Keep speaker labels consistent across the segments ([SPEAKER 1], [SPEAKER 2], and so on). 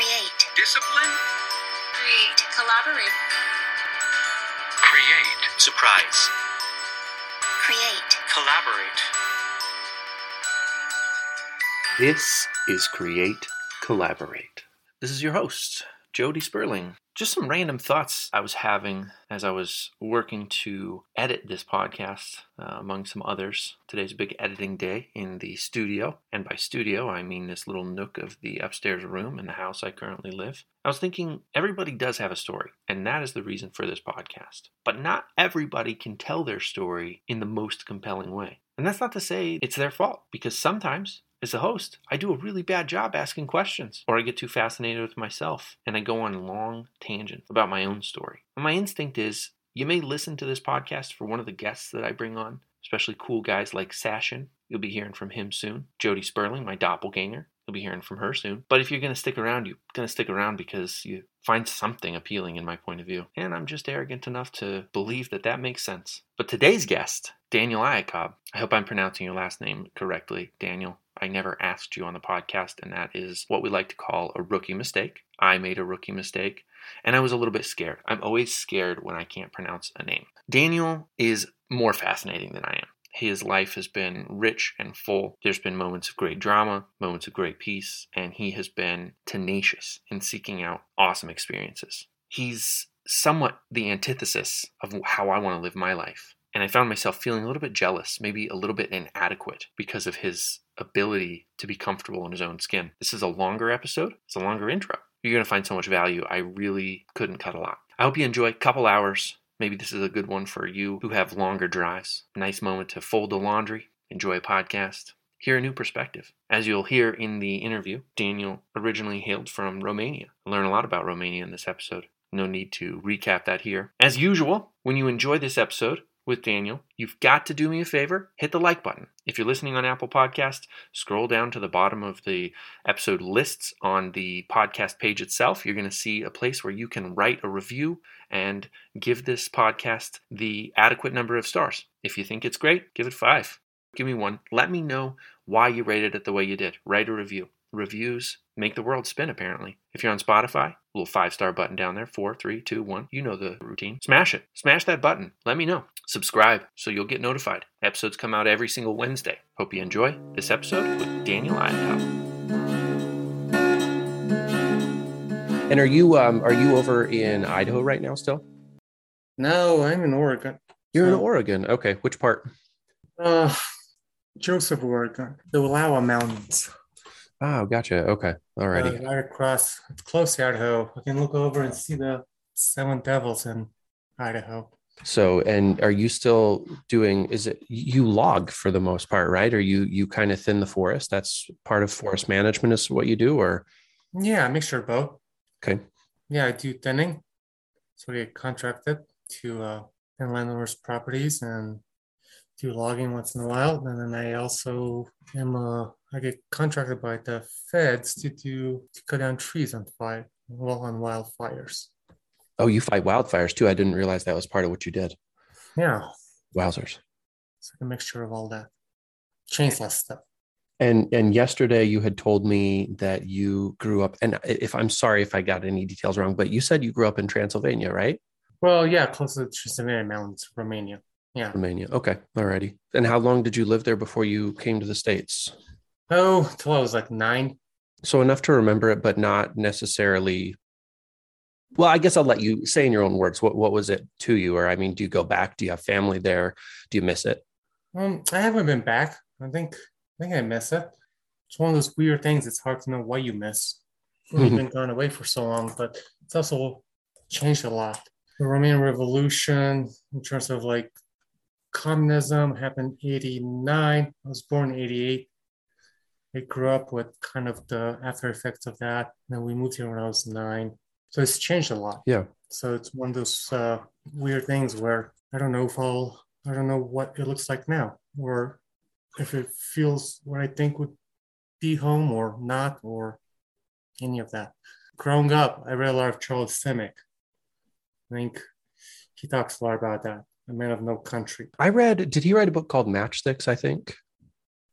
[SPEAKER 1] Create.
[SPEAKER 2] Discipline?
[SPEAKER 1] Create. Collaborate.
[SPEAKER 2] Create.
[SPEAKER 3] Surprise.
[SPEAKER 1] Create.
[SPEAKER 2] Collaborate.
[SPEAKER 4] This is Create Collaborate. This is your host, Jody Sperling. Just some random thoughts I was having as I was working to edit this podcast, uh, among some others. Today's a big editing day in the studio, and by studio, I mean this little nook of the upstairs room in the house I currently live. I was thinking everybody does have a story, and that is the reason for this podcast. But not everybody can tell their story in the most compelling way. And that's not to say it's their fault, because sometimes as a host, I do a really bad job asking questions, or I get too fascinated with myself and I go on long tangents about my own story. And my instinct is you may listen to this podcast for one of the guests that I bring on, especially cool guys like Sashin. You'll be hearing from him soon. Jody Sperling, my doppelganger. You'll be hearing from her soon. But if you're going to stick around, you're going to stick around because you find something appealing in my point of view. And I'm just arrogant enough to believe that that makes sense. But today's guest, Daniel Iacob, I hope I'm pronouncing your last name correctly, Daniel. I never asked you on the podcast, and that is what we like to call a rookie mistake. I made a rookie mistake, and I was a little bit scared. I'm always scared when I can't pronounce a name. Daniel is more fascinating than I am. His life has been rich and full. There's been moments of great drama, moments of great peace, and he has been tenacious in seeking out awesome experiences. He's somewhat the antithesis of how I want to live my life. And I found myself feeling a little bit jealous, maybe a little bit inadequate because of his ability to be comfortable in his own skin. This is a longer episode, it's a longer intro. You're going to find so much value. I really couldn't cut a lot. I hope you enjoy a couple hours. Maybe this is a good one for you who have longer drives. Nice moment to fold the laundry, enjoy a podcast, hear a new perspective. As you'll hear in the interview, Daniel originally hailed from Romania. Learn a lot about Romania in this episode. No need to recap that here. As usual, when you enjoy this episode, with Daniel, you've got to do me a favor hit the like button. If you're listening on Apple Podcast, scroll down to the bottom of the episode lists on the podcast page itself. You're going to see a place where you can write a review and give this podcast the adequate number of stars. If you think it's great, give it five. Give me one. Let me know why you rated it the way you did. Write a review. Reviews make the world spin, apparently. If you're on Spotify, little five star button down there four, three, two, one. You know the routine. Smash it. Smash that button. Let me know. Subscribe so you'll get notified. Episodes come out every single Wednesday. Hope you enjoy this episode with Daniel Iacob.
[SPEAKER 5] And are you um are you over in Idaho right now still?
[SPEAKER 6] No, I'm in Oregon.
[SPEAKER 5] You're in Oregon. Okay, which part?
[SPEAKER 6] Uh, Joseph, Oregon, the Wallowa Mountains.
[SPEAKER 5] Oh, gotcha. Okay. Alrighty.
[SPEAKER 6] Uh, right across, it's close to Idaho. I can look over and see the Seven Devils in Idaho.
[SPEAKER 5] So, and are you still doing is it you log for the most part, right? Or you you kind of thin the forest? That's part of forest management is what you do or
[SPEAKER 6] Yeah, mixture of both.
[SPEAKER 5] okay.
[SPEAKER 6] Yeah, I do thinning. So I get contracted to uh, landowners' properties and do logging once in a while. And then I also am uh, I get contracted by the feds to do to cut down trees on fire, well, on wildfires.
[SPEAKER 5] Oh, you fight wildfires too. I didn't realize that was part of what you did.
[SPEAKER 6] Yeah,
[SPEAKER 5] Wowzers.
[SPEAKER 6] it's like a mixture of all that chainsaw stuff.
[SPEAKER 5] And and yesterday you had told me that you grew up and if I'm sorry if I got any details wrong, but you said you grew up in Transylvania, right?
[SPEAKER 6] Well, yeah, close to the Transylvania Mountains, Romania. Yeah.
[SPEAKER 5] Romania. Okay. Alrighty. And how long did you live there before you came to the States?
[SPEAKER 6] Oh, till I was like nine.
[SPEAKER 5] So enough to remember it, but not necessarily. Well, I guess I'll let you say in your own words. What what was it to you? Or I mean, do you go back? Do you have family there? Do you miss it?
[SPEAKER 6] Um, I haven't been back. I think I think I miss it. It's one of those weird things. It's hard to know why you miss. when You've been gone away for so long, but it's also changed a lot. The Romanian Revolution, in terms of like communism, happened '89. I was born in '88. I grew up with kind of the after effects of that. And then we moved here when I was nine. So it's changed a lot.
[SPEAKER 5] Yeah.
[SPEAKER 6] So it's one of those uh, weird things where I don't know if I'll, I don't know what it looks like now, or if it feels what I think would be home or not, or any of that. Growing up, I read a lot of Charles Simic. I think he talks a lot about that. A man of no country.
[SPEAKER 5] I read. Did he write a book called Matchsticks? I think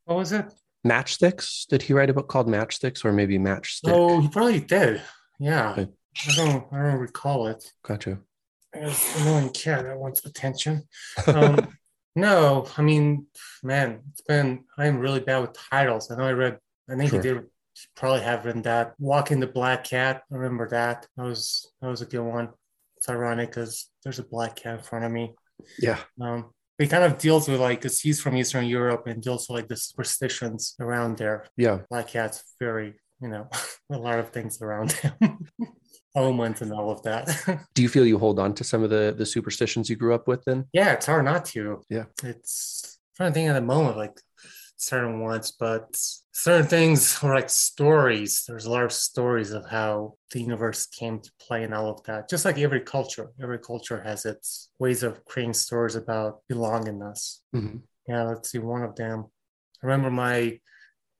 [SPEAKER 6] What was it?
[SPEAKER 5] Matchsticks. Did he write a book called Matchsticks or maybe Matchstick?
[SPEAKER 6] Oh, he probably did. Yeah,
[SPEAKER 5] Okay.
[SPEAKER 6] I don't I don't recall it.
[SPEAKER 5] Gotcha.
[SPEAKER 6] There's an annoying cat that wants attention. Um, no, I mean, man, it's been I'm really bad with titles. I know I read. I think
[SPEAKER 5] Sure.
[SPEAKER 6] you did probably have written that. Walking the Black Cat. I remember that. That was that was a good one. It's ironic because there's a black cat in front of me.
[SPEAKER 5] Yeah.
[SPEAKER 6] Um, he kind of deals with like because he's from Eastern Europe and deals with like the superstitions around there.
[SPEAKER 5] Yeah.
[SPEAKER 6] Black cat's very, you know, a lot of things around him, omens and all of that.
[SPEAKER 5] Do you feel you hold on to some of the the superstitions you grew up with then?
[SPEAKER 6] yeah, it's hard not to.
[SPEAKER 5] Yeah.
[SPEAKER 6] it's I'm trying to think at the moment like certain ones, but certain things are like stories. There's a lot of stories of how the universe came to play and all of that. Just like every culture, every culture has its ways of creating stories about belongingness.
[SPEAKER 5] Mhm.
[SPEAKER 6] Yeah, let's see one of them. I remember my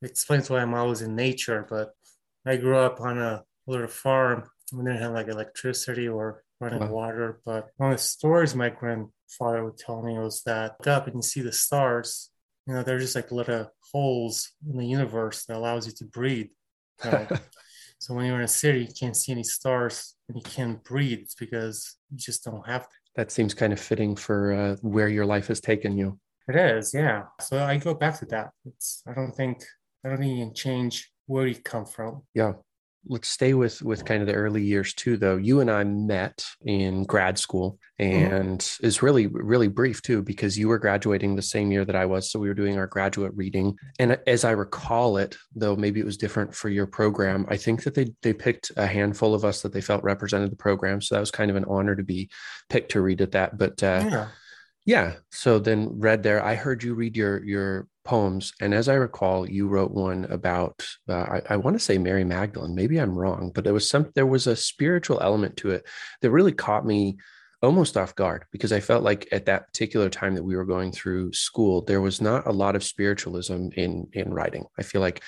[SPEAKER 6] it explains why I'm always in nature, but I grew up on a little farm. We didn't have like electricity or running
[SPEAKER 5] Wow.
[SPEAKER 6] water, but one of the stories my grandfather would tell me was that up and you see the stars. You know, they're just like little holes in the universe that allows you to breathe. you know. so when you're in a city, you can't see any stars and you can't breathe. It's because you just don't have to.
[SPEAKER 5] that seems kind of fitting for uh, where your life has taken you.
[SPEAKER 6] It is, yeah. So I go back to that. It's I don't think I don't think you can change where you come from.
[SPEAKER 5] Yeah. Let's stay with with kind of the early years too, though. You and I met in grad school, and it's really really brief too because you were graduating the same year that I was, so we were doing our graduate reading. And as I recall it, though maybe it was different for your program, I think that they they picked a handful of us that they felt represented the program, so that was kind of an honor to be picked to read at that. But uh,
[SPEAKER 6] yeah.
[SPEAKER 5] yeah. So then read there. I heard you read your your poems, and as I recall, you wrote one about uh, I, I want to say Mary Magdalene. Maybe I'm wrong, but there was some there was a spiritual element to it that really caught me almost off guard because I felt like at that particular time that we were going through school, there was not a lot of spiritualism in in writing. I feel like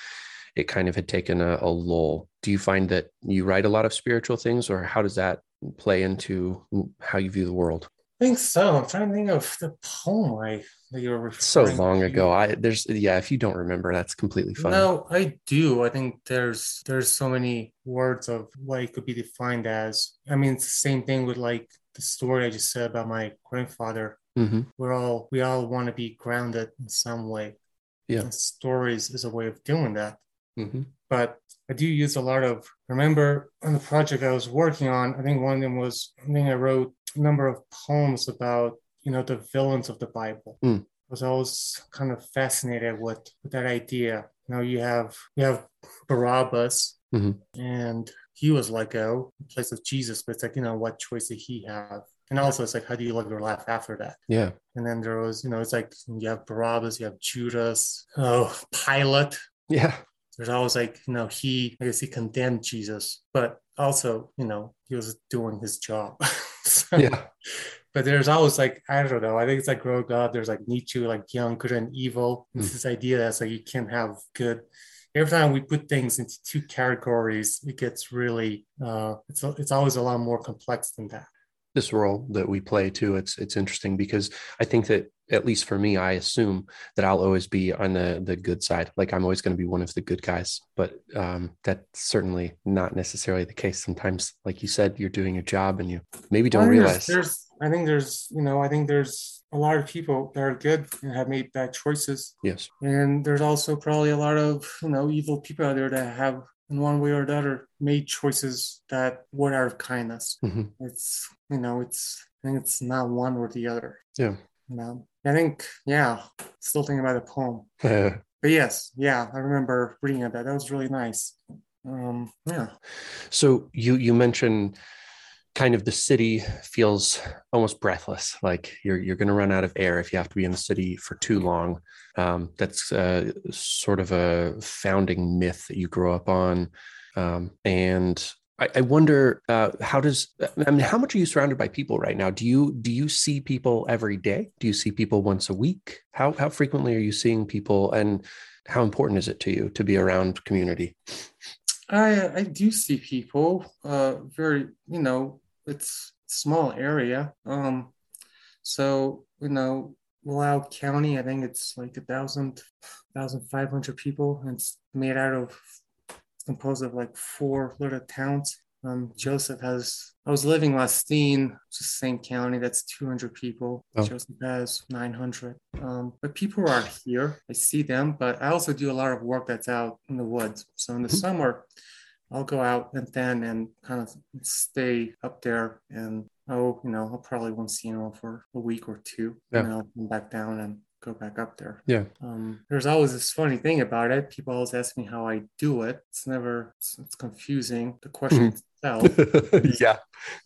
[SPEAKER 5] it kind of had taken a, a lull. Do you find that you write a lot of spiritual things, or how does that play into how you view the world?
[SPEAKER 6] I think so. I'm trying to think of the poem I that you were
[SPEAKER 5] so
[SPEAKER 6] referring
[SPEAKER 5] long
[SPEAKER 6] to.
[SPEAKER 5] ago i there's yeah if you don't remember that's completely fine
[SPEAKER 6] No, I do. I think there's there's so many words of what it could be defined as. I mean, it's the same thing with like the story I just said about my grandfather.
[SPEAKER 5] hmm
[SPEAKER 6] We're all we all want to be grounded in some way.
[SPEAKER 5] Yeah.
[SPEAKER 6] And stories is a way of doing that.
[SPEAKER 5] hmm
[SPEAKER 6] But I do use a lot of remember on the project I was working on, I think one of them was I think I wrote number of poems about, you know, the villains of the Bible.
[SPEAKER 5] Mm.
[SPEAKER 6] I was always kind of fascinated with, with that idea. You know, you have you have Barabbas
[SPEAKER 5] Mhm.
[SPEAKER 6] and he was let go in place of Jesus, but it's like, you know, what choice did he have? And also it's like how do you live your life after that?
[SPEAKER 5] yeah
[SPEAKER 6] And then there was, you know, it's like you have Barabbas, you have Judas, oh Pilate,
[SPEAKER 5] yeah
[SPEAKER 6] there's always like you know he i guess he condemned jesus but also you know he was doing his job. So-
[SPEAKER 5] yeah.
[SPEAKER 6] but there's always like i don't know i think it's like growing up there's like nietzsche like young good and evil. It's
[SPEAKER 5] Mm.
[SPEAKER 6] this idea that's like you can't have good. Every time we put things into two categories it gets really uh it's it's always a lot more complex than that.
[SPEAKER 5] This role that we play too it's it's interesting because i think that at least for me i assume that i'll always be on the the good side. Like i'm always going to be one of the good guys but um that's certainly not necessarily the case sometimes. Like you said you're doing your job and you maybe don't realize.
[SPEAKER 6] there's, i think there's you know i think there's a lot of people that are good and have made bad choices.
[SPEAKER 5] Yes.
[SPEAKER 6] And there's also probably a lot of you know evil people out there that have, in one way or the other, made choices that were out of kindness.
[SPEAKER 5] Mhm.
[SPEAKER 6] It's you know, it's I think it's not one or the other.
[SPEAKER 5] yeah.
[SPEAKER 6] You know, I think yeah, still thinking about the poem. But yes, yeah, I remember reading that. That was really nice. Um, yeah,
[SPEAKER 5] So you you mentioned kind of the city feels almost breathless, like you're you're going to run out of air if you have to be in the city for too long. Um, that's uh, sort of a founding myth that you grow up on, um, and I, I wonder uh, how does I mean how much are you surrounded by people right now? Do you do you see people every day? Do you see people once a week? How how frequently are you seeing people, and how important is it to you to be around community?
[SPEAKER 6] I I do see people. Uh, very you know, it's small area. Um, so you know, Wallowa County, I think it's like a thousand, thousand five hundred people, and it's made out of composed of like four little towns. Um, Joseph has, I was living Lostine, which is the same county, that's 200 people.
[SPEAKER 5] Oh.
[SPEAKER 6] Joseph has 900. Um, but people are here, I see them, but I also do a lot of work that's out in the woods. So in the
[SPEAKER 5] Mhm.
[SPEAKER 6] summer, I'll go out and then and kind of stay up there and oh, you know, I'll probably won't see anyone for a week or two.
[SPEAKER 5] Yeah.
[SPEAKER 6] And I'll come back down and go back up there.
[SPEAKER 5] Yeah.
[SPEAKER 6] Um, there's always this funny thing about it. People always ask me how I do it. It's never, it's, it's confusing. The question itself,
[SPEAKER 5] yeah.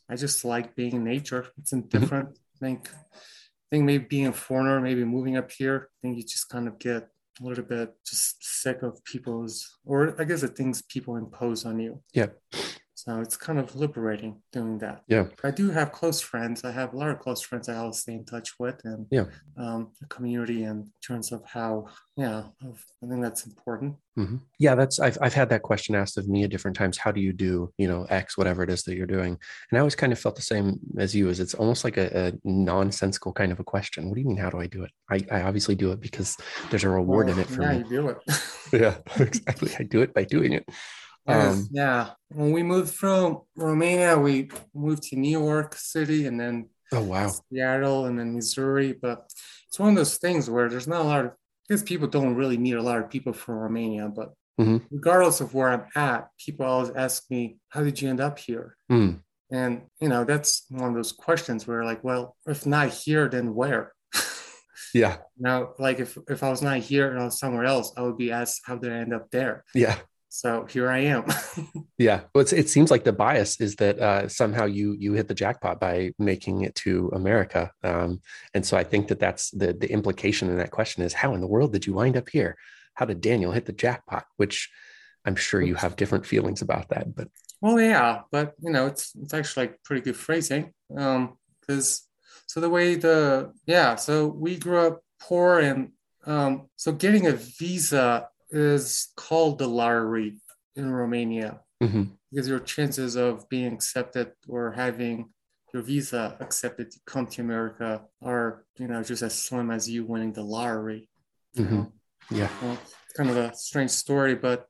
[SPEAKER 6] I just like being in nature. It's indifferent. I think, I think maybe being a foreigner, maybe moving up here, I think you just kind of get a little bit just sick of people's, or I guess the things people impose on you.
[SPEAKER 5] Yeah.
[SPEAKER 6] So it's kind of liberating doing that.
[SPEAKER 5] Yeah.
[SPEAKER 6] I do have close friends. I have a lot of close friends I always stay in touch with, and
[SPEAKER 5] Yeah.
[SPEAKER 6] um, the community in terms of how, yeah, of, I think that's important.
[SPEAKER 5] Mhm. Yeah, that's I've I've had that question asked of me at different times. How do you do, you know, X, whatever it is that you're doing? And I always kind of felt the same as you, as it's almost like a, a nonsensical kind of a question. What do you mean, how do I do it? I, I obviously do it because there's a reward in it for
[SPEAKER 6] yeah,
[SPEAKER 5] me.
[SPEAKER 6] you do it.
[SPEAKER 5] Yeah, exactly. I do it by doing it. Um,
[SPEAKER 6] yeah. When we moved from Romania, we moved to New York City and then
[SPEAKER 5] Oh wow.
[SPEAKER 6] Seattle and then Missouri. But it's one of those things where there's not a lot of, I guess people don't really meet a lot of people from Romania. But
[SPEAKER 5] Mhm.
[SPEAKER 6] regardless of where I'm at, people always ask me, How did you end up here?
[SPEAKER 5] Mm,
[SPEAKER 6] And, you know, that's one of those questions where, like, well, if not here, then where?
[SPEAKER 5] yeah.
[SPEAKER 6] now, like, if, if I was not here and I was somewhere else, I would be asked, How did I end up there?
[SPEAKER 5] Yeah.
[SPEAKER 6] So here I am.
[SPEAKER 5] Yeah. Well, it's, it seems like the bias is that uh, somehow you you hit the jackpot by making it to America. Um, and so I think that that's the the implication in that question is how in the world did you wind up here? How did Daniel hit the jackpot? Which I'm sure you have different feelings about that, but
[SPEAKER 6] Well, yeah, but you know, it's it's actually like pretty good phrasing. Um, because so the way the yeah, so we grew up poor and um, so getting a visa is called the lottery in Romania
[SPEAKER 5] Mhm.
[SPEAKER 6] because your chances of being accepted or having your visa accepted to come to America are you know just as slim as you winning the lottery.
[SPEAKER 5] Mhm. yeah.
[SPEAKER 6] Well, it's kind of a strange story, but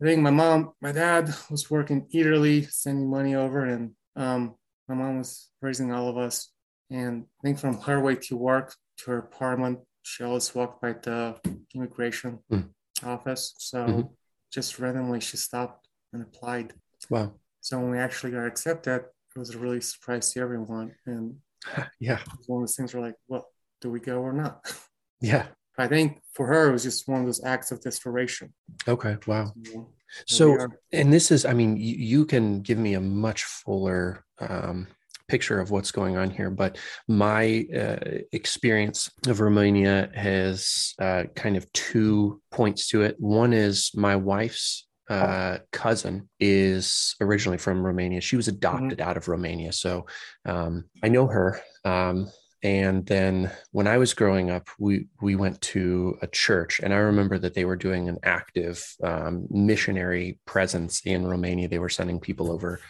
[SPEAKER 6] I think my mom, my dad was working eagerly, sending money over, and um, my mom was raising all of us. And I think from her way to work to her apartment, she always walked by the immigration
[SPEAKER 5] Mm.
[SPEAKER 6] Office. So
[SPEAKER 5] Mhm.
[SPEAKER 6] just randomly, she stopped and applied.
[SPEAKER 5] Wow.
[SPEAKER 6] So when we actually got accepted, it was a really surprise to everyone. And
[SPEAKER 5] Yeah.
[SPEAKER 6] one of those things were like, well, do we go or not?
[SPEAKER 5] Yeah.
[SPEAKER 6] I think for her, it was just one of those acts of desperation.
[SPEAKER 5] Okay. Wow.
[SPEAKER 6] know?
[SPEAKER 5] So, and this is, I mean, you, you can give me a much fuller um, picture of what's going on here, but my uh, experience of Romania has uh, kind of two points to it. One is my wife's uh, cousin is originally from Romania. She was adopted out of Romania. So um, I know her. Um, and then when I was growing up, we we went to a church, and I remember that they were doing an active um, missionary presence in Romania. They were sending people over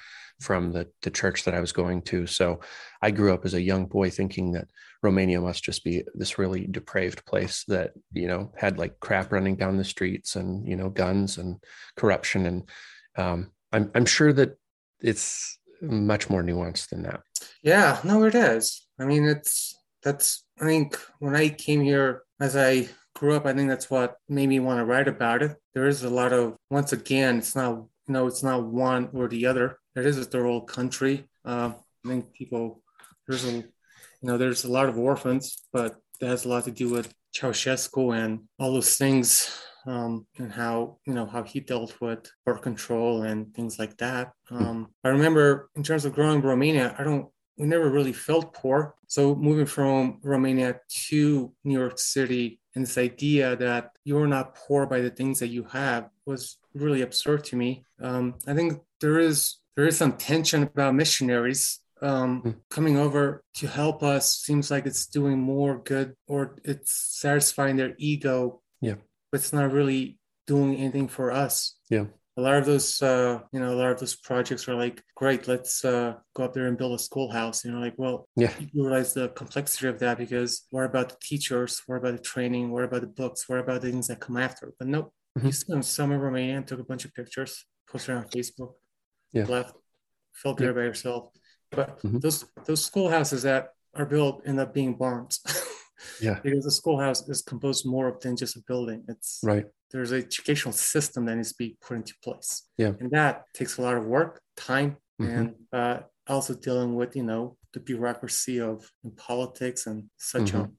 [SPEAKER 5] from the the church that I was going to. So I grew up as a young boy thinking that Romania must just be this really depraved place that you know had like crap running down the streets and you know guns and corruption. And um, I'm I'm sure that it's much more nuanced than that.
[SPEAKER 6] Yeah, no, it is. I mean, it's that's. I think when I came here, as I grew up, I think that's what made me want to write about it. There is a lot of. Once again, it's not. You know, it's not one or the other. It is a third country. Uh, I think people. There's a. You know, there's a lot of orphans, but that has a lot to do with Ceausescu and all those things um, and how you know how he dealt with birth control and things like that. Um, I remember in terms of growing in Romania, I don't we never really felt poor. So moving from Romania to New York City and this idea that you're not poor by the things that you have was really absurd to me. Um, I think there is there is some tension about missionaries um,
[SPEAKER 5] Mm.
[SPEAKER 6] coming over to help us. Seems like it's doing more good or it's satisfying their ego.
[SPEAKER 5] Yeah.
[SPEAKER 6] but it's not really doing anything for us
[SPEAKER 5] Yeah.
[SPEAKER 6] a lot of those uh you know a lot of those projects are like great let's uh go up there and build a schoolhouse you know like well
[SPEAKER 5] Yeah.
[SPEAKER 6] you realize the complexity of that because what about the teachers what about the training what about the books what about the things that come after but nope
[SPEAKER 5] Mhm.
[SPEAKER 6] you spent summer in romania and took a bunch of pictures posted on facebook
[SPEAKER 5] Yeah.
[SPEAKER 6] left, felt
[SPEAKER 5] Yeah.
[SPEAKER 6] there by yourself. But
[SPEAKER 5] Mhm.
[SPEAKER 6] those those schoolhouses that are built end up being barns.
[SPEAKER 5] Yeah.
[SPEAKER 6] because the schoolhouse is composed more of than just a building. It's
[SPEAKER 5] Right.
[SPEAKER 6] there's an educational system that needs to be put into place.
[SPEAKER 5] Yeah.
[SPEAKER 6] And that takes a lot of work, time,
[SPEAKER 5] Mhm.
[SPEAKER 6] and uh, also dealing with, you know, the bureaucracy of in politics and such
[SPEAKER 5] Mhm.
[SPEAKER 6] on.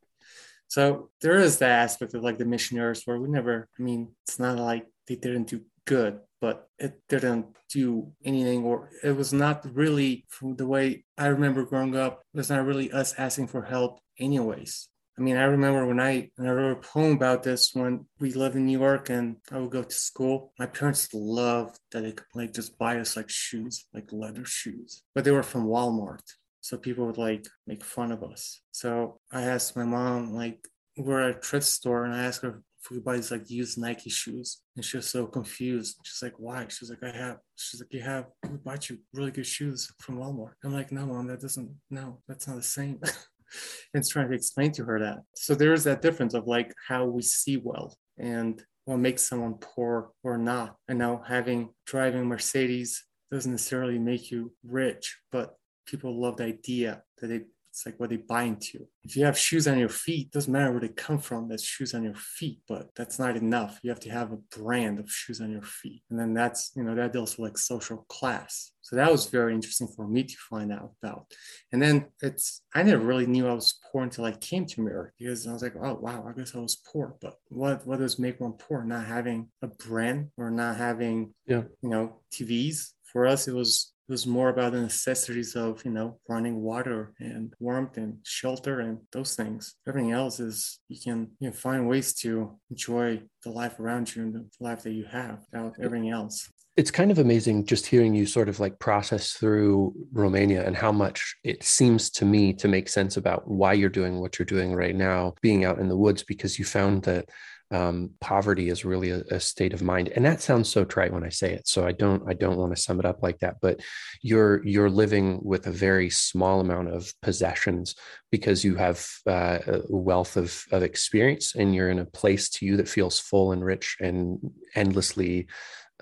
[SPEAKER 6] So there is that aspect of like the missionaries where we never, I mean, it's not like they didn't do good, but it didn't do anything, or it was not really from the way I remember growing up, it was not really us asking for help, anyways. I mean, I remember when I when I wrote a poem about this when we lived in New York and I would go to school. My parents loved that they could like just buy us like shoes, like leather shoes, but they were from Walmart, so people would like make fun of us. So I asked my mom, like, we're at a thrift store, and I asked her if we buy these like used Nike shoes, and she was so confused. She's like, "Why?" She's like, "I have." She's like, "You have? We bought you really good shoes from Walmart." I'm like, "No, mom, that doesn't. No, that's not the same." and trying to explain to her that. So there is that difference of like how we see wealth and what makes someone poor or not. And now having driving Mercedes doesn't necessarily make you rich, but people love the idea that they it's like what they buy into. If you have shoes on your feet, doesn't matter where they come from, that's shoes on your feet, but that's not enough. You have to have a brand of shoes on your feet. And then that's, you know, that deals with like social class. So that was very interesting for me to find out about. And then it's, I never really knew I was poor until I came to America because I was like, oh, wow, I guess I was poor. But what, what does make one poor? Not having a brand or not having,
[SPEAKER 5] Yeah.
[SPEAKER 6] you know, TVs. For us, it was it was more about the necessities of you know running water and warmth and shelter and those things. Everything else is you can you can find ways to enjoy the life around you and the life that you have without everything else.
[SPEAKER 5] It's kind of amazing just hearing you sort of like process through Romania and how much it seems to me to make sense about why you're doing what you're doing right now, being out in the woods, because you found that um, poverty is really a, a, state of mind, and that sounds so trite when I say it. So I don't, I don't want to sum it up like that. But you're you're living with a very small amount of possessions because you have uh, a wealth of of experience, and you're in a place to you that feels full and rich and endlessly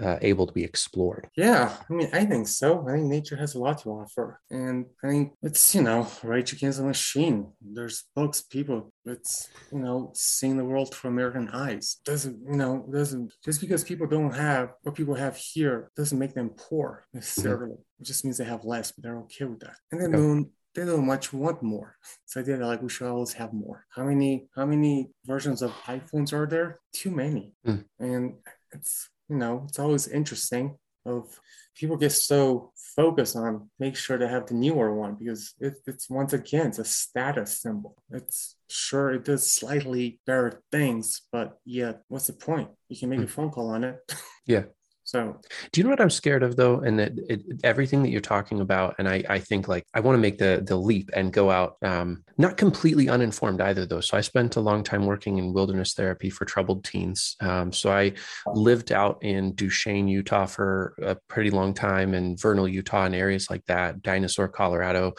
[SPEAKER 5] uh, able to be explored.
[SPEAKER 6] Yeah, I mean, I think so. I think nature has a lot to offer, and I think it's you know, Rage Against the Machine. There's books, people. It's you know, seeing the world through American eyes doesn't you know doesn't just because people don't have what people have here doesn't make them poor necessarily. Mm-hmm. It just means they have less, but they're okay with that, and they yeah. don't they don't much want more. So I did like we should always have more. How many how many versions of iPhones are there? Too many,
[SPEAKER 5] mm.
[SPEAKER 6] and it's you know, it's always interesting of people get so focused on make sure to have the newer one because it, it's once again it's a status symbol. It's sure it does slightly better things, but yet what's the point? You can make a hmm. phone call on it.
[SPEAKER 5] Yeah.
[SPEAKER 6] So,
[SPEAKER 5] do you know what I'm scared of though? And that it, everything that you're talking about, and I, I think like I want to make the the leap and go out, um, not completely uninformed either though. So I spent a long time working in wilderness therapy for troubled teens. Um, so I lived out in Duchesne, Utah for a pretty long time, and Vernal, Utah, and areas like that, Dinosaur, Colorado.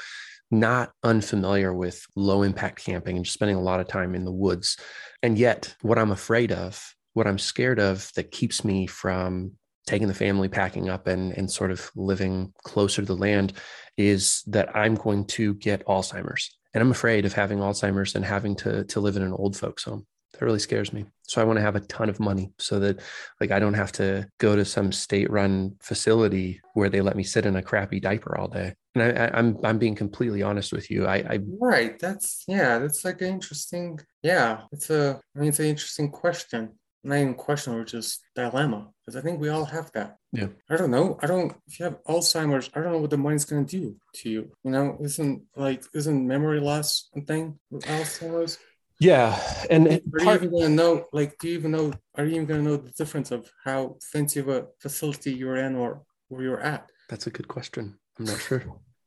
[SPEAKER 5] Not unfamiliar with low impact camping and just spending a lot of time in the woods. And yet, what I'm afraid of, what I'm scared of that keeps me from taking the family packing up and and sort of living closer to the land is that I'm going to get Alzheimer's. And I'm afraid of having Alzheimer's and having to to live in an old folks home. That really scares me. So I want to have a ton of money so that like I don't have to go to some state run facility where they let me sit in a crappy diaper all day. And I, I, I'm I'm being completely honest with you. I, I
[SPEAKER 6] right. That's yeah. That's like an interesting. Yeah. It's a. I mean, it's an interesting question not even question or just dilemma because I think we all have that.
[SPEAKER 5] Yeah.
[SPEAKER 6] I don't know. I don't. If you have Alzheimer's, I don't know what the money's going to do to you. You know, isn't like isn't memory loss a thing with Alzheimer's?
[SPEAKER 5] Yeah, and
[SPEAKER 6] are you even going to know? Like, do you even know? Are you even going to know the difference of how fancy of a facility you're in or where you're at?
[SPEAKER 5] That's a good question. I'm not sure.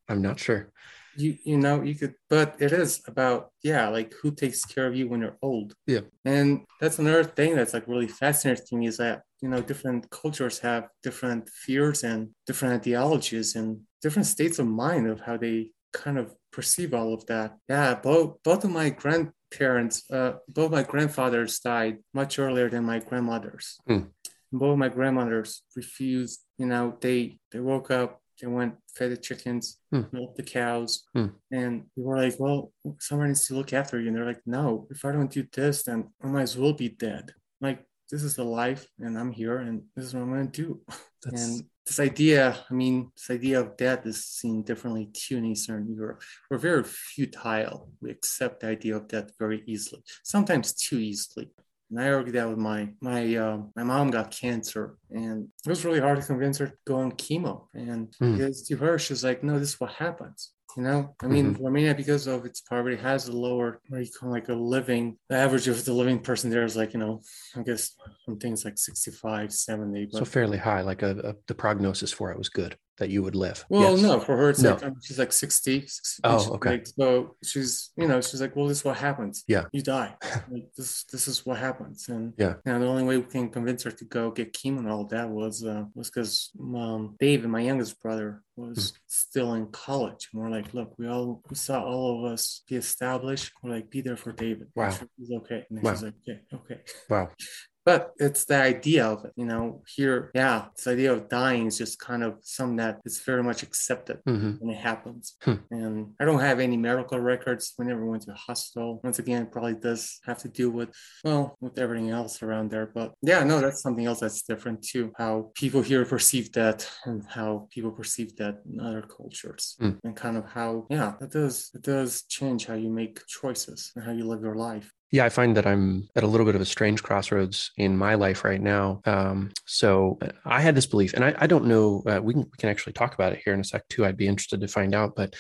[SPEAKER 5] I'm not sure
[SPEAKER 6] you you know you could but it is about yeah like who takes care of you when you're old.
[SPEAKER 5] Yeah.
[SPEAKER 6] And that's another thing that's like really fascinating to me is that you know different cultures have different fears and different ideologies and different states of mind of how they kind of perceive all of that. Yeah both both of my grandparents uh both my grandfathers died much earlier than my grandmothers.
[SPEAKER 5] Mm.
[SPEAKER 6] both my grandmothers refused you know they they woke up they went fed the chickens,
[SPEAKER 5] Hmm.
[SPEAKER 6] milked the cows,
[SPEAKER 5] Hmm.
[SPEAKER 6] and we were like, well, someone needs to look after you. And they're like, no, if I don't do this, then I might as well be dead. Like this is the life, and I'm here, and this is what I'm gonna do.
[SPEAKER 5] That's,
[SPEAKER 6] And this idea, I mean, this idea of death is seen differently too in Eastern Europe. We're very futile. We accept the idea of death very easily, sometimes too easily. And I argued that with my my um, my mom got cancer, and it was really hard to convince her to go on chemo. And
[SPEAKER 5] Mm.
[SPEAKER 6] because to her, she's like, "No, this is what happens." You know, I mean, Romania, because of its poverty, has a lower, what you call like a living, the average of the living person there is like, you know, I guess some things like 65, 70. But
[SPEAKER 5] so fairly high, like a, a, the prognosis for it was good that you would live.
[SPEAKER 6] Well,
[SPEAKER 5] Yes.
[SPEAKER 6] no, for her, it's
[SPEAKER 5] No.
[SPEAKER 6] like um, she's like 60. 60
[SPEAKER 5] Oh,
[SPEAKER 6] she's
[SPEAKER 5] okay.
[SPEAKER 6] like- so she's, you know, she's like, well, this is what happens.
[SPEAKER 5] Yeah.
[SPEAKER 6] You die. like, this, this is what happens. And
[SPEAKER 5] Yeah.
[SPEAKER 6] Now the only way we can convince her to go get chemo and all that was, uh, was because um, David, my youngest brother, was
[SPEAKER 5] Hmm.
[SPEAKER 6] still in college. And we're like, look, we all, we saw all of us be established. We're like, be there for David.
[SPEAKER 5] Wow.
[SPEAKER 6] He's okay. And then
[SPEAKER 5] Wow.
[SPEAKER 6] she's like, okay, okay.
[SPEAKER 5] Wow.
[SPEAKER 6] But it's the idea of it, you know. Here, yeah, this idea of dying is just kind of something that is very much accepted
[SPEAKER 5] hmm
[SPEAKER 6] when it happens.
[SPEAKER 5] Hmm.
[SPEAKER 6] And I don't have any medical records. We never went to the hospital. Once again, it probably does have to do with, well, with everything else around there. But yeah, no, that's something else that's different too. How people here perceive that and how people perceive that in other cultures.
[SPEAKER 5] Hmm.
[SPEAKER 6] And kind of how, yeah, it does, it does change how you make choices and how you live your life.
[SPEAKER 5] Yeah, I find that I'm at a little bit of a strange crossroads in my life right now. Um, so uh, I had this belief, and I, I don't know. Uh, we can we can actually talk about it here in a sec too. I'd be interested to find out. But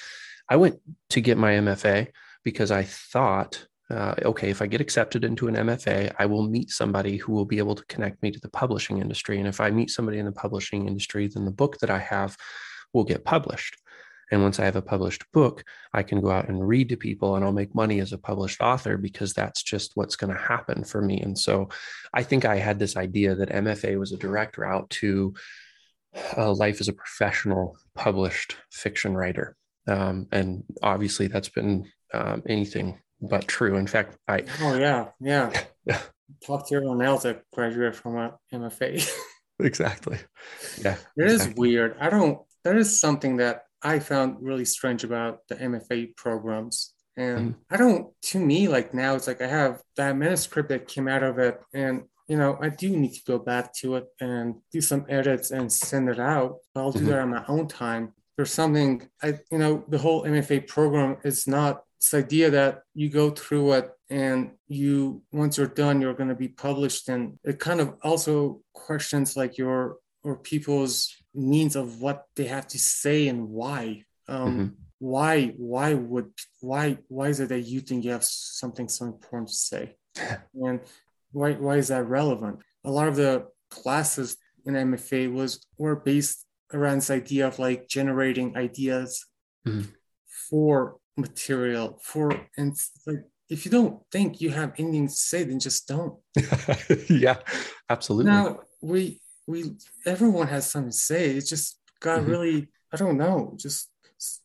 [SPEAKER 5] I went to get my MFA because I thought, uh, okay, if I get accepted into an MFA, I will meet somebody who will be able to connect me to the publishing industry. And if I meet somebody in the publishing industry, then the book that I have will get published. And once I have a published book, I can go out and read to people and I'll make money as a published author because that's just what's going to happen for me. And so I think I had this idea that MFA was a direct route to uh, life as a professional published fiction writer. Um, and obviously, that's been um, anything but true. In fact, I,
[SPEAKER 6] Oh, yeah, yeah. Talk to everyone else that graduated from a MFA.
[SPEAKER 5] exactly. Yeah.
[SPEAKER 6] It is
[SPEAKER 5] exactly.
[SPEAKER 6] weird. I don't, there is something that I found really strange about the MFA programs. And
[SPEAKER 5] Mm-hmm.
[SPEAKER 6] I don't, to me, like now, it's like I have that manuscript that came out of it. And, you know, I do need to go back to it and do some edits and send it out. But I'll do
[SPEAKER 5] Mhm.
[SPEAKER 6] that on my own time. There's something, I, you know, the whole MFA program is not this idea that you go through it and you once you're done you're going to be published and it kind of also questions like your or people's needs of what they have to say and why um
[SPEAKER 5] Mhm.
[SPEAKER 6] why why would why why is it that you think you have something so important to say and why why is that relevant a lot of the classes in mfa was were based around this idea of like generating ideas
[SPEAKER 5] Mhm.
[SPEAKER 6] for material for and like if you don't think you have anything to say then just don't
[SPEAKER 5] yeah, absolutely.
[SPEAKER 6] now we we everyone has something to say it just got
[SPEAKER 5] Mhm.
[SPEAKER 6] really i don't know just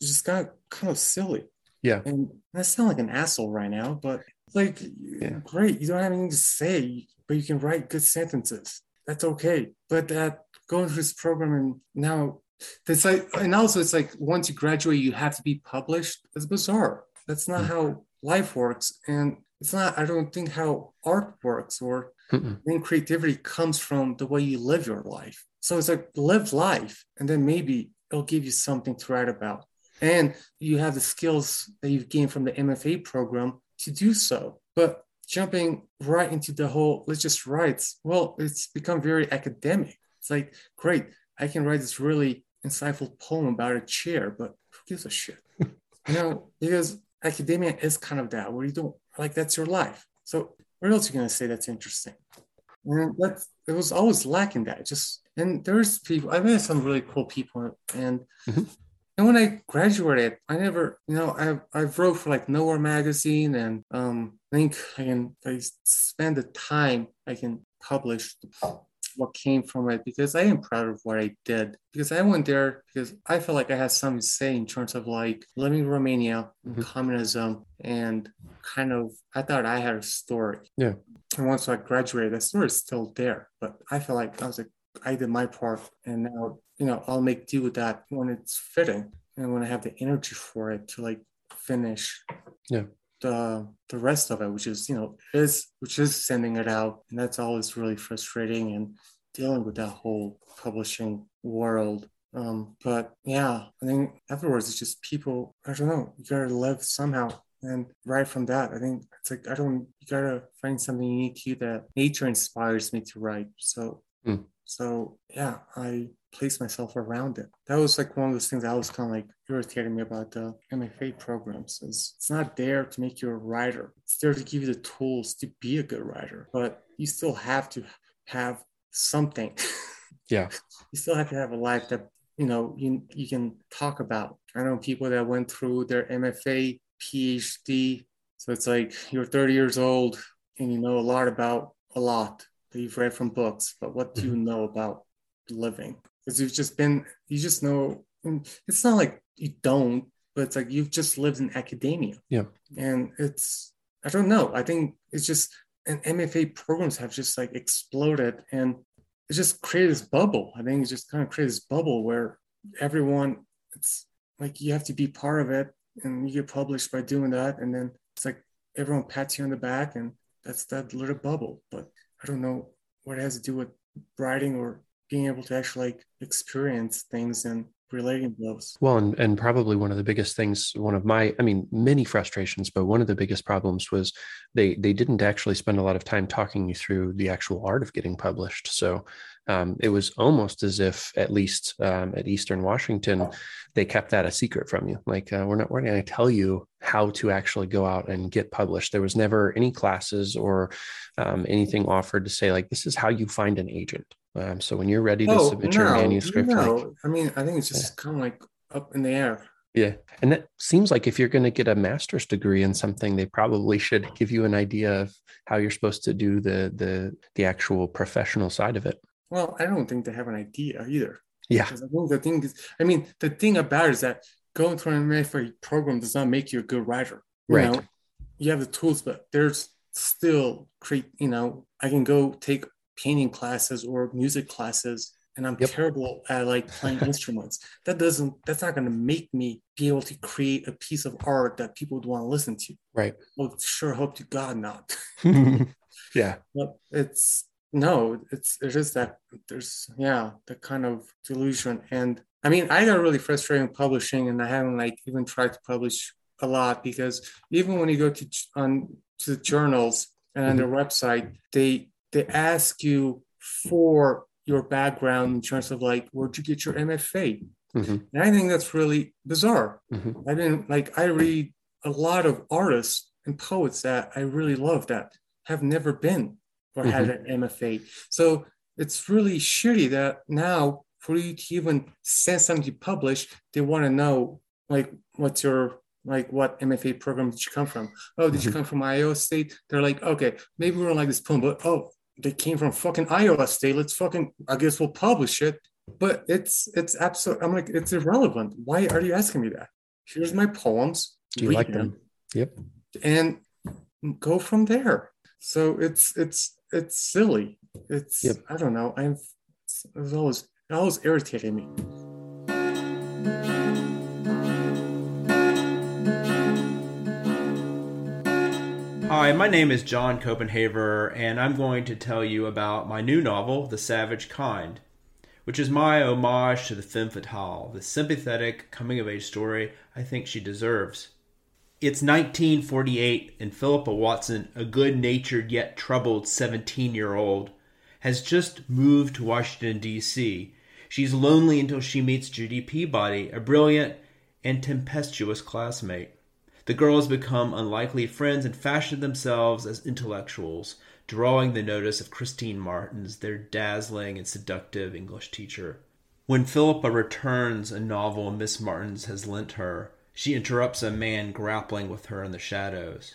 [SPEAKER 6] just got kind of silly
[SPEAKER 5] Yeah.
[SPEAKER 6] and i sound like an asshole right now but like
[SPEAKER 5] Yeah.
[SPEAKER 6] great you don't have anything to say but you can write good sentences that's okay but that going through this program and now it's like and also it's like once you graduate you have to be published it's bizarre that's not
[SPEAKER 5] Mm.
[SPEAKER 6] how life works and it's not i don't think how art works or
[SPEAKER 5] Mm-mm.
[SPEAKER 6] then creativity comes from the way you live your life. So it's like live life, and then maybe it'll give you something to write about. And you have the skills that you've gained from the MFA program to do so. But jumping right into the whole let's just write, well, it's become very academic. It's like, great, I can write this really insightful poem about a chair, but who gives a shit? you know, because academia is kind of that, where you don't like that's your life. So what else are you gonna say that's interesting? And that's it was always lacking that. Just and there's people I met some really cool people and
[SPEAKER 5] Mhm.
[SPEAKER 6] and when I graduated, I never, you know, I I wrote for like Nowhere magazine and um I think I can I spend the time I can publish what came from it because I am proud of what I did. Because I went there because I felt like I had something to say in terms of like living in Romania,
[SPEAKER 5] Mhm.
[SPEAKER 6] communism, and kind of I thought I had a story.
[SPEAKER 5] Yeah.
[SPEAKER 6] And once I graduated, that story is still there. But I felt like I was like, I did my part, and now you know I'll make do with that when it's fitting and when I have the energy for it to like finish.
[SPEAKER 5] Yeah.
[SPEAKER 6] The the rest of it, which is you know is which is sending it out, and that's always really frustrating and dealing with that whole publishing world. Um, but yeah, I think afterwards it's just people. I don't know. You gotta live somehow, and right from that, I think it's like I don't. You gotta find something unique to you that nature inspires me to write. So,
[SPEAKER 5] Hmm.
[SPEAKER 6] So yeah, I place myself around it. That was like one of those things that was kind of like irritating me about the MFA programs. Is it's not there to make you a writer. It's there to give you the tools to be a good writer, but you still have to have something.
[SPEAKER 5] Yeah.
[SPEAKER 6] you still have to have a life that you know you you can talk about. I know people that went through their MFA, PhD. So it's like you're 30 years old and you know a lot about a lot you've read from books, but what do you mm-hmm. know about living? Because you've just been, you just know. It's not like you don't, but it's like you've just lived in academia.
[SPEAKER 5] Yeah.
[SPEAKER 6] And it's, I don't know. I think it's just, and MFA programs have just like exploded and it just created this bubble. I think it's just kind of created this bubble where everyone, it's like you have to be part of it and you get published by doing that. And then it's like everyone pats you on the back and that's that little bubble. But I don't know what it has to do with writing or being able to actually like experience things and relating those.
[SPEAKER 5] Well, and, and probably one of the biggest things, one of my, I mean, many frustrations, but one of the biggest problems was they they didn't actually spend a lot of time talking you through the actual art of getting published. So um, it was almost as if, at least um, at Eastern Washington, they kept that a secret from you. Like uh, we're not we're going to tell you how to actually go out and get published. There was never any classes or um, anything offered to say like this is how you find an agent. Um, so when you're ready to submit your manuscript, like,
[SPEAKER 6] no. I mean, I think it's just kind of like up in the air.
[SPEAKER 5] yeah. And that seems like if you're going to get a master's degree in something, they probably should give you an idea of how you're supposed to do the the the actual professional side of it.
[SPEAKER 6] Well, I don't think they have an idea either.
[SPEAKER 5] Yeah.
[SPEAKER 6] I think the thing is, I mean, the thing about it is that going through an MFA program does not make you a good writer. You
[SPEAKER 5] Right.
[SPEAKER 6] know, you have the tools, but there's still create, you know, I can go take painting classes or music classes and I'm
[SPEAKER 5] Yep.
[SPEAKER 6] terrible at like playing instruments. That doesn't that's not gonna make me be able to create a piece of art that people would want to listen to.
[SPEAKER 5] Right.
[SPEAKER 6] Well, sure hope to God not.
[SPEAKER 5] yeah.
[SPEAKER 6] But it's no, it's it is that there's yeah, the kind of delusion. And I mean, I got really frustrated in publishing, and I haven't like even tried to publish a lot because even when you go to on to the journals and on their website, they they ask you for your background in terms of like where'd you get your MFA?
[SPEAKER 5] Mhm.
[SPEAKER 6] And I think that's really bizarre.
[SPEAKER 5] Mhm.
[SPEAKER 6] I didn't like I read a lot of artists and poets that I really love that have never been or had an MFA. So it's really shitty that now for you to even send something to publish, they want to know like what's your like what MFA program did you come from? Oh, did you mm-hmm. come from Iowa State? They're like, okay, maybe we don't like this poem, but oh, they came from fucking Iowa State. Let's fucking I guess we'll publish it. But it's it's absolute. I'm like, it's irrelevant. Why are you asking me that? Here's my poems.
[SPEAKER 5] Do you like them? Yep.
[SPEAKER 6] and go from there. So it's it's it's silly. It's
[SPEAKER 5] Yep.
[SPEAKER 6] I don't know. I've it's always it always irritated me.
[SPEAKER 2] Hi, my name is John Copenhaver, and I'm going to tell you about my new novel, The Savage Kind, which is my homage to the femme fatale, the sympathetic coming of age story I think she deserves. It's 1948, and Philippa Watson, a good natured yet troubled 17 year old, has just moved to Washington, D.C. She's lonely until she meets Judy Peabody, a brilliant and tempestuous classmate. The girls become unlikely friends and fashion themselves as intellectuals, drawing the notice of Christine Martins, their dazzling and seductive English teacher. When Philippa returns a novel Miss Martins has lent her, she interrupts a man grappling with her in the shadows.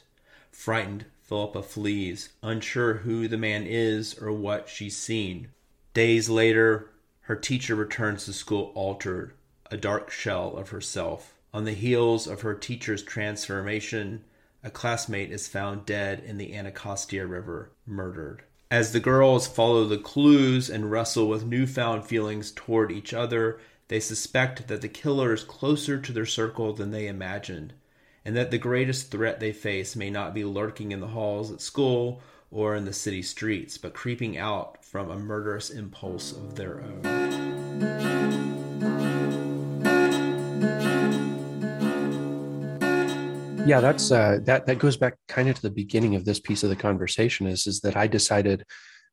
[SPEAKER 2] Frightened, Philippa flees, unsure who the man is or what she's seen. Days later, her teacher returns to school altered, a dark shell of herself. On the heels of her teacher's transformation, a classmate is found dead in the Anacostia River, murdered. As the girls follow the clues and wrestle with newfound feelings toward each other, they suspect that the killer is closer to their circle than they imagined, and that the greatest threat they face may not be lurking in the halls at school or in the city streets, but creeping out from a murderous impulse of their own.
[SPEAKER 5] yeah that's uh, that that goes back kind of to the beginning of this piece of the conversation is is that i decided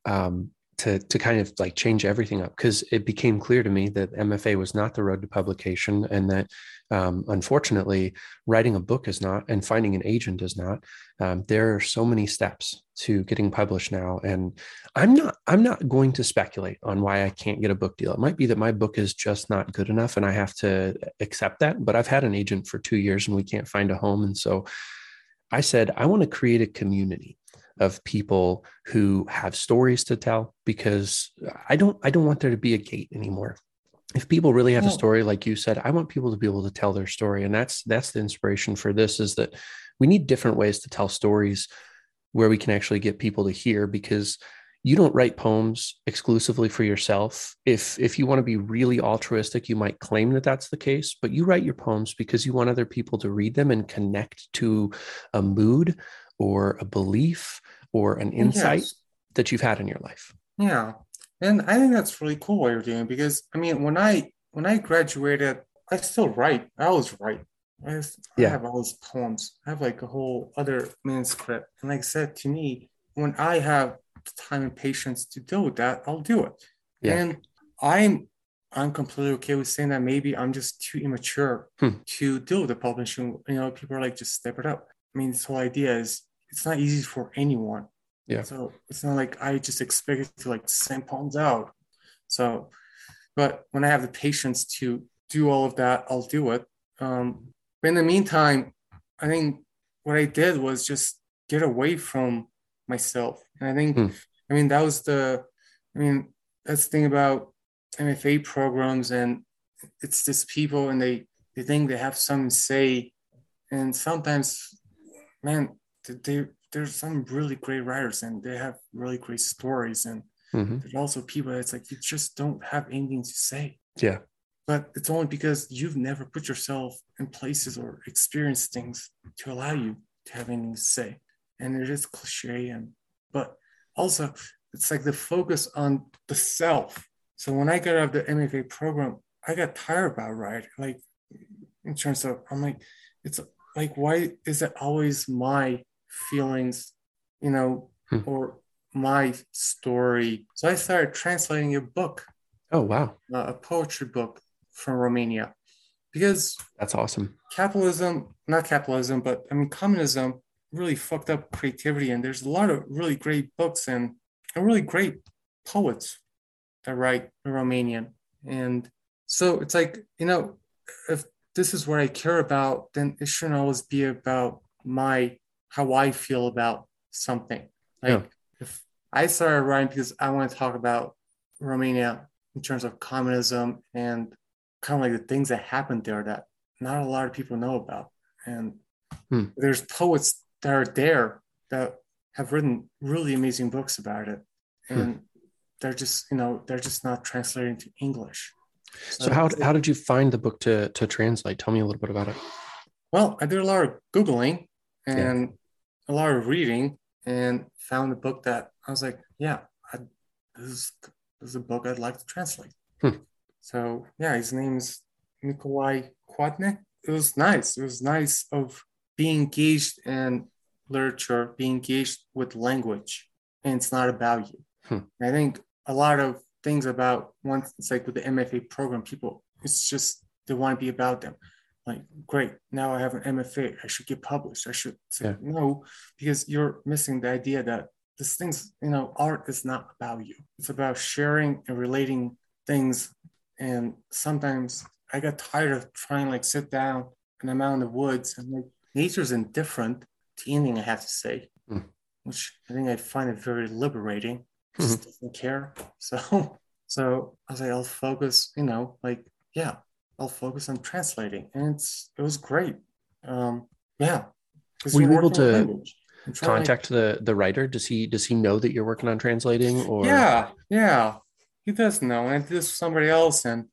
[SPEAKER 5] um, to to kind of like change everything up because it became clear to me that MFA was not the road to publication, and that um, unfortunately, writing a book is not, and finding an agent is not. Um, there are so many steps to getting published now, and I'm not I'm not going to speculate on why I can't get a book deal. It might be that my book is just not good enough, and I have to accept that. But I've had an agent for two years, and we can't find a home, and so I said I want to create a community of people who have stories to tell because I don't I don't want there to be a gate anymore. If people really have a story like you said, I want people to be able to tell their story and that's that's the inspiration for this is that we need different ways to tell stories where we can actually get people to hear because you don't write poems exclusively for yourself if if you want to be really altruistic you might claim that that's the case but you write your poems because you want other people to read them and connect to a mood or a belief or an insight yes. that you've had in your life.
[SPEAKER 6] Yeah. And I think that's really cool what you're doing because I mean when I when I graduated, I still write. I always write. I, yeah. I have all these poems. I have like a whole other manuscript. And like I said to me, when I have time and patience to deal with that, I'll do it. Yeah. And I'm I'm completely okay with saying that maybe I'm just too immature hmm. to deal with the publishing. You know, people are like, just step it up. I mean, this whole idea is it's not easy for anyone.
[SPEAKER 5] Yeah.
[SPEAKER 6] So it's not like I just expect it to like send poems out. So, but when I have the patience to do all of that, I'll do it. Um, but in the meantime, I think what I did was just get away from myself. And I think, hmm. I mean, that was the, I mean, that's the thing about MFA programs and it's just people and they, they think they have some say. And sometimes, man, they, there's some really great writers and they have really great stories and mm-hmm. there's also people that's like you just don't have anything to say.
[SPEAKER 5] Yeah.
[SPEAKER 6] But it's only because you've never put yourself in places or experienced things to allow you to have anything to say. And it is cliche and but also it's like the focus on the self. So when i got out of the mfa program i got tired about writing like in terms of i'm like it's like why is it always my feelings, you know, hmm. or my story. So I started translating a book.
[SPEAKER 5] Oh, wow.
[SPEAKER 6] Uh, a poetry book from Romania. Because
[SPEAKER 5] that's awesome.
[SPEAKER 6] Capitalism, not capitalism, but I mean, communism really fucked up creativity. And there's a lot of really great books and, and really great poets that write Romanian. And so it's like, you know, if this is what I care about, then it shouldn't always be about my how I feel about something. Like yeah. if I started writing because I want to talk about Romania in terms of communism and kind of like the things that happened there that not a lot of people know about. And hmm. there's poets that are there that have written really amazing books about it. Hmm. And hmm. they're just, you know, they're just not translated into English.
[SPEAKER 5] So, so how, how did you find the book to, to translate? Tell me a little bit about it.
[SPEAKER 6] Well, I did a lot of Googling and a lot of reading and found a book that I was like, yeah, I, this, is, this is a book I'd like to translate. Hmm. So yeah, his name's Nicolae Coande. It was nice. It was nice of being engaged in literature, being engaged with language, and it's not about you. Hmm. I think a lot of things about once it's like with the MFA program, people it's just they want to be about them like great now i have an mfa i should get published i should say yeah. no because you're missing the idea that this things you know art is not about you it's about sharing and relating things and sometimes i got tired of trying like sit down and i'm out in the woods and like nature's indifferent to anything i have to say mm. which i think i find it very liberating just mm-hmm. doesn't care so so i was like i'll focus you know like yeah I'll focus on translating, and it's it was great. Um, yeah,
[SPEAKER 5] were you able to? Contact the the writer? Does he does he know that you're working on translating or
[SPEAKER 6] Yeah, yeah, he does know. And this somebody else, and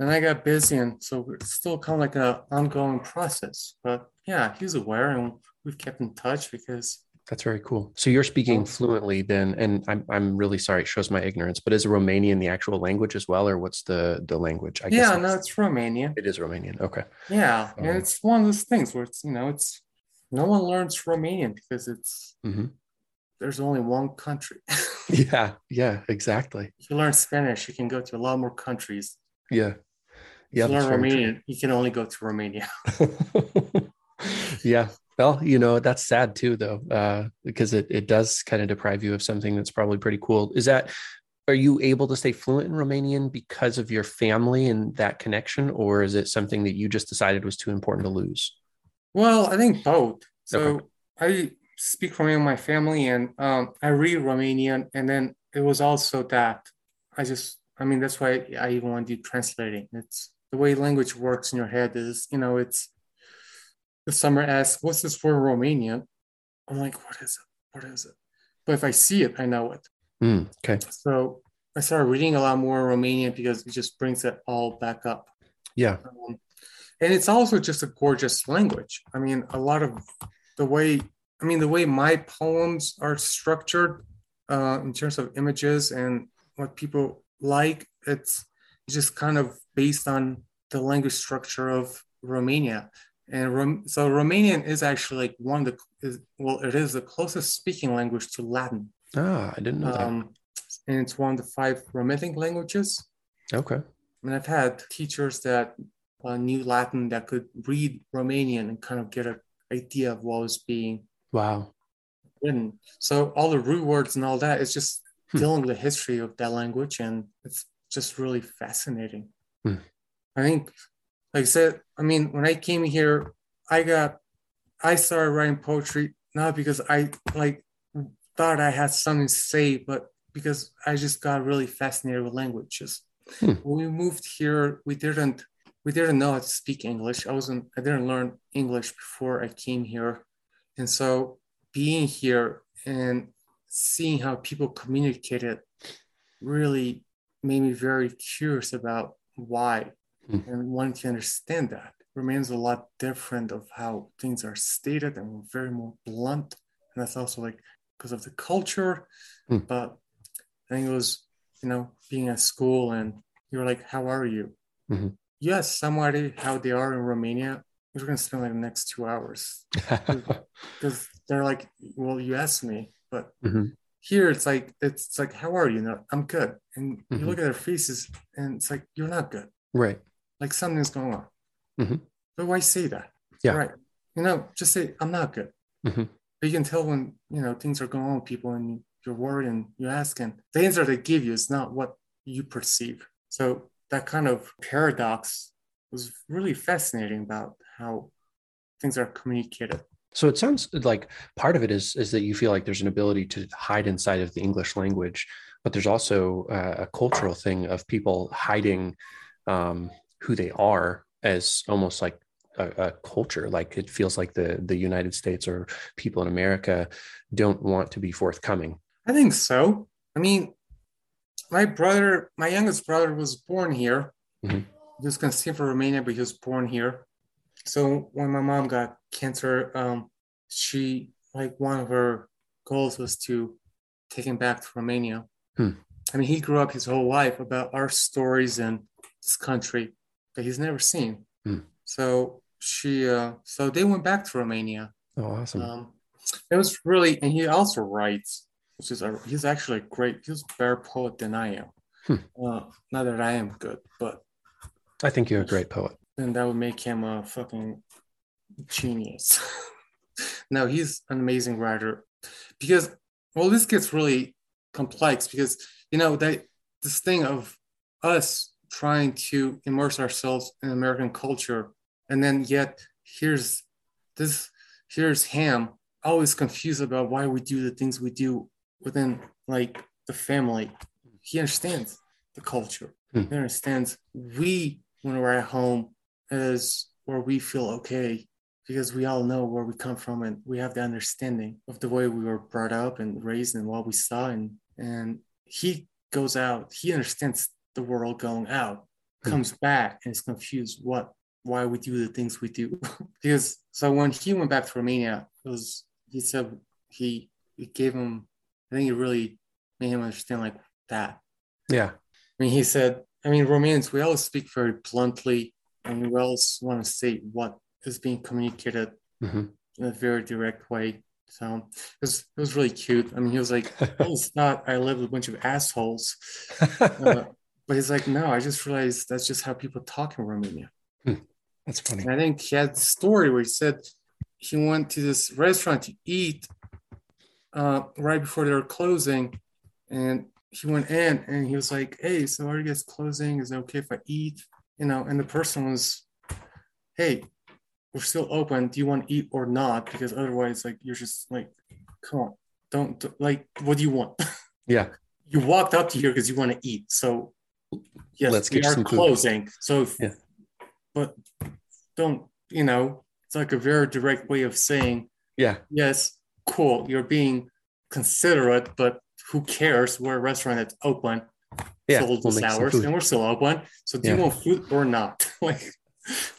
[SPEAKER 6] then I got busy, and so it's still kind of like a ongoing process. But yeah, he's aware, and we've kept in touch because
[SPEAKER 5] That's very cool. So you're speaking fluently then, and I'm I'm really sorry, it shows my ignorance, but is Romanian the actual language as well, or what's the the language? I
[SPEAKER 6] yeah, no, it's Romanian.
[SPEAKER 5] it is Romanian. Okay.
[SPEAKER 6] Yeah,
[SPEAKER 5] Um,
[SPEAKER 6] and it's one of those things where it's you know it's no one learns Romanian because it's
[SPEAKER 5] hmm
[SPEAKER 6] there's only one country.
[SPEAKER 5] Yeah, yeah, exactly.
[SPEAKER 6] if you learn Spanish, you can go to a lot more countries.
[SPEAKER 5] Yeah.
[SPEAKER 6] If
[SPEAKER 5] Yeah,
[SPEAKER 6] you learn
[SPEAKER 5] very true.
[SPEAKER 6] Romanian, you can only go to Romania.
[SPEAKER 5] yeah. Well, you know, that's sad too, though, uh, because it, it does kind of deprive you of something that's probably pretty cool. Is that, are you able to stay fluent in Romanian because of your family and that connection, or is it something that you just decided was too important to lose?
[SPEAKER 6] Well, I think both. So
[SPEAKER 5] Okay.
[SPEAKER 6] I speak Romanian with my family and um, I read Romanian. And then it was also that I just, I mean, that's why I even want to do translating. It's the way language works in your head is, you know, it's, if summer asks, what's this word Romanian? I'm like, what is it? What is it? But if I see it, I know it.
[SPEAKER 5] Mm, okay.
[SPEAKER 6] So I started reading a lot more Romanian because it just brings it all back up.
[SPEAKER 5] Yeah.
[SPEAKER 6] Um, and it's also just a gorgeous language. I mean, a lot of the way, I mean, the way my poems are structured uh, in terms of images and what people like, it's just kind of based on the language structure of Romania. And Rom- so Romanian is actually like one of the, is, well, it is the closest speaking language to Latin.
[SPEAKER 5] Ah, I didn't know
[SPEAKER 6] Um, and it's one of the five Romantic languages.
[SPEAKER 5] Okay.
[SPEAKER 6] And I've had teachers that uh, knew Latin that could read Romanian and kind of get an idea of what was being
[SPEAKER 5] Wow.
[SPEAKER 6] written. So all the root words and all that is just
[SPEAKER 5] Hmm.
[SPEAKER 6] dealing with the history of that language, and it's just really fascinating.
[SPEAKER 5] Hmm.
[SPEAKER 6] I think, like I said, I mean, when I came here, I got, I started writing poetry not because I like thought I had something to say, but because I just got really fascinated with languages.
[SPEAKER 5] Hmm.
[SPEAKER 6] When we moved here, we didn't we didn't know how to speak English. I wasn't I didn't learn English before I came here. And so being here and seeing how people communicated really made me very curious about why
[SPEAKER 5] Hmm.
[SPEAKER 6] and wanting to understand that. Remains a lot different of how things are stated and very more blunt. And that's also like because of the culture.
[SPEAKER 5] Hmm.
[SPEAKER 6] But I think it was, you know, being at school and you were like, How are you?
[SPEAKER 5] Mhm.
[SPEAKER 6] You ask somebody how they are in Romania, We're gonna spend like the next two hours because they're like, well, you asked me, but
[SPEAKER 5] Mhm.
[SPEAKER 6] here it's like it's, like, how are you? And they're, I'm good, and you look at their faces, and it's like you're not good.
[SPEAKER 5] right.
[SPEAKER 6] Like something's going on.
[SPEAKER 5] Mhm.
[SPEAKER 6] But why say that?
[SPEAKER 5] Yeah.
[SPEAKER 6] Right. You know, just say I'm not good.
[SPEAKER 5] Mhm.
[SPEAKER 6] But you can tell when you know things are going on with people, and you're worried, and you ask, and the answer they give you is not what you perceive. So that kind of paradox was really fascinating about how things are communicated.
[SPEAKER 5] So it sounds like part of it is is that you feel like there's an ability to hide inside of the English language, but there's also uh, a cultural thing of people hiding um, who they are as almost like a, a culture. Like it feels like the the United States or people in America don't want to be forthcoming.
[SPEAKER 6] I think so. I mean, my brother, my youngest brother, was born here.
[SPEAKER 5] Mhm.
[SPEAKER 6] He was conceived in Romania, but he was born here. So when my mom got cancer, um, she like one of her goals was to take him back to Romania.
[SPEAKER 5] Hmm.
[SPEAKER 6] I mean, he grew up his whole life about our stories in this country that he's never seen.
[SPEAKER 5] Hmm.
[SPEAKER 6] So she, uh, so they went back to Romania.
[SPEAKER 5] Oh, awesome.
[SPEAKER 6] Um, it was really, and he also writes, which is a, he's actually a great. He's a better poet than I am.
[SPEAKER 5] Hmm.
[SPEAKER 6] Uh, not that I am good, but
[SPEAKER 5] I think you're a great poet.
[SPEAKER 6] And that would make him a fucking genius. no, he's an amazing writer because well, this gets really complex because you know that this thing of us trying to immerse ourselves in American culture, and then yet here's this here's Ham always confused about why we do the things we do within like the family. He understands the culture.
[SPEAKER 5] Hmm.
[SPEAKER 6] He understands we when we're at home is where we feel okay because we all know where we come from and we have the understanding of the way we were brought up and raised and what we saw and and he goes out he understands the world going out
[SPEAKER 5] Hmm.
[SPEAKER 6] comes back and is confused what why we do the things we do because so when he went back to romania it was he said he it gave him i think it really made him understand like that
[SPEAKER 5] Yeah.
[SPEAKER 6] I mean, he said, I mean, Romanians, we always speak very bluntly and we always want to say what is being communicated
[SPEAKER 5] hmm
[SPEAKER 6] in a very direct way. So it was, it was really cute. I mean, he was like, oh, it's not, I live with a bunch of assholes. Uh, but he's like, no, I just realized that's just how people talk in Romania.
[SPEAKER 5] That's funny.
[SPEAKER 6] And I think he had a story where he said he went to this restaurant to eat uh, right before they were closing. And he went in and he was like, Hey, so are you guys closing? Is it okay if I eat? You know, and the person was, Hey, we're still open. Do you want to eat or not? Because otherwise, like, you're just like, come on, don't, don't- like, what do you want?
[SPEAKER 5] Yeah.
[SPEAKER 6] you walked up to here because you want to eat. So yes,
[SPEAKER 5] Let's
[SPEAKER 6] we
[SPEAKER 5] get
[SPEAKER 6] are
[SPEAKER 5] some food.
[SPEAKER 6] closing. So if-
[SPEAKER 5] Yeah.
[SPEAKER 6] but don't, you know, it's like a very direct way of saying,
[SPEAKER 5] Yeah.
[SPEAKER 6] yes, cool, you're being considerate, but who cares? We're a restaurant that's open,
[SPEAKER 5] Yeah.
[SPEAKER 6] sold
[SPEAKER 5] we'll
[SPEAKER 6] hours, and we're still open. So do you want food or not? like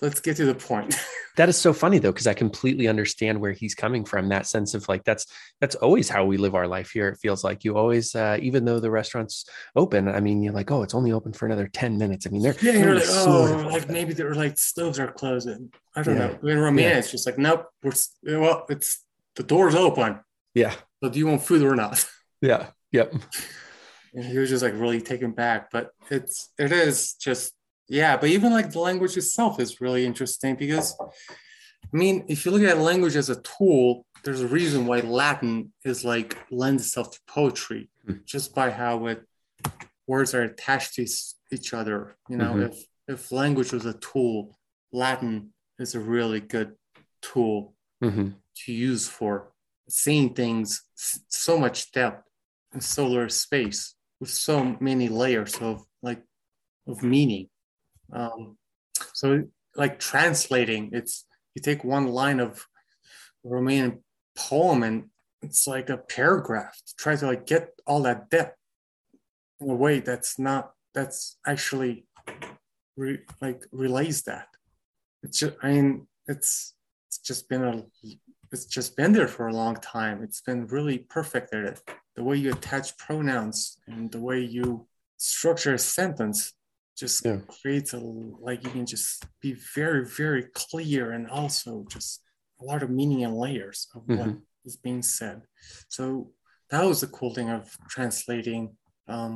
[SPEAKER 6] let's get to the point.
[SPEAKER 5] That is so funny though, because I completely understand where he's coming from. That sense of like that's that's always how we live our life here. It feels like you always, uh, even though the restaurant's open, I mean, you're like, oh, it's only open for another ten minutes. I mean, they're,
[SPEAKER 6] yeah, you're like, oh, like maybe they're like stoves are closing. I don't
[SPEAKER 5] Yeah.
[SPEAKER 6] know. In Romania,
[SPEAKER 5] Yeah.
[SPEAKER 6] it's just like, nope, we're well, it's the door's open.
[SPEAKER 5] yeah,
[SPEAKER 6] So do you want food or not?
[SPEAKER 5] yeah, yep,
[SPEAKER 6] and he was just like really taken back but it's it is just yeah but even like the language itself is really interesting because i mean if you look at language as a tool there's a reason why latin is like lends itself to poetry
[SPEAKER 5] Hmm.
[SPEAKER 6] just by how it words are attached to each- other you know
[SPEAKER 5] Mhm.
[SPEAKER 6] if if language was a tool latin is a really good tool
[SPEAKER 5] hmm
[SPEAKER 6] to use for seeing things so much depth in solar space with so many layers of like of meaning um so like translating it's you take one line of romanian poem and it's like a paragraph to try to like get all that depth in a way that's not that's actually re, like relays that it's just i mean it's it's just been a it's just been there for a long time. It's been really perfect at it. The way you attach pronouns and the way you structure a sentence just
[SPEAKER 5] Yeah.
[SPEAKER 6] creates a like you can just be very, very clear and also just a lot of meaning and layers of what
[SPEAKER 5] Mhm.
[SPEAKER 6] is being said. So that was the cool thing of translating um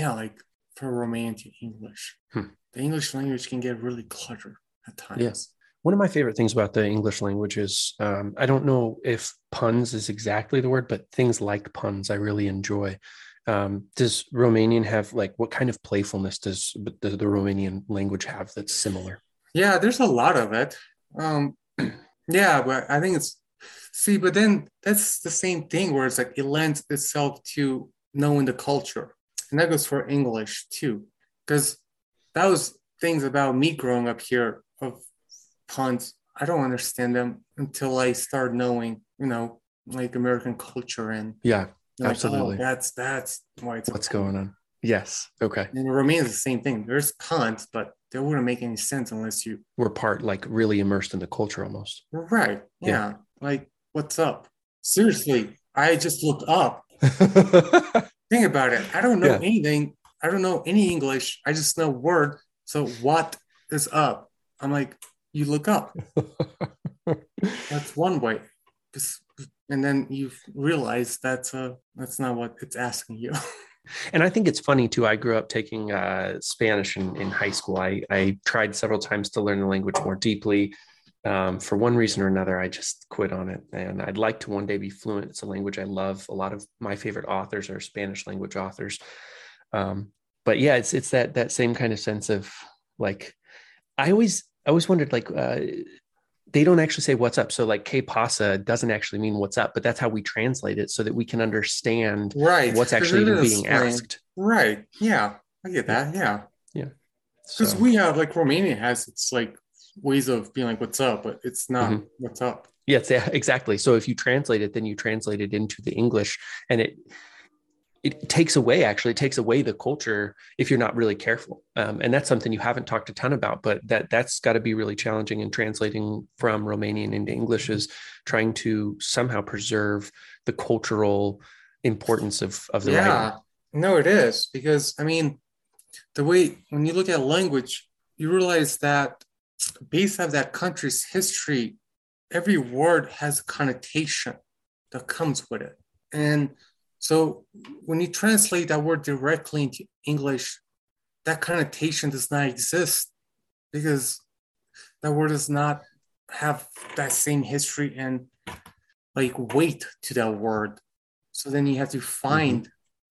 [SPEAKER 6] yeah, like from Romanian to English.
[SPEAKER 5] Hmm.
[SPEAKER 6] The English language can get really cluttered at times.
[SPEAKER 5] Yeah. One of my favorite things about the English language is um, I don't know if puns is exactly the word, but things like puns I really enjoy. Um, does Romanian have like what kind of playfulness does the, the Romanian language have that's similar?
[SPEAKER 6] Yeah, there's a lot of it. Um, yeah, but I think it's see, but then that's the same thing where it's like it lends itself to knowing the culture, and that goes for English too, because that was things about me growing up here of puns. I don't understand them until I start knowing, you know, like American culture and
[SPEAKER 5] Yeah,
[SPEAKER 6] like, oh,
[SPEAKER 5] Absolutely.
[SPEAKER 6] that's that's why it's
[SPEAKER 5] what's going on? Yes. Okay.
[SPEAKER 6] And it remains the same thing. There's puns, but they wouldn't make any sense unless you
[SPEAKER 5] We're part like really immersed in the culture almost.
[SPEAKER 6] Right.
[SPEAKER 5] Yeah.
[SPEAKER 6] Yeah. Like, what's up? Seriously, I just looked up. Think about it. I don't know
[SPEAKER 5] Yeah.
[SPEAKER 6] anything. I don't know any English. I just know word. So what is up? I'm like, you look up. That's one way. Just- And then you realize that's uh that's not what it's asking you.
[SPEAKER 5] And I think it's funny too. I grew up taking uh, Spanish in, in high school. I, I tried several times to learn the language more deeply. Um, for one reason or another, I just quit on it. And I'd like to one day be fluent. It's a language I love. A lot of my favorite authors are Spanish language authors. Um, but yeah, it's it's that that same kind of sense of like, I always I always wondered like uh, they don't actually say what's up. So like K pasa doesn't actually mean what's up, but that's how we translate it so that we can understand
[SPEAKER 6] right.
[SPEAKER 5] what's actually even being asked.
[SPEAKER 6] Right. Yeah. I get that. Yeah.
[SPEAKER 5] Yeah.
[SPEAKER 6] Because we have like Romania has its like ways of being like what's up, but it's not
[SPEAKER 5] Mhm.
[SPEAKER 6] what's up.
[SPEAKER 5] Yes, yeah, exactly. So if you translate it, then you translate it into the English, and it it takes away actually it takes away the culture if you're not really careful. Um, and that's something you haven't talked a ton about, but that that's got to be really challenging in translating from Romanian into English is trying to somehow preserve the cultural importance of of the
[SPEAKER 6] yeah
[SPEAKER 5] writing.
[SPEAKER 6] no it is because i mean the way when you look at language you realize that based on that country's history every word has a connotation that comes with it and so when you translate that word directly into english that connotation does not exist because that word does not have that same history and like weight to that word. So then you have to mm-hmm. find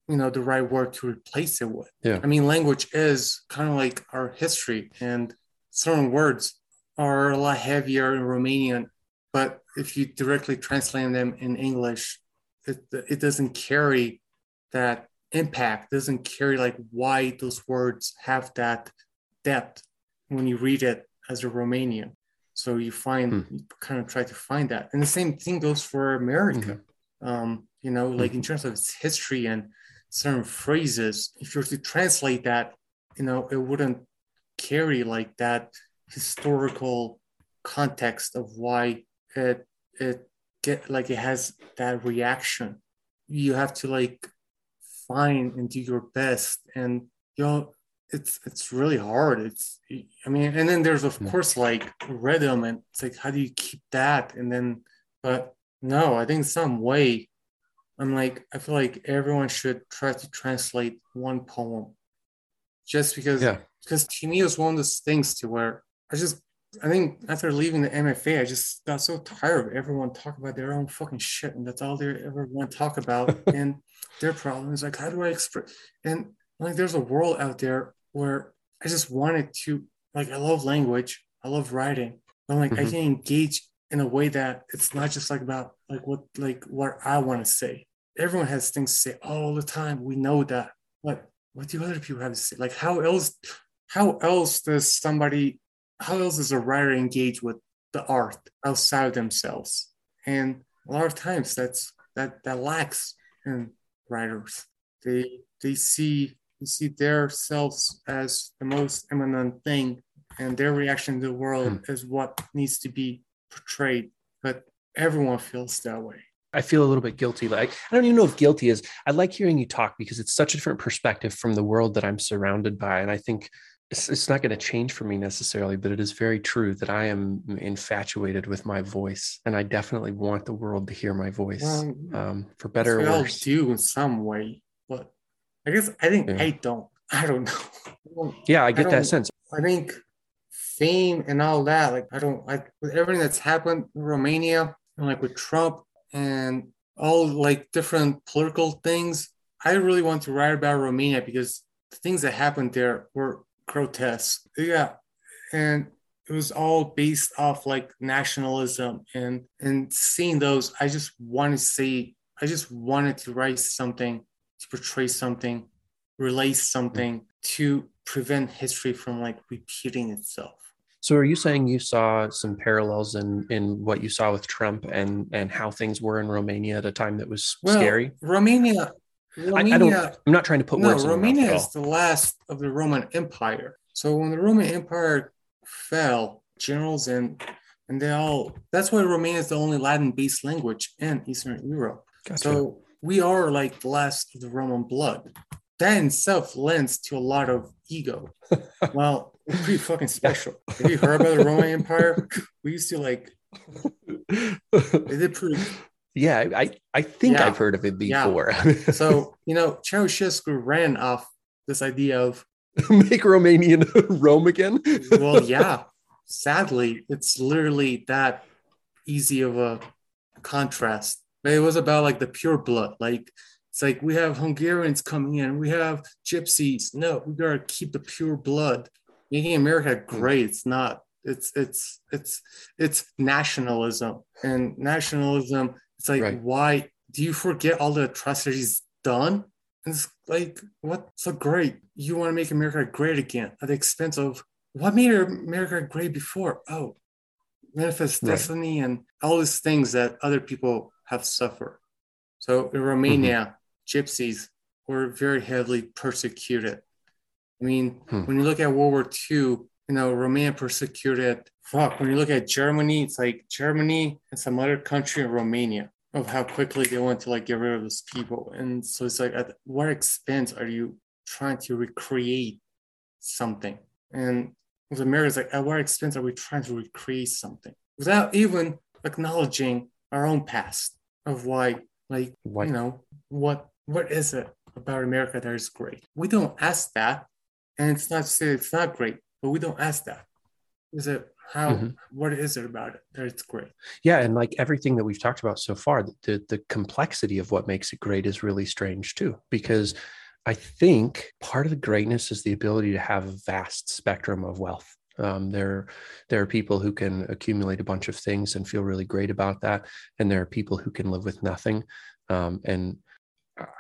[SPEAKER 6] you know the right word to replace it with.
[SPEAKER 5] Yeah.
[SPEAKER 6] i mean language is kind of like our history and certain words are a lot heavier in romanian but if you directly translate them in english it, it doesn't carry that impact doesn't carry like why those words have that depth when you read it as a romanian. So you find hmm. you kind of try to find that. And the same thing goes for america. Mm-hmm. Um, you know, like in mm-hmm. terms of its history and certain phrases, if you were to translate that, you know, it wouldn't carry like that historical context of why it it get like it has that reaction. You have to like find and do your best, and you know, it's it's really hard. It's I mean, and then there's of course like rhythm, and it's like how do you keep that? And then, but no, I think some way I'm like, I feel like everyone should try to translate one poem just because,
[SPEAKER 5] Yeah.
[SPEAKER 6] because to me, it was one of those things to where I just, I think after leaving the MFA, I just got so tired of everyone talking about their own fucking shit. And that's all they ever want to talk about. and their problems, like, how do I express? And like, there's a world out there where I just wanted to, like, I love language, I love writing. But like, I
[SPEAKER 5] Mhm.
[SPEAKER 6] can engage in a way that it's not just like about like what like what I want to say. Everyone has things to say all the time. We know that. What what do other people have to say? Like how else how else does somebody how else does a writer engage with the art outside of themselves? And a lot of times that's that that lacks in writers. They they see they see their selves as the most eminent thing and their reaction to the world hmm. is what needs to be portrayed. But everyone feels that way.
[SPEAKER 5] I feel a little bit guilty. Like I don't even know if guilty is. I like hearing you talk because it's such a different perspective from the world that I'm surrounded by, and I think it's, it's not going to change for me necessarily. But it is very true that I am infatuated with my voice, and I definitely want the world to hear my voice,
[SPEAKER 6] Well,
[SPEAKER 5] um, for better or worse.
[SPEAKER 6] do in some way, but I guess I think
[SPEAKER 5] Yeah.
[SPEAKER 6] I don't. I don't know. I don't-
[SPEAKER 5] Yeah, I get
[SPEAKER 6] don't-
[SPEAKER 5] that sense.
[SPEAKER 6] I think fame and all that, like I don't like with everything that's happened in Romania and like with Trump and all like different political things. I really want to write about Romania because the things that happened there were grotesque. Yeah. And it was all based off like nationalism and and seeing those, I just want to see, I just wanted to write something, to portray something, relate something to prevent history from like repeating itself.
[SPEAKER 5] So, are you saying you saw some parallels in in what you saw with Trump and and how things were in Romania at a time that was
[SPEAKER 6] Well,
[SPEAKER 5] scary?
[SPEAKER 6] Romania, Romania,
[SPEAKER 5] I don't. I'm not trying to put
[SPEAKER 6] no,
[SPEAKER 5] words in your mouth
[SPEAKER 6] Romania is the last of the Roman Empire. So when the Roman Empire fell, generals and and they all that's why Romania is the only Latin-based language in Eastern Europe.
[SPEAKER 5] Gotcha.
[SPEAKER 6] So we are like the last of the Roman blood. That in itself lends to a lot of ego. well, we're pretty fucking special. Have you heard about the Roman Empire? We used to like they did pretty
[SPEAKER 5] yeah, I I- think
[SPEAKER 6] Yeah.
[SPEAKER 5] I've heard of it
[SPEAKER 6] Yeah.
[SPEAKER 5] before.
[SPEAKER 6] so you know Ceausescu ran off this idea of
[SPEAKER 5] Make Romanian Rome again.
[SPEAKER 6] well yeah sadly it's literally that easy of a contrast but it was about like the pure blood like it's like we have hungarians coming in we have gypsies no we gotta keep the pure blood making america great it's not it's it's it's it's nationalism and nationalism it's like
[SPEAKER 5] Right.
[SPEAKER 6] why do you forget all the atrocities done and it's like what so great you want to make america great again at the expense of what made America great before? Oh, manifest
[SPEAKER 5] Right.
[SPEAKER 6] destiny and all these things that other people have suffered. So in Romania, gypsies were very heavily persecuted. I mean,
[SPEAKER 5] Hmm.
[SPEAKER 6] when you look at World War II, you know, Romania persecuted. Fuck, when you look at Germany, it's like Germany and some other country in Romania of how quickly they want to like get rid of those people. And so it's like, at what expense are you trying to recreate something? And with America, like, at what expense are we trying to recreate something without even acknowledging our own past of why, like,
[SPEAKER 5] Why-
[SPEAKER 6] you know, what what is it about America that is great? We don't ask that, and it's not it's not great, but we don't ask that. Is it how?
[SPEAKER 5] Mhm.
[SPEAKER 6] what is it about it that it's great?
[SPEAKER 5] Yeah, and like everything that we've talked about so far, the the complexity of what makes it great is really strange too. Because I think part of the greatness is the ability to have a vast spectrum of wealth. Um, there, there are people who can accumulate a bunch of things and feel really great about that, and there are people who can live with nothing. Um, and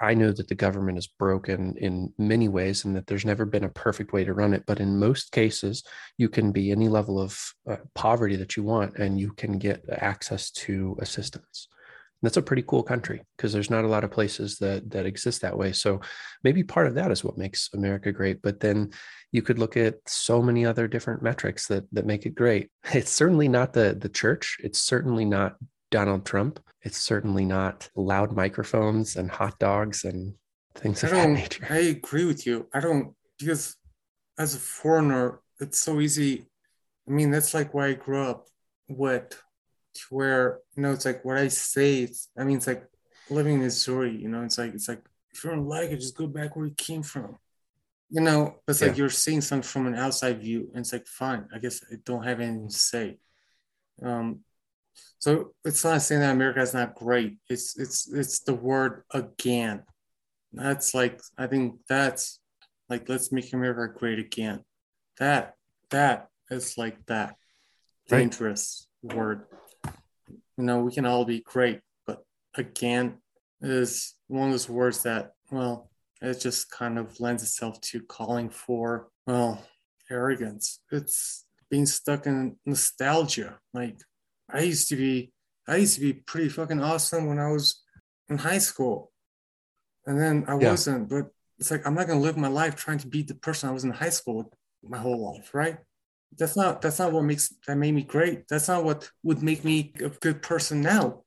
[SPEAKER 5] I know that the government is broken in many ways, and that there's never been a perfect way to run it. But in most cases, you can be any level of uh, poverty that you want and you can get access to assistance. That's a pretty cool country because there's not a lot of places that that exist that way. So maybe part of that is what makes america great but then you could look at so many other different metrics that that make it great. It's certainly not the the church. It's certainly not donald trump it's certainly not loud microphones and hot dogs and things
[SPEAKER 6] I
[SPEAKER 5] of that nature
[SPEAKER 6] I agree with you. I don't because as a foreigner, it's so easy. I mean, that's like why I grew up with, to where you know, it's like what I say. It's I mean, it's like living in Missouri. You know, it's like it's like if you don't like it, just go back where you came from. You know, it's like you're seeing something from an outside view, and it's like fine. I guess I don't have anything to say. Um, so it's not saying that America is not great. It's it's it's the word again. That's like I think that's like let's make America great again. That that is like that
[SPEAKER 5] Right.
[SPEAKER 6] dangerous word. You know, we can all be great, but again is one of those words that well, it just kind of lends itself to calling for well arrogance. It's being stuck in nostalgia. Like I used to be I used to be pretty fucking awesome when I was in high school. And then I
[SPEAKER 5] Yeah.
[SPEAKER 6] wasn't, but it's like I'm not gonna live my life trying to be the person I was in high school with my whole life, right? That's not that's not what makes that made me great. That's not what would make me a good person now.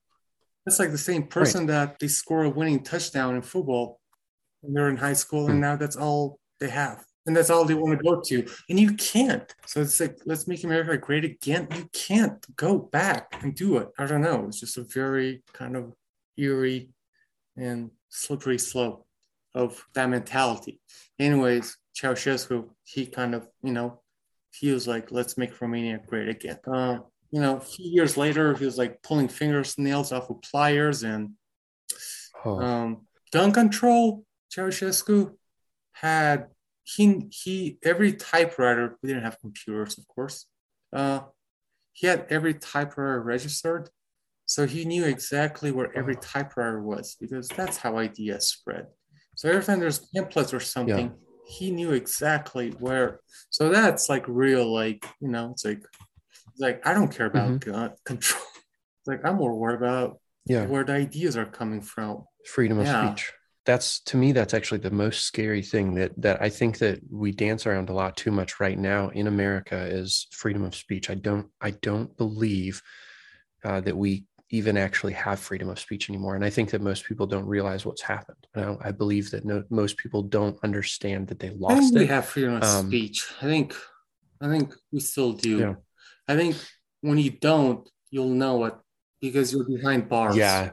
[SPEAKER 6] That's like the same person that they score a winning touchdown in football when they're in high school, and
[SPEAKER 5] Hmm.
[SPEAKER 6] now that's all they have. And that's all they want to go to. And you can't. So it's like, let's make America great again. You can't go back and do it. I don't know. It's just a very kind of eerie and slippery slope of that mentality. Anyways, Ceausescu, he kind of, you know, he was like, let's make Romania great again. Uh, you know, a few years later, he was like pulling fingernails off with pliers and
[SPEAKER 5] oh,
[SPEAKER 6] um, gun control. Ceausescu had he he every typewriter. We didn't have computers, of course. Uh, he had every typewriter registered, so he knew exactly where every typewriter was because that's how ideas spread. So every time there's templates or something, he knew exactly where. So that's like real, like you know, it's like it's like I don't care about gun control. It's like I'm more worried about
[SPEAKER 5] yeah
[SPEAKER 6] where the ideas are coming from.
[SPEAKER 5] freedom of
[SPEAKER 6] Yeah.
[SPEAKER 5] speech that's to me that's actually the most scary thing that that i think that we dance around a lot too much right now in america is freedom of speech i don't i don't believe uh, that we even actually have freedom of speech anymore and i think that most people don't realize what's happened i believe that no, most people don't understand that they
[SPEAKER 6] I think
[SPEAKER 5] lost
[SPEAKER 6] we have freedom of
[SPEAKER 5] Um,
[SPEAKER 6] speech. I think, I think we still do.
[SPEAKER 5] Yeah.
[SPEAKER 6] I think when you don't, you'll know it because you're behind bars.
[SPEAKER 5] yeah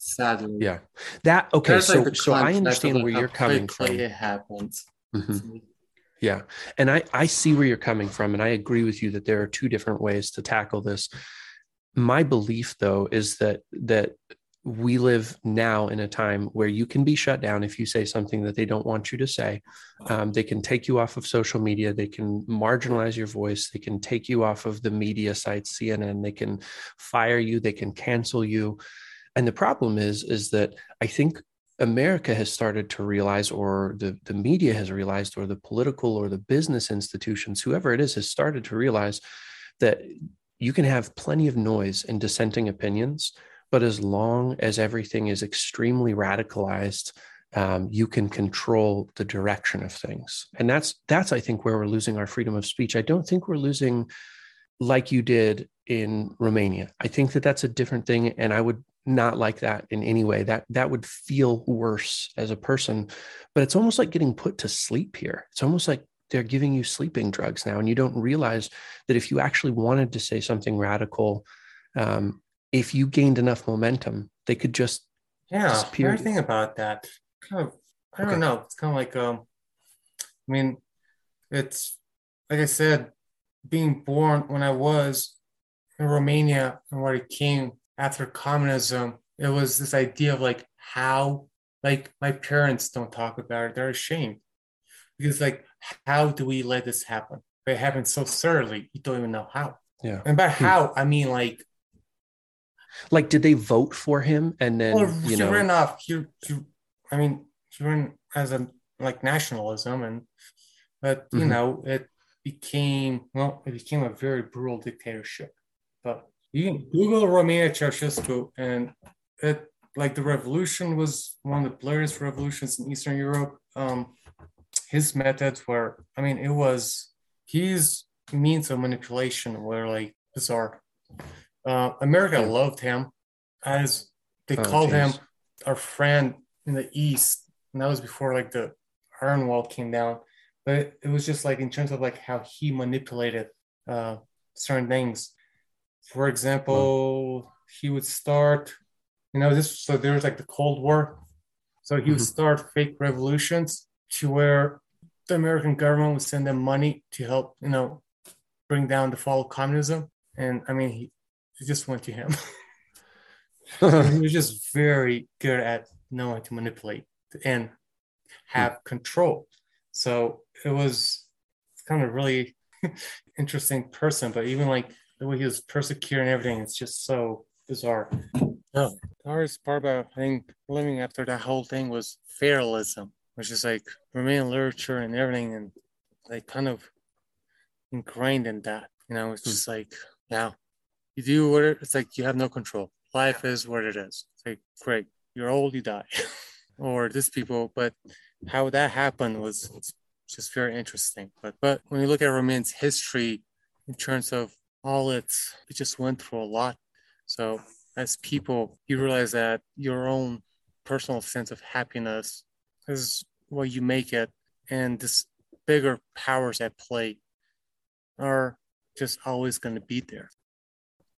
[SPEAKER 6] sadly.
[SPEAKER 5] yeah that okay so
[SPEAKER 6] like
[SPEAKER 5] so i understand where you're coming from
[SPEAKER 6] It happens.
[SPEAKER 5] Mhm. Yeah. And I, I see where you're coming from. And I agree with you that there are two different ways to tackle this. My belief though is that that we live now in a time where you can be shut down if you say something that they don't want you to say. Um, they can take you off of social media. They can marginalize your voice. They can take you off of the media sites, CNN. They can fire you. They can cancel you. And the problem is, is that I think America has started to realize, or the, the media has realized, or the political or the business institutions, whoever it is, has started to realize that you can have plenty of noise and dissenting opinions, but as long as everything is extremely radicalized, um, you can control the direction of things. And that's that's I think where we're losing our freedom of speech. I don't think we're losing like you did in Romania. I think that that's a different thing, and I would not like that in any way. That that would feel worse as a person. But it's almost like getting put to sleep here. It's almost like they're giving you sleeping drugs now, and you don't realize that if you actually wanted to say something radical, um, if you gained enough momentum, they could just
[SPEAKER 6] Yeah,
[SPEAKER 5] disappear.
[SPEAKER 6] I think about that. Kind of, I don't
[SPEAKER 5] Okay.
[SPEAKER 6] know. It's kind of like, um, I mean, it's like I said, being born when I was in Romania and where it came after communism, it was this idea of like how, like my parents don't talk about it. They're ashamed because like, how do we let this happen? It happened so certainly, you don't even know how.
[SPEAKER 5] Yeah.
[SPEAKER 6] And by
[SPEAKER 5] Hmm.
[SPEAKER 6] how, I mean like
[SPEAKER 5] Like, did they vote for him and then
[SPEAKER 6] Well,
[SPEAKER 5] you
[SPEAKER 6] he
[SPEAKER 5] know?
[SPEAKER 6] ran off. He, he, I mean, he ran as a like nationalism, and but you
[SPEAKER 5] Mhm.
[SPEAKER 6] know, it became well, it became a very brutal dictatorship. But you can Google Romania Ceausescu, and it like the revolution was one of the bloodiest revolutions in Eastern Europe. Um, his methods were, I mean, it was his means of manipulation were like bizarre. Uh, America loved him as they
[SPEAKER 5] Oh,
[SPEAKER 6] called him our friend in the East. And that was before like the Iron Wall came down. But it, it was just like in terms of like how he manipulated uh, certain things. For example, he would start, you know, this so there was like the Cold War. So he would
[SPEAKER 5] Mhm.
[SPEAKER 6] start fake revolutions to where the American government would send them money to help, you know, bring down the fall of communism. And I mean, he, it just went to him. he was just very good at knowing to manipulate and have control. So it was kind of really interesting person, but even like the way he was persecuting everything, it's just so bizarre. No, the hardest part about I think living after that whole thing was fatalism, which is like Romanian literature and everything, and like kind of ingrained in that. You know, it's
[SPEAKER 5] Hmm.
[SPEAKER 6] just like, yeah, you do what it, it's like you have no control. Life is what it is. It's like, great, you're old, you die. or this people, but how that happened was just very interesting. But but when you look at Romanian's history in terms of all its it just went through a lot. So as people, you realize that your own personal sense of happiness is what you make it, and this bigger powers at play are just always going to be there.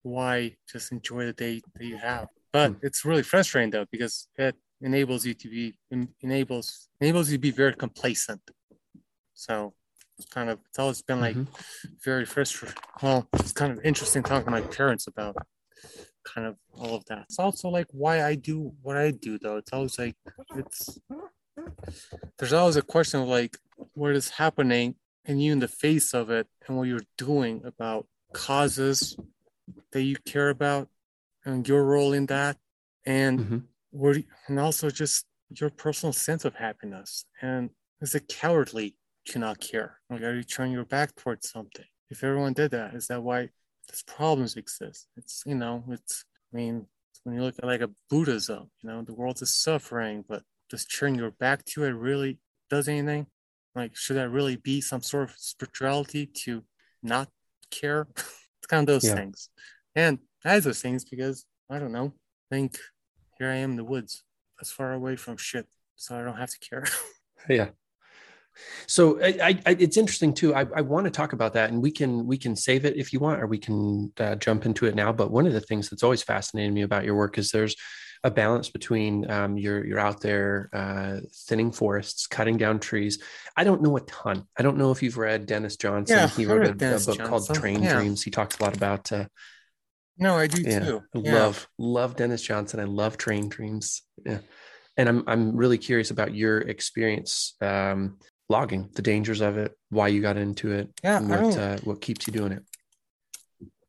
[SPEAKER 6] Why just enjoy the day that you have? But
[SPEAKER 5] Hmm.
[SPEAKER 6] it's really frustrating though because it enables you to be enables enables you to be very complacent. So kind of it's always been like
[SPEAKER 5] Mhm.
[SPEAKER 6] very frustrating. Well, it's kind of interesting talking to my parents about kind of all of that. It's also like why I do what I do though. It's always like it's there's always a question of like what is happening and you in the face of it and what you're doing about causes that you care about and your role in that and
[SPEAKER 5] Mhm.
[SPEAKER 6] what and also just your personal sense of happiness and is it cowardly to not care like are you turning your back towards something if everyone did that is that why these problems exist it's you know it's i mean when you look at like a buddhism you know the world is suffering but just turning your back to it really does anything like should that really be some sort of spirituality to not care it's kind of those
[SPEAKER 5] Yeah.
[SPEAKER 6] things and I have those things because I don't know. I think here I am in the woods, as far away from shit, so I don't have to care.
[SPEAKER 5] yeah so I, I, it's interesting too I, I want to talk about that and we can we can save it if you want or we can uh, jump into it now but one of the things that's always fascinated me about your work is there's a balance between um, you're you're out there uh, thinning forests cutting down trees i don't know a ton i don't know if you've read denis johnson
[SPEAKER 6] Yeah,
[SPEAKER 5] he wrote a, a book called train
[SPEAKER 6] yeah.
[SPEAKER 5] dreams he talks a lot about uh,
[SPEAKER 6] no, I do
[SPEAKER 5] yeah,
[SPEAKER 6] too. Yeah.
[SPEAKER 5] love love Denis Johnson. I love Train Dreams. Yeah, and I'm I'm really curious about your experience um, logging, the dangers of it, why you got into it,
[SPEAKER 6] Yeah,
[SPEAKER 5] what uh, what keeps you doing it.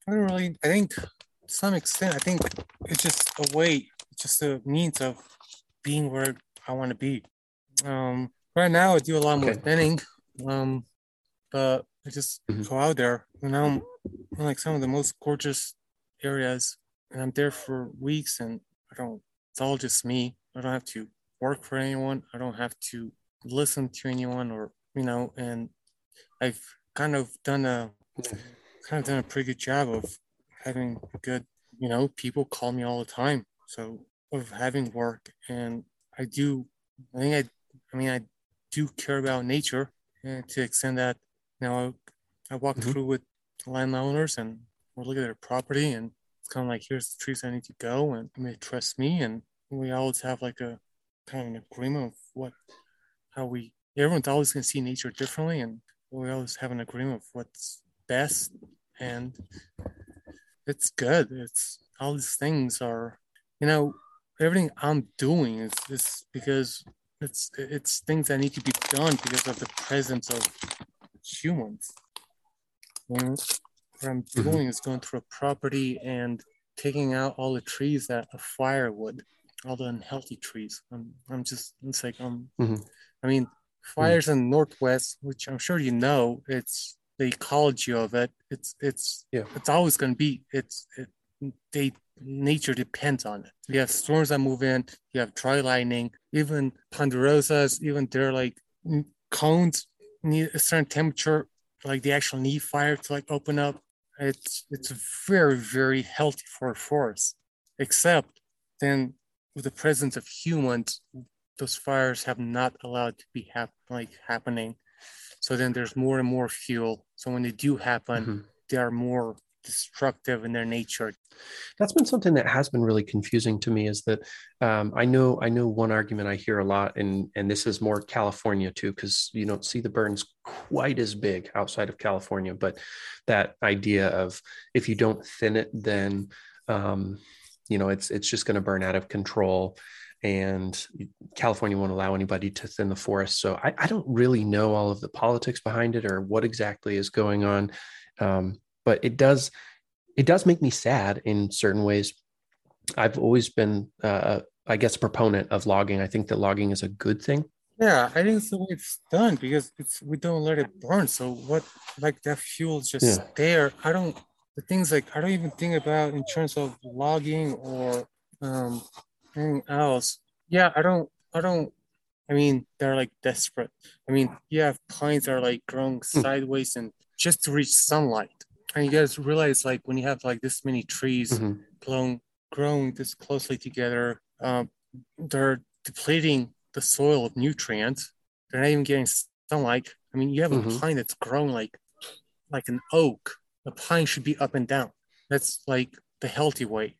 [SPEAKER 6] I don't really. I think to some extent, I think it's just a way, just a means of being where I want to be. Um, right now I do a lot more
[SPEAKER 5] Okay.
[SPEAKER 6] thinning. Um, but I just
[SPEAKER 5] Mhm.
[SPEAKER 6] go out there and I'm in like some of the most gorgeous areas and I'm there for weeks and I don't it's all just me. I don't have to work for anyone. I don't have to listen to anyone or you know, and I've kind of done a kind of done a pretty good job of having good, you know, people call me all the time. So of having work and I do I think I I mean I do care about nature and to extend that you know I, I walk
[SPEAKER 5] Mhm.
[SPEAKER 6] through with landowners and we look at their property and it's kind of like here's the trees I need to go and they trust me and we always have like a kind of an agreement of what how we everyone's always gonna see nature differently and we always have an agreement of what's best and it's good. It's all these things are you know everything I'm doing is is because it's it's things that need to be done because of the presence of humans. And what I'm
[SPEAKER 5] Mhm.
[SPEAKER 6] doing is going through a property and taking out all the trees that are firewood, all the unhealthy trees. I'm I'm just it's like um
[SPEAKER 5] Mhm.
[SPEAKER 6] I mean fires in the northwest, which I'm sure you know, it's the ecology of it. It's it's
[SPEAKER 5] Yeah.
[SPEAKER 6] it's always gonna be it's it they nature depends on it. You have storms that move in, you have dry lightning, even ponderosas, even they're like mm, cones need a certain temperature, like they actually need fire to like open up. It's it's very, very healthy for a forest. Except then with the presence of humans, those fires have not allowed to be hap- like happening. So then there's more and more fuel. So when they do happen,
[SPEAKER 5] Mhm.
[SPEAKER 6] they are more destructive in their nature.
[SPEAKER 5] that's been something that has been really confusing to me is that um, I know I know one argument I hear a lot and and this is more California too because you don't see the burns quite as big outside of California but that idea of if you don't thin it then um, you know it's it's just going to burn out of control and California won't allow anybody to thin the forest so I, I don't really know all of the politics behind it or what exactly is going on um, but it does it does make me sad in certain ways. I've always been, uh, I guess, a proponent of logging. I think that logging is a good thing.
[SPEAKER 6] Yeah, I think it's the way it's done because it's we don't let it burn. So what like that fuel is just
[SPEAKER 5] Yeah.
[SPEAKER 6] there. I don't the things like I don't even think about in terms of logging or um anything else. Yeah, I don't I don't I mean they're like desperate. I mean you have pines that are like growing sideways and just to reach sunlight. And you guys realize like when you have like this many trees
[SPEAKER 5] Mhm.
[SPEAKER 6] grown growing this closely together, um, they're depleting the soil of nutrients. They're not even getting sunlight. I mean, you have a
[SPEAKER 5] Mhm.
[SPEAKER 6] pine that's grown like like an oak. A pine should be up and down. That's like the healthy way.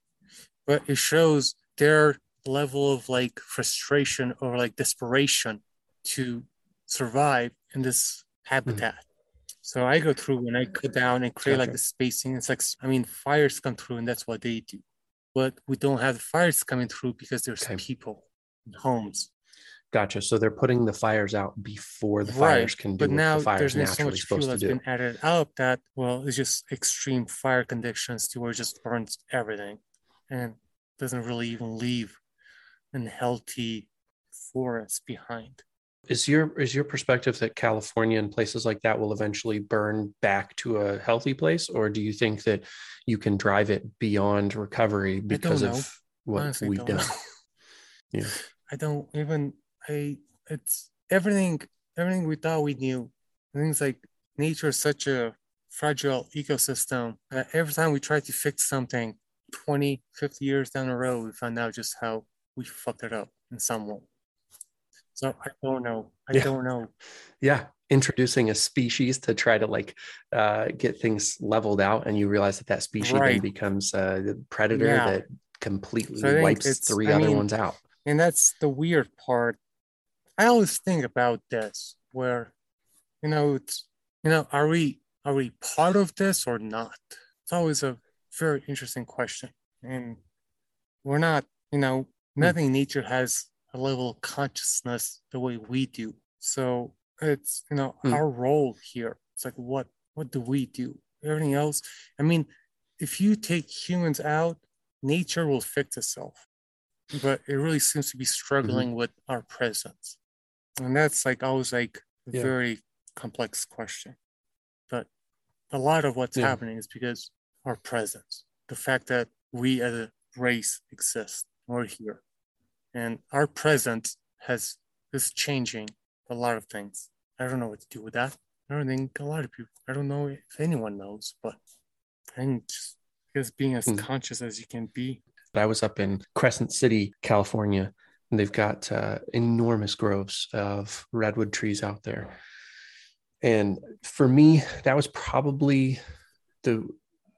[SPEAKER 6] But it shows their level of like frustration or like desperation to survive in this mm-hmm. habitat. So I go through and I cut down and create like the spacing. It's like I mean, fires come through and that's what they do. But we don't have fires coming through because there's
[SPEAKER 5] Okay.
[SPEAKER 6] people homes.
[SPEAKER 5] Gotcha. So they're putting the fires out before the
[SPEAKER 6] Right,
[SPEAKER 5] fires can do
[SPEAKER 6] But now
[SPEAKER 5] the fire's
[SPEAKER 6] there's been so much fuel
[SPEAKER 5] do.
[SPEAKER 6] been added up that well, it's just extreme fire conditions to where it just burns everything and doesn't really even leave an healthy forest behind.
[SPEAKER 5] Is your is your perspective that California and places like that will eventually burn back to a healthy place, or do you think that you can drive it beyond recovery because of what
[SPEAKER 6] Honestly,
[SPEAKER 5] we've done? Yeah.
[SPEAKER 6] I don't even I it's everything everything we thought we knew. Things like nature is such a fragile ecosystem that every time we try to fix something 20, 50 years down the road, we find out just how we fucked it up in some way. So I don't know. I
[SPEAKER 5] Yeah.
[SPEAKER 6] don't know.
[SPEAKER 5] yeah introducing a species to try to like uh, get things leveled out and you realize that that species then becomes a predator
[SPEAKER 6] Yeah.
[SPEAKER 5] that completely
[SPEAKER 6] So
[SPEAKER 5] wipes three
[SPEAKER 6] I
[SPEAKER 5] other
[SPEAKER 6] mean,
[SPEAKER 5] ones out
[SPEAKER 6] And that's the weird part. I always think about this where, you know, it's you know, are we are we part of this or not? It's always a very interesting question. And we're not, you know, nothing in nature has a level of consciousness the way we do. So it's, you know,
[SPEAKER 5] Hmm.
[SPEAKER 6] our role here. It's like what what do we do? Everything else. I mean, if you take humans out, nature will fix itself. but it really seems to be struggling with our presence. And that's like always like a
[SPEAKER 5] Yeah.
[SPEAKER 6] very complex question. But a lot of what's
[SPEAKER 5] Yeah.
[SPEAKER 6] happening is because our presence, the fact that we as a race exist, we're here. And our presence has is changing a lot of things. I don't know what to do with that. I don't think a lot of people, I don't know if anyone knows, but I think just because being as
[SPEAKER 5] Hmm.
[SPEAKER 6] conscious as you can be.
[SPEAKER 5] I was up in Crescent City, California, and they've got uh, enormous groves of redwood trees out there. And for me, that was probably the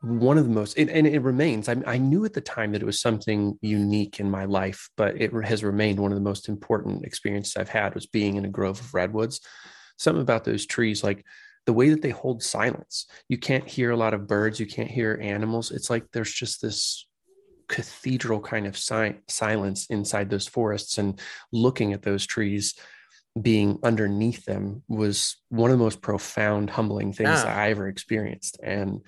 [SPEAKER 5] one of the most, and, and it remains. I, I knew at the time that it was something unique in my life, but it has remained one of the most important experiences I've had was being in a grove of redwoods. Something about those trees, like the way that they hold silence. You can't hear a lot of birds. You can't hear animals. It's like there's just this cathedral kind of si- silence inside those forests and looking at those trees being underneath them was one of the most profound humbling things
[SPEAKER 6] Yeah.
[SPEAKER 5] i ever experienced and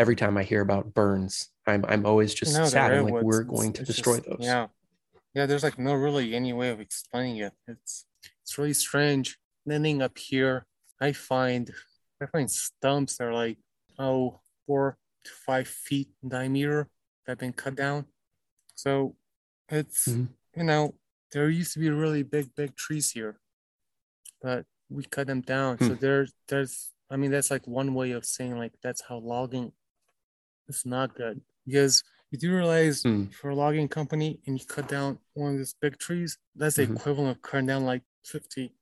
[SPEAKER 5] every time i hear about burns i'm, I'm always just
[SPEAKER 6] No,
[SPEAKER 5] sad I'm like we're going to destroy
[SPEAKER 6] just-
[SPEAKER 5] those
[SPEAKER 6] Yeah. Yeah, there's like no really any way of explaining it. It's it's really strange. Ending up here, I find I find stumps that are like oh four to five feet in diameter that have been cut down. So it's
[SPEAKER 5] Mhm.
[SPEAKER 6] you know, there used to be really big, big trees here. But we cut them down. So
[SPEAKER 5] Hmm.
[SPEAKER 6] there's there's I mean that's like one way of saying like that's how logging is not good. Because you do realize
[SPEAKER 5] Hmm.
[SPEAKER 6] for a logging company and you cut down one of these big trees, that's the
[SPEAKER 5] Mhm.
[SPEAKER 6] equivalent of cutting down like 50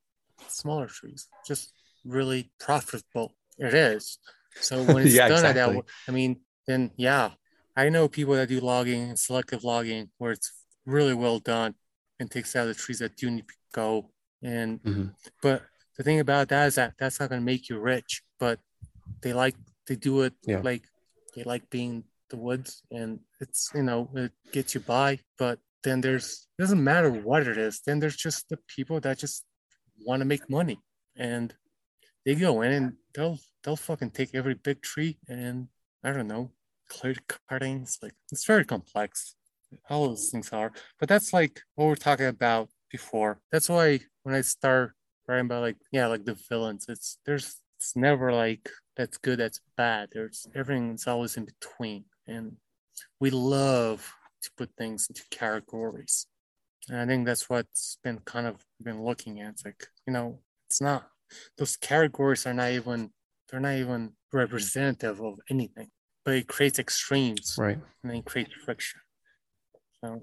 [SPEAKER 6] smaller trees. Just really profitable. It is. So when it's
[SPEAKER 5] Yeah,
[SPEAKER 6] done at that,
[SPEAKER 5] exactly.
[SPEAKER 6] I mean, then yeah, I know people that do logging and selective logging where it's really well done and takes out the trees that do need to go. And
[SPEAKER 5] Mhm.
[SPEAKER 6] but the thing about that is that that's not going to make you rich, but they like they do it
[SPEAKER 5] Yeah.
[SPEAKER 6] like they like being the woods and it's you know it gets you by but then there's it doesn't matter what it is then there's just the people that just want to make money and they go in and they'll they'll fucking take every big tree and i don't know clear the cuttings like it's very complex all those things are but that's like what we're talking about before. That's why when i start writing about like yeah like the villains it's there's it's never like that's good that's bad. There's everything's always in between. And we love to put things into categories. And i think that's what's been kind of been looking at. It's like you know it's not those categories are not even they're not even representative of anything but it creates extremes.
[SPEAKER 5] Right.
[SPEAKER 6] And then it creates friction. So.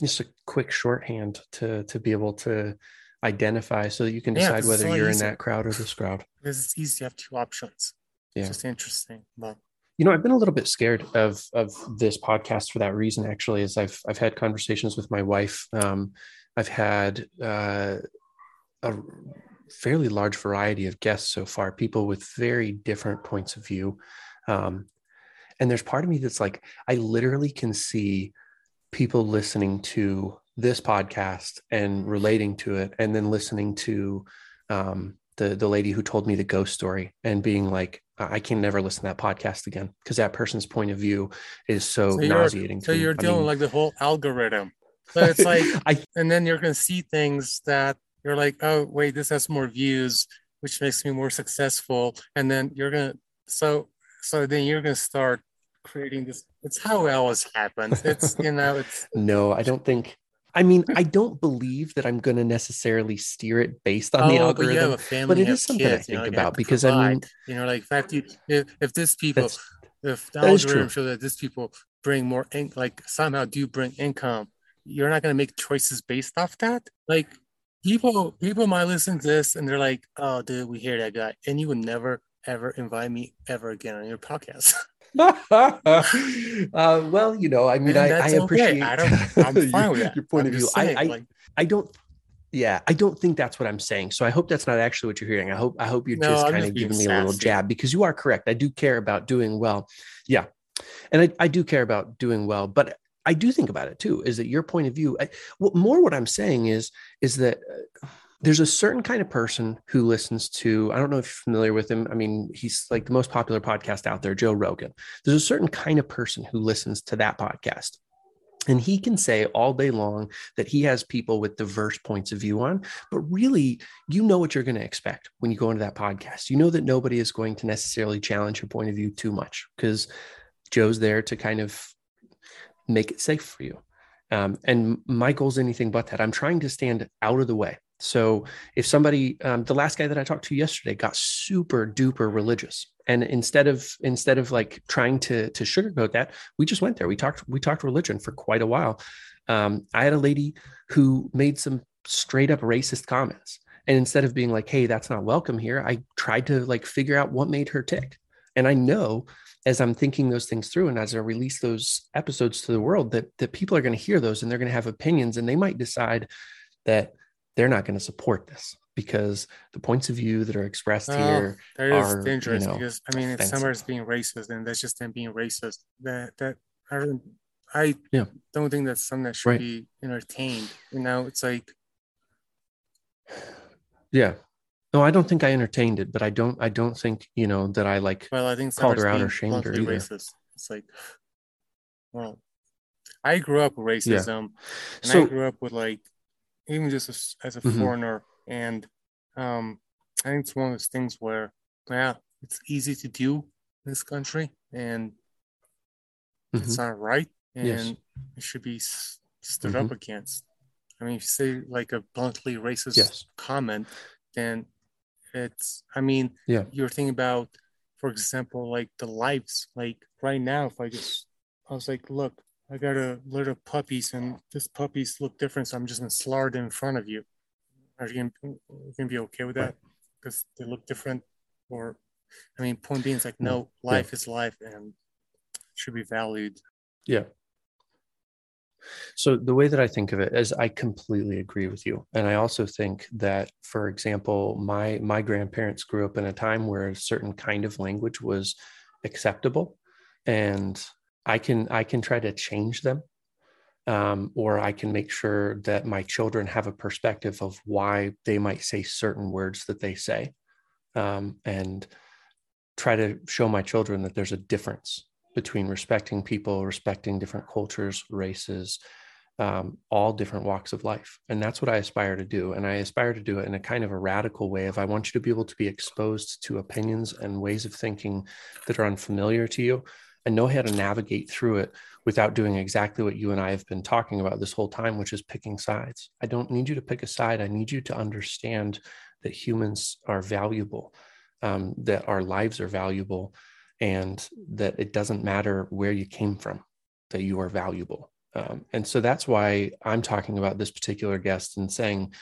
[SPEAKER 5] Just a quick shorthand to to be able to identify so that you can
[SPEAKER 6] Yeah,
[SPEAKER 5] decide
[SPEAKER 6] it's
[SPEAKER 5] whether
[SPEAKER 6] lot
[SPEAKER 5] you're in that crowd or this crowd.
[SPEAKER 6] Because it's easy to have two options
[SPEAKER 5] Yeah.
[SPEAKER 6] it's just interesting but
[SPEAKER 5] you know i've been a little bit scared of of this podcast for that reason actually as i've i've had conversations with my wife um i've had uh a fairly large variety of guests so far people with very different points of view um and there's part of me that's like i literally can see people listening to this podcast and relating to it and then listening to um the the lady who told me the ghost story and being like I can never listen to that podcast again because that person's point of view is so,
[SPEAKER 6] So
[SPEAKER 5] nauseating.
[SPEAKER 6] so
[SPEAKER 5] to me.
[SPEAKER 6] you're
[SPEAKER 5] I
[SPEAKER 6] dealing
[SPEAKER 5] mean-
[SPEAKER 6] like the whole algorithm so it's like
[SPEAKER 5] I
[SPEAKER 6] and then you're gonna see things that you're like, oh wait, this has more views, which makes me more successful, and then you're gonna so so then you're gonna start creating this. It's how it always happens. It's you know, it's
[SPEAKER 5] no, I don't think. I mean, I don't believe that I'm going to necessarily steer it based on the
[SPEAKER 6] oh, but you have
[SPEAKER 5] algorithm.
[SPEAKER 6] a family,
[SPEAKER 5] but it is something I
[SPEAKER 6] kids, you know,
[SPEAKER 5] think
[SPEAKER 6] you have
[SPEAKER 5] about
[SPEAKER 6] to
[SPEAKER 5] because I mean,
[SPEAKER 6] you know, like if fact you mm. if, if this people if the algorithm
[SPEAKER 5] true.
[SPEAKER 6] show that these people bring more in, like somehow do bring income, you're not gonna make choices based off that. Like people people might listen to this and they're like, oh dude, we hear that guy, and you would never ever invite me ever again on your podcast.
[SPEAKER 5] uh, well, you know, I mean, I, I
[SPEAKER 6] that's okay.
[SPEAKER 5] appreciate
[SPEAKER 6] I don't- I'm fine with
[SPEAKER 5] your,
[SPEAKER 6] that.
[SPEAKER 5] your point
[SPEAKER 6] I'm
[SPEAKER 5] of view.
[SPEAKER 6] just
[SPEAKER 5] I, I,
[SPEAKER 6] like,
[SPEAKER 5] I don't. Yeah, I don't think that's what I'm saying. So I hope that's not actually what you're hearing. I hope I hope you're
[SPEAKER 6] No,
[SPEAKER 5] just
[SPEAKER 6] I'm
[SPEAKER 5] kind
[SPEAKER 6] just
[SPEAKER 5] of giving me a little jab because you are correct. I do care about doing well. Yeah, and I, I do care about doing well, but I do think about it too. Is that your point of view? I, well, more what I'm saying is is that uh, there's a certain kind of person who listens to. I don't know if you're familiar with him. I mean, he's like the most popular podcast out there, Joe Rogan. There's a certain kind of person who listens to that podcast. And he can say all day long that he has people with diverse points of view on, but really, you know what you're going to expect when you go into that podcast. You know that nobody is going to necessarily challenge your point of view too much because Joe's there to kind of make it safe for you. Um, and my goal's anything but that. I'm trying to stand out of the way. So if somebody, um, the last guy that I talked to yesterday got super duper religious, and instead of instead of like trying to to sugarcoat that, we just went there. We talked we talked religion for quite a while. Um, I had a lady who made some straight up racist comments, and instead of being like, "Hey, that's not welcome here," I tried to like figure out what made her tick. And I know as I'm thinking those things through and as I release those episodes to the world that that people are going to hear those and they're going to have opinions and they might decide that they're not going to support this because the points of view that are expressed
[SPEAKER 6] Oh,
[SPEAKER 5] here
[SPEAKER 6] that is
[SPEAKER 5] are,
[SPEAKER 6] dangerous
[SPEAKER 5] you know,
[SPEAKER 6] because I mean, if
[SPEAKER 5] offensive.
[SPEAKER 6] somebody's being racist, then that's just them being racist. That that I don't, I
[SPEAKER 5] Yeah.
[SPEAKER 6] don't think that's something that should
[SPEAKER 5] Right.
[SPEAKER 6] be entertained. You know, it's like
[SPEAKER 5] yeah no i don't think i entertained it but i don't i don't think you know that i like
[SPEAKER 6] well, I think
[SPEAKER 5] Called her out or shamed her either.
[SPEAKER 6] racist. It's like, well, I grew up with racism, and I grew up with like even just as, as a
[SPEAKER 5] Mhm.
[SPEAKER 6] foreigner, and um, I think it's one of those things where yeah, it's easy to do in this country, and it's
[SPEAKER 5] mhm,
[SPEAKER 6] not right and
[SPEAKER 5] Yes.
[SPEAKER 6] it should be stood
[SPEAKER 5] Mhm.
[SPEAKER 6] up against. I mean, if you say like a bluntly racist
[SPEAKER 5] yes
[SPEAKER 6] comment, then it's, I mean,
[SPEAKER 5] Yeah.
[SPEAKER 6] you're thinking about, for example, like the lives. Like right now, if I just, I was like, look, I got a litter of puppies and this puppies look different, so I'm just gonna slaughter them in front of you. Are you gonna, you gonna be okay with that? Because they look different? Or, I mean, point being, it's like, no,
[SPEAKER 5] Yeah.
[SPEAKER 6] life is life and should be valued.
[SPEAKER 5] yeah so the way that i think of it is i completely agree with you and i also think that for example my my grandparents grew up in a time where a certain kind of language was acceptable and i can i can try to change them um, or i can make sure that my children have a perspective of why they might say certain words that they say um, and try to show my children that there's a difference between respecting people respecting different cultures races um, all different walks of life. And that's what i aspire to do. And i aspire to do it in a kind of a radical way of i want you to be able to be exposed to opinions and ways of thinking that are unfamiliar to you and know how to navigate through it without doing exactly what you and I have been talking about this whole time, which is picking sides. I don't need you to pick a side. I need you to understand that humans are valuable, um, that our lives are valuable, and that it doesn't matter where you came from, that you are valuable. Um, and so that's why I'm talking about this particular guest and saying,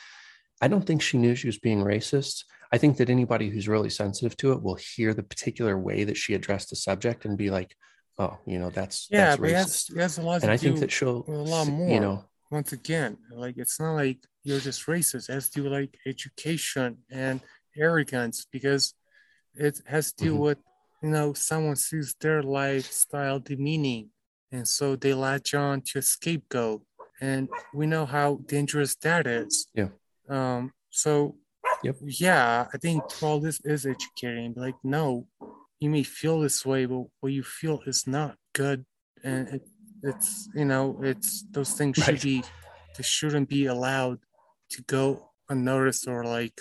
[SPEAKER 5] I don't think she knew she was being racist. I think that anybody who's really sensitive to it will hear the particular way that she addressed the subject and be like, "Oh, you know, that's
[SPEAKER 6] Yeah,
[SPEAKER 5] that's
[SPEAKER 6] but
[SPEAKER 5] racist."
[SPEAKER 6] it has a lot
[SPEAKER 5] And I think that she'll,
[SPEAKER 6] a lot more.
[SPEAKER 5] you know,
[SPEAKER 6] once again, like it's not like you're just racist. It has to do like education and arrogance because it has to do
[SPEAKER 5] Mhm.
[SPEAKER 6] with you know someone sees their lifestyle demeaning, and so they latch on to a scapegoat, and we know how dangerous that is.
[SPEAKER 5] Yeah.
[SPEAKER 6] Um. So.
[SPEAKER 5] Yep.
[SPEAKER 6] Yeah, I think all this is educating. Like, no, you may feel this way, but what you feel is not good, and it, it's you know it's those things should be they shouldn't be allowed to go unnoticed or like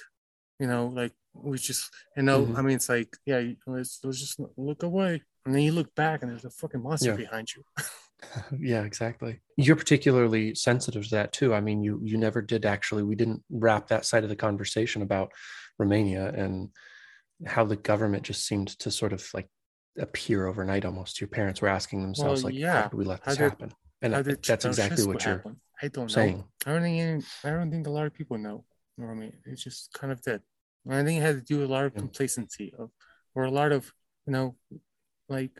[SPEAKER 6] you know like we just you know
[SPEAKER 5] Mhm.
[SPEAKER 6] I mean it's like yeah let's, let's just look away and then you look back and there's a fucking monster
[SPEAKER 5] Yeah.
[SPEAKER 6] behind you.
[SPEAKER 5] yeah, exactly. You're particularly sensitive to that too. I mean, you you never did actually. We didn't wrap that side of the conversation about Romania and how the government just seemed to sort of like appear overnight. Almost, your parents were asking themselves,
[SPEAKER 6] Well,
[SPEAKER 5] like,
[SPEAKER 6] yeah.
[SPEAKER 5] "How did we let this
[SPEAKER 6] did-
[SPEAKER 5] happen?" And
[SPEAKER 6] uh,
[SPEAKER 5] I-
[SPEAKER 6] did
[SPEAKER 5] that's oh,
[SPEAKER 6] exactly
[SPEAKER 5] what you're
[SPEAKER 6] happen? I don't know. I don't think any, I don't think a lot of people know. You know I mean? It's just kind of. And I think it had to do with a lot of
[SPEAKER 5] Yeah.
[SPEAKER 6] complacency of, or a lot of, you know, like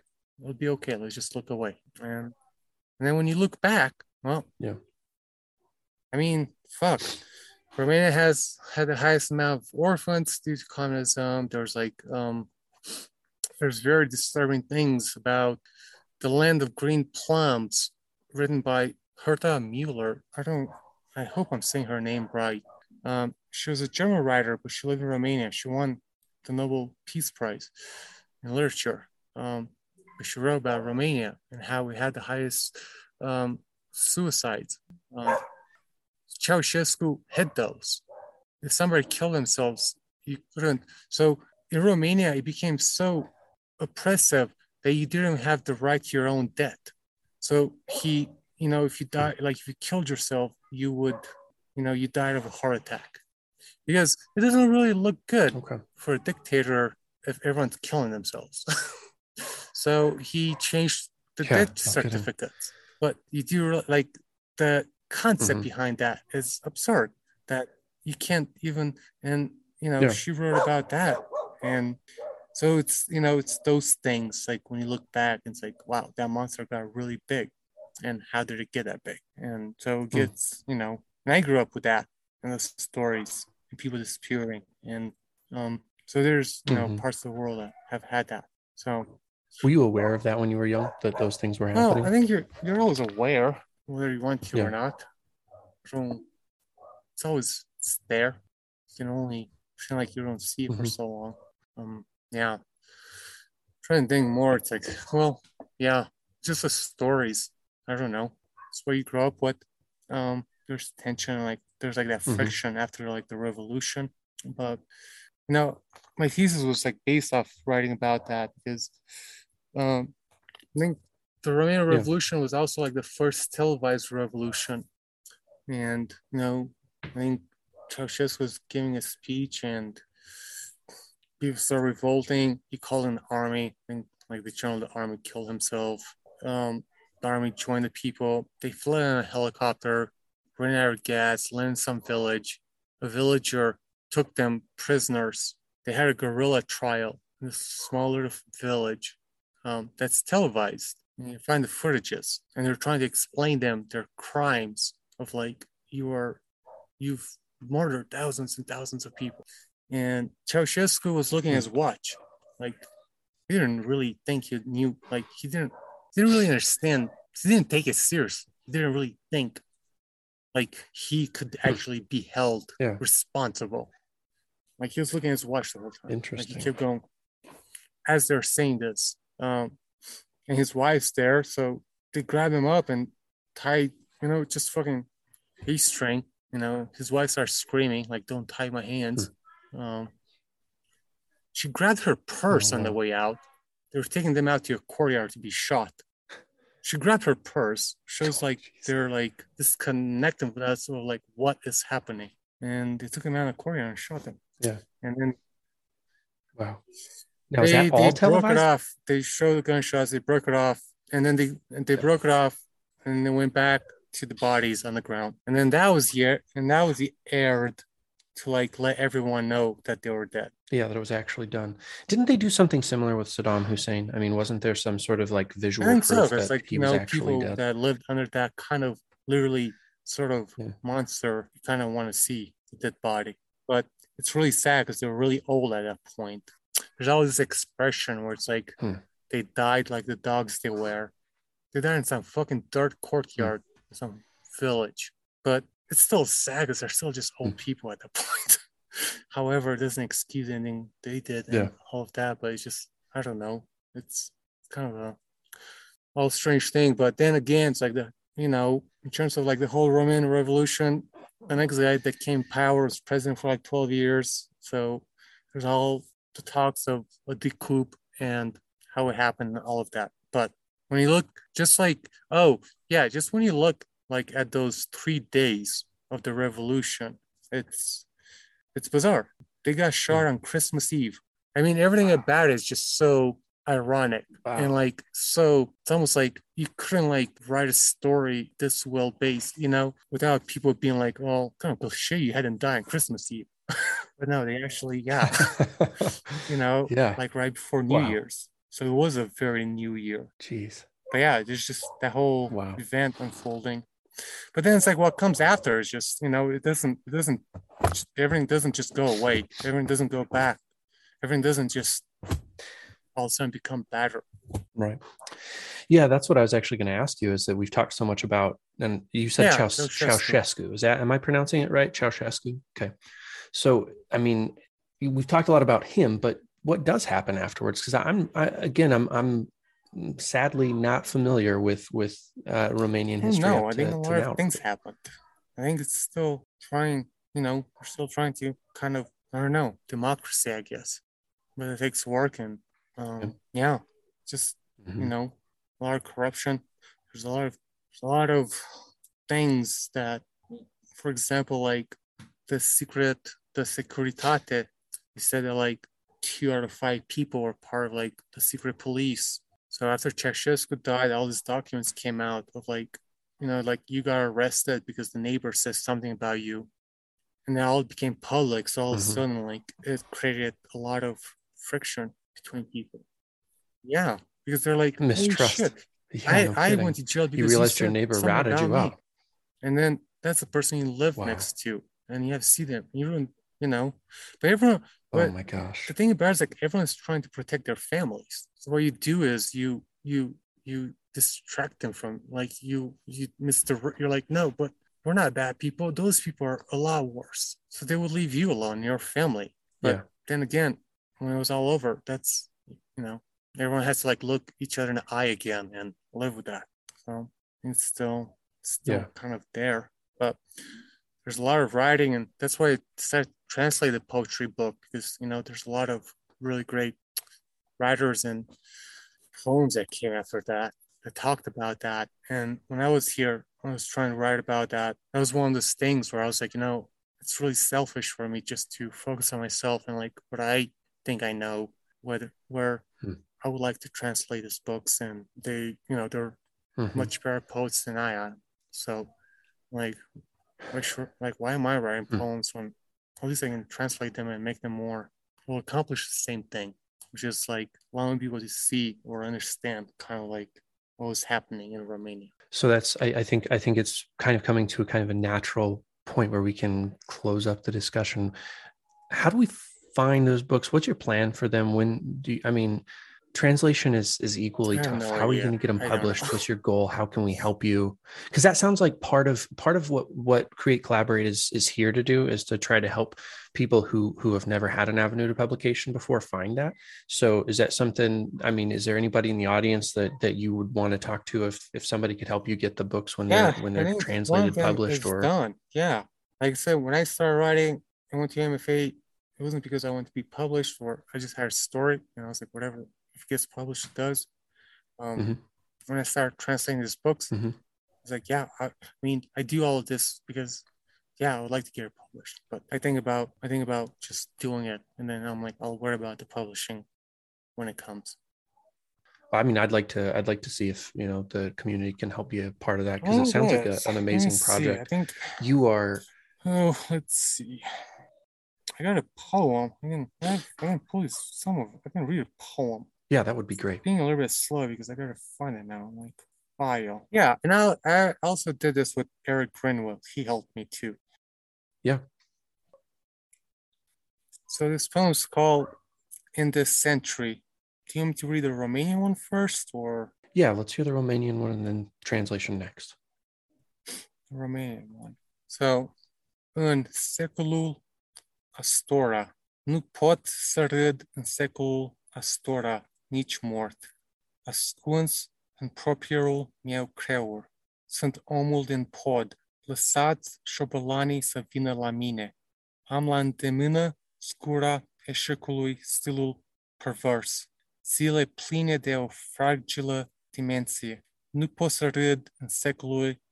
[SPEAKER 6] it'll be okay. Let's just look away. And and then when you look back, well,
[SPEAKER 5] Yeah.
[SPEAKER 6] I mean, fuck. Romania has had the highest amount of orphans due to communism. There's like um there's very disturbing things about the land of green plums written by Herta Müller. I don't I hope I'm saying her name right. Um, she was a German writer, but she lived in Romania. She won the Nobel Peace Prize in literature. Um, but she wrote about Romania and how we had the highest um, suicides. Um, Ceausescu had those. If somebody killed themselves, you couldn't. So in Romania, it became so oppressive that you didn't have the right to your own death. So he, you know, if you die, like if you killed yourself, you would, you know, you died of a heart attack because it doesn't really look good
[SPEAKER 5] Okay.
[SPEAKER 6] for a dictator if everyone's killing themselves. so he changed the
[SPEAKER 5] Yeah,
[SPEAKER 6] death certificates. But you do like the concept
[SPEAKER 5] Mhm.
[SPEAKER 6] behind that is absurd that you can't even, and you know,
[SPEAKER 5] Yeah.
[SPEAKER 6] she wrote about that. And so it's, you know, it's those things like when you look back, it's like, wow, that monster got really big. And how did it get that big? And so it
[SPEAKER 5] Hmm.
[SPEAKER 6] gets, you know, and I grew up with that and those stories and people disappearing. And um, so there's, you know,
[SPEAKER 5] Mhm.
[SPEAKER 6] parts of the world that have had that. So
[SPEAKER 5] Were you aware of that when you were young, that those things were
[SPEAKER 6] well,
[SPEAKER 5] happening?
[SPEAKER 6] I think you're you're always aware whether you want to
[SPEAKER 5] Yeah.
[SPEAKER 6] or not. It's always it's there. You can only feel like you don't see it for
[SPEAKER 5] Mhm.
[SPEAKER 6] so long. Um, yeah. Trying to think more. It's like, well, yeah, just the stories. I don't know. It's what you grow up with. Um, there's tension, like there's like that
[SPEAKER 5] Mhm.
[SPEAKER 6] friction after like the revolution. But you know, my thesis was like based off writing about that because um I think the Romanian
[SPEAKER 5] Yeah.
[SPEAKER 6] Revolution was also like the first televised revolution. And, you know, I think Ceausescu was giving a speech and people started revolting. He called an army. Think like the general of the army killed himself. Um, the army joined the people. They fled in a helicopter, ran out of gas, landed in some village. A villager took them prisoners. They had a guerrilla trial in a small little village um, that's televised. And you find the footages, and they're trying to explain them their crimes of like you are, you've murdered thousands and thousands of people. And Ceausescu was looking at his watch, like he didn't really think he knew, like he didn't, he didn't really understand. He didn't take it serious. He didn't really think like he could actually be held
[SPEAKER 5] Yeah.
[SPEAKER 6] responsible. Like he was looking at his watch the whole time. Like
[SPEAKER 5] Interesting.
[SPEAKER 6] he kept going as they're saying this. Um, and his wife's there, so they grab him up and tie, you know, just fucking a string. You know, his wife starts screaming like, "Don't tie my hands." Um, she grabbed her purse
[SPEAKER 5] Oh,
[SPEAKER 6] on the way out. They were taking them out to a courtyard to be shot. She grabbed her purse. Shows like they're like disconnected with us, or like what is happening. And they took him out of the courtyard and shot them.
[SPEAKER 5] Yeah.
[SPEAKER 6] And then
[SPEAKER 5] Wow. Now, is
[SPEAKER 6] they,
[SPEAKER 5] that all
[SPEAKER 6] they broke it off. They showed the gunshots. They broke it off, and then they and they broke it off, and they went back to the bodies on the ground. And then that was the and that was the aired to like let everyone know that they were dead.
[SPEAKER 5] Yeah, that it was actually done. Didn't they do something similar with Saddam Hussein? I mean, wasn't there some sort of like visual proof
[SPEAKER 6] so.
[SPEAKER 5] That
[SPEAKER 6] like
[SPEAKER 5] he
[SPEAKER 6] you
[SPEAKER 5] was
[SPEAKER 6] know
[SPEAKER 5] actually
[SPEAKER 6] people
[SPEAKER 5] dead?
[SPEAKER 6] that lived under that kind of literally sort of
[SPEAKER 5] Yeah.
[SPEAKER 6] monster. You kind of want to see the dead body, but it's really sad because they were really old at that point. There's always this expression where it's like
[SPEAKER 5] Hmm.
[SPEAKER 6] they died like the dogs they were. They died in some fucking dirt courtyard,
[SPEAKER 5] Hmm.
[SPEAKER 6] some village. But it's still sad because they're still just
[SPEAKER 5] Hmm.
[SPEAKER 6] old people at that point. However, it doesn't excuse anything they did and
[SPEAKER 5] Yeah.
[SPEAKER 6] all of that. But it's just I don't know. It's kind of a all strange thing. But then again, it's like the you know, in terms of like the whole Roman Revolution, the next guy that came power was president for like 12 years. So there's all the talks of a coup and how it happened and all of that. But when you look just like, oh yeah, just when you look like at those three days of the revolution, it's it's bizarre. They got shot on Christmas Eve. I mean, everything about it is just so ironic and like so it's almost like you couldn't like write a story this well based you know without people being like well kind of cliche you hadn't died on christmas eve but no they actually yeah you know
[SPEAKER 5] yeah.
[SPEAKER 6] like right before new
[SPEAKER 5] Wow.
[SPEAKER 6] year's so it was a very new year
[SPEAKER 5] Jeez.
[SPEAKER 6] but yeah there's just that whole
[SPEAKER 5] Wow.
[SPEAKER 6] event unfolding but then it's like what comes after is just you know it doesn't it doesn't everything doesn't just go away everything doesn't go back everything doesn't just all of a sudden become better
[SPEAKER 5] Right. Yeah, that's what I was actually going to ask you is that we've talked so much about, and you said
[SPEAKER 6] Yeah,
[SPEAKER 5] Chaus-
[SPEAKER 6] Ceausescu.
[SPEAKER 5] Is that, am I pronouncing it right? Ceausescu. Okay. So, I mean, we've talked a lot about him, but what does happen afterwards? Because I'm, I, again, I'm, I'm sadly not familiar with with uh, Romanian history. up
[SPEAKER 6] I think
[SPEAKER 5] to-
[SPEAKER 6] a lot of things happened. I think it's still trying, you know, we're still trying to kind of, I don't know, democracy, I guess. But it takes work and, um, yeah, just, you
[SPEAKER 5] Mhm.
[SPEAKER 6] know, a lot of corruption. There's a lot of, a lot of things that, for example, like the secret, the Securitate, you said that like two out of five people were part of like the secret police. So after Ceausescu died, all these documents came out of like, you know, like you got arrested because the neighbor says something about you. And then all it became public. So all of a
[SPEAKER 5] Mhm.
[SPEAKER 6] sudden, like it created a lot of friction between people. Yeah, because they're like,
[SPEAKER 5] Mistrust. Yeah,
[SPEAKER 6] I,
[SPEAKER 5] no
[SPEAKER 6] I went to jail because
[SPEAKER 5] you realized your neighbor ratted you
[SPEAKER 6] me."
[SPEAKER 5] out.
[SPEAKER 6] And then that's the person you live
[SPEAKER 5] Wow.
[SPEAKER 6] next to, and you have to see them. You don't, you know, but everyone,
[SPEAKER 5] Oh
[SPEAKER 6] but
[SPEAKER 5] my gosh.
[SPEAKER 6] the thing about it is like everyone's trying to protect their families. So what you do is you you you distract them from like you you Mr. You're like no, but we're not bad people. Those people are a lot worse. So they would leave you alone, your family. But
[SPEAKER 5] Yeah.
[SPEAKER 6] then again, when it was all over, that's you know everyone has to like look each other in the eye again and live with that. So it's still still
[SPEAKER 5] Yeah.
[SPEAKER 6] kind of there, but there's a lot of writing and that's why I decided translate the poetry book because you know there's a lot of really great writers and poems that came after that that talked about that and when i was here i was trying to write about that that was one of those things where i was like you know it's really selfish for me just to focus on myself and like what i think i know whether where
[SPEAKER 5] Hmm.
[SPEAKER 6] i would like to translate these books and they you know they're
[SPEAKER 5] Mhm.
[SPEAKER 6] much better poets than I am. So, like, why like, why am I writing
[SPEAKER 5] Hmm.
[SPEAKER 6] poems when at least I can translate them and make them more, will accomplish the same thing, which is like allowing people to see or understand kind of like what was happening in Romania.
[SPEAKER 5] So that's I, I think I think it's kind of coming to a kind of a natural point where we can close up the discussion. How do we find those books? What's your plan for them? When do you, I mean translation is is equally tough.
[SPEAKER 6] no
[SPEAKER 5] How are you going to get them published? What's your goal? How can we help you? Because that sounds like part of part of what what Create Collaborate is is here to do is to try to help people who who have never had an avenue to publication before find that. So is that something? I mean, is there anybody in the audience that that you would want to talk to if if somebody could help you get the books when
[SPEAKER 6] Yeah,
[SPEAKER 5] they're when they're
[SPEAKER 6] think one of
[SPEAKER 5] translated, published, or
[SPEAKER 6] done. Yeah, like I said, when I started writing, I went to MFA. It wasn't because I wanted to be published, or I just had a story, and I was like, whatever, if it gets published, it does. Um,
[SPEAKER 5] Mhm.
[SPEAKER 6] When I started translating these books,
[SPEAKER 5] Mhm.
[SPEAKER 6] I was like, yeah, I, I mean, I do all of this because, yeah, I would like to get it published, but I think about, I think about just doing it, and then I'm like, I'll worry about the publishing when it comes.
[SPEAKER 5] I mean, I'd like to I'd like to see if you know the community can help you a part of that because it
[SPEAKER 6] Oh,
[SPEAKER 5] sounds like a, an amazing
[SPEAKER 6] see,
[SPEAKER 5] project.
[SPEAKER 6] I think
[SPEAKER 5] You are
[SPEAKER 6] Oh, let's see. I got a poem. I can I, I can pull some of it. I can read a poem.
[SPEAKER 5] Yeah, that would be great.
[SPEAKER 6] Being a little bit slow because I gotta find it now. I'm like file. Yeah, and I I also did this with Eric Greenwell. He helped me too.
[SPEAKER 5] Yeah.
[SPEAKER 6] So this poem's called In This Century. Do you want me to read the Romanian one first or
[SPEAKER 5] Yeah, let's hear the Romanian one and then translation next.
[SPEAKER 6] the Romanian one? So, în secolul Astora, nu pot să râd în secolul Astora, nici mort. Ascuns în propriul meu creur. Sunt omul din pod. Lăsați șobolanii să vină la mine. Am la îndemână scura eșecului stilul pervers. Zile pline de o fragilă dimensie. Nu pot să râd în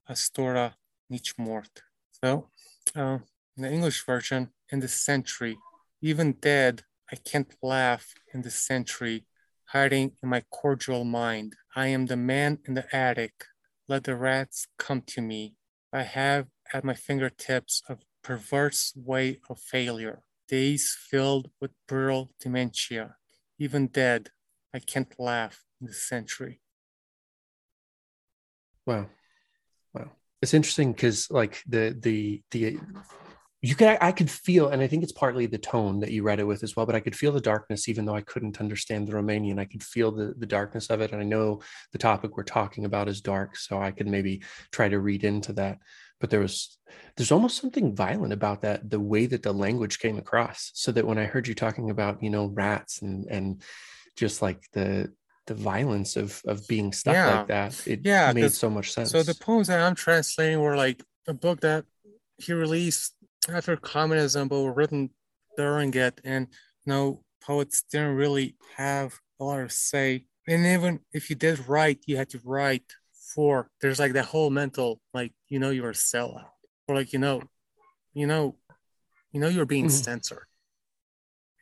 [SPEAKER 6] Astora, nici mort. So, uh, in the English version, in this century, even dead, I can't laugh in this century, hiding in my cordial mind. I am the man in the attic. Let the rats come to me. I have at my fingertips a perverse way of failure, days filled with brutal dementia. Even dead, I can't laugh in this century.
[SPEAKER 5] Wow. Wow. It's interesting because like the the the you could I could feel, and I think it's partly the tone that you read it with as well, but I could feel the darkness, even though I couldn't understand the Romanian. I could feel the the darkness of it. And I know the topic we're talking about is dark, so I could maybe try to read into that. But there was there's almost something violent about that, the way that the language came across. So that when I heard you talking about, you know, rats and and just like the the violence of of being stuck
[SPEAKER 6] Yeah.
[SPEAKER 5] like that. It
[SPEAKER 6] Yeah,
[SPEAKER 5] made so much sense.
[SPEAKER 6] So the poems that I'm translating were like a book that he released after communism, but were written during it, and you know poets didn't really have a lot of say. And even if you did write, you had to write for. There's like that whole mental, like you know you're a sellout, or like you know, you know, you know you're being
[SPEAKER 5] Mhm.
[SPEAKER 6] censored,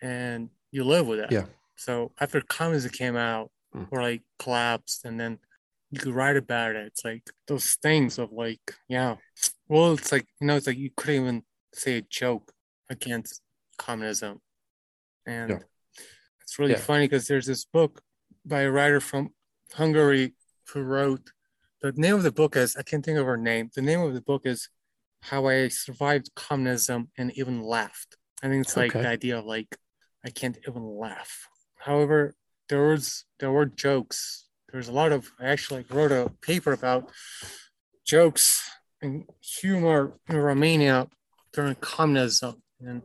[SPEAKER 6] and you live with that
[SPEAKER 5] Yeah.
[SPEAKER 6] So after communism came out,
[SPEAKER 5] Mm.
[SPEAKER 6] or like collapsed, and then you could write about it. It's like those things of like, yeah. Well, it's like you know, it's like you couldn't even say a joke against communism, and
[SPEAKER 5] Yeah.
[SPEAKER 6] it's really
[SPEAKER 5] Yeah.
[SPEAKER 6] funny because there's this book by a writer from Hungary who wrote. The name of the book is I can't think of her name. The name of the book is How I Survived Communism and Even Laughed. I think it's like
[SPEAKER 5] Okay.
[SPEAKER 6] the idea of like I can't even laugh. However, there was there were jokes. There's a lot of I actually like, wrote a paper about jokes and humor in Romania during communism. And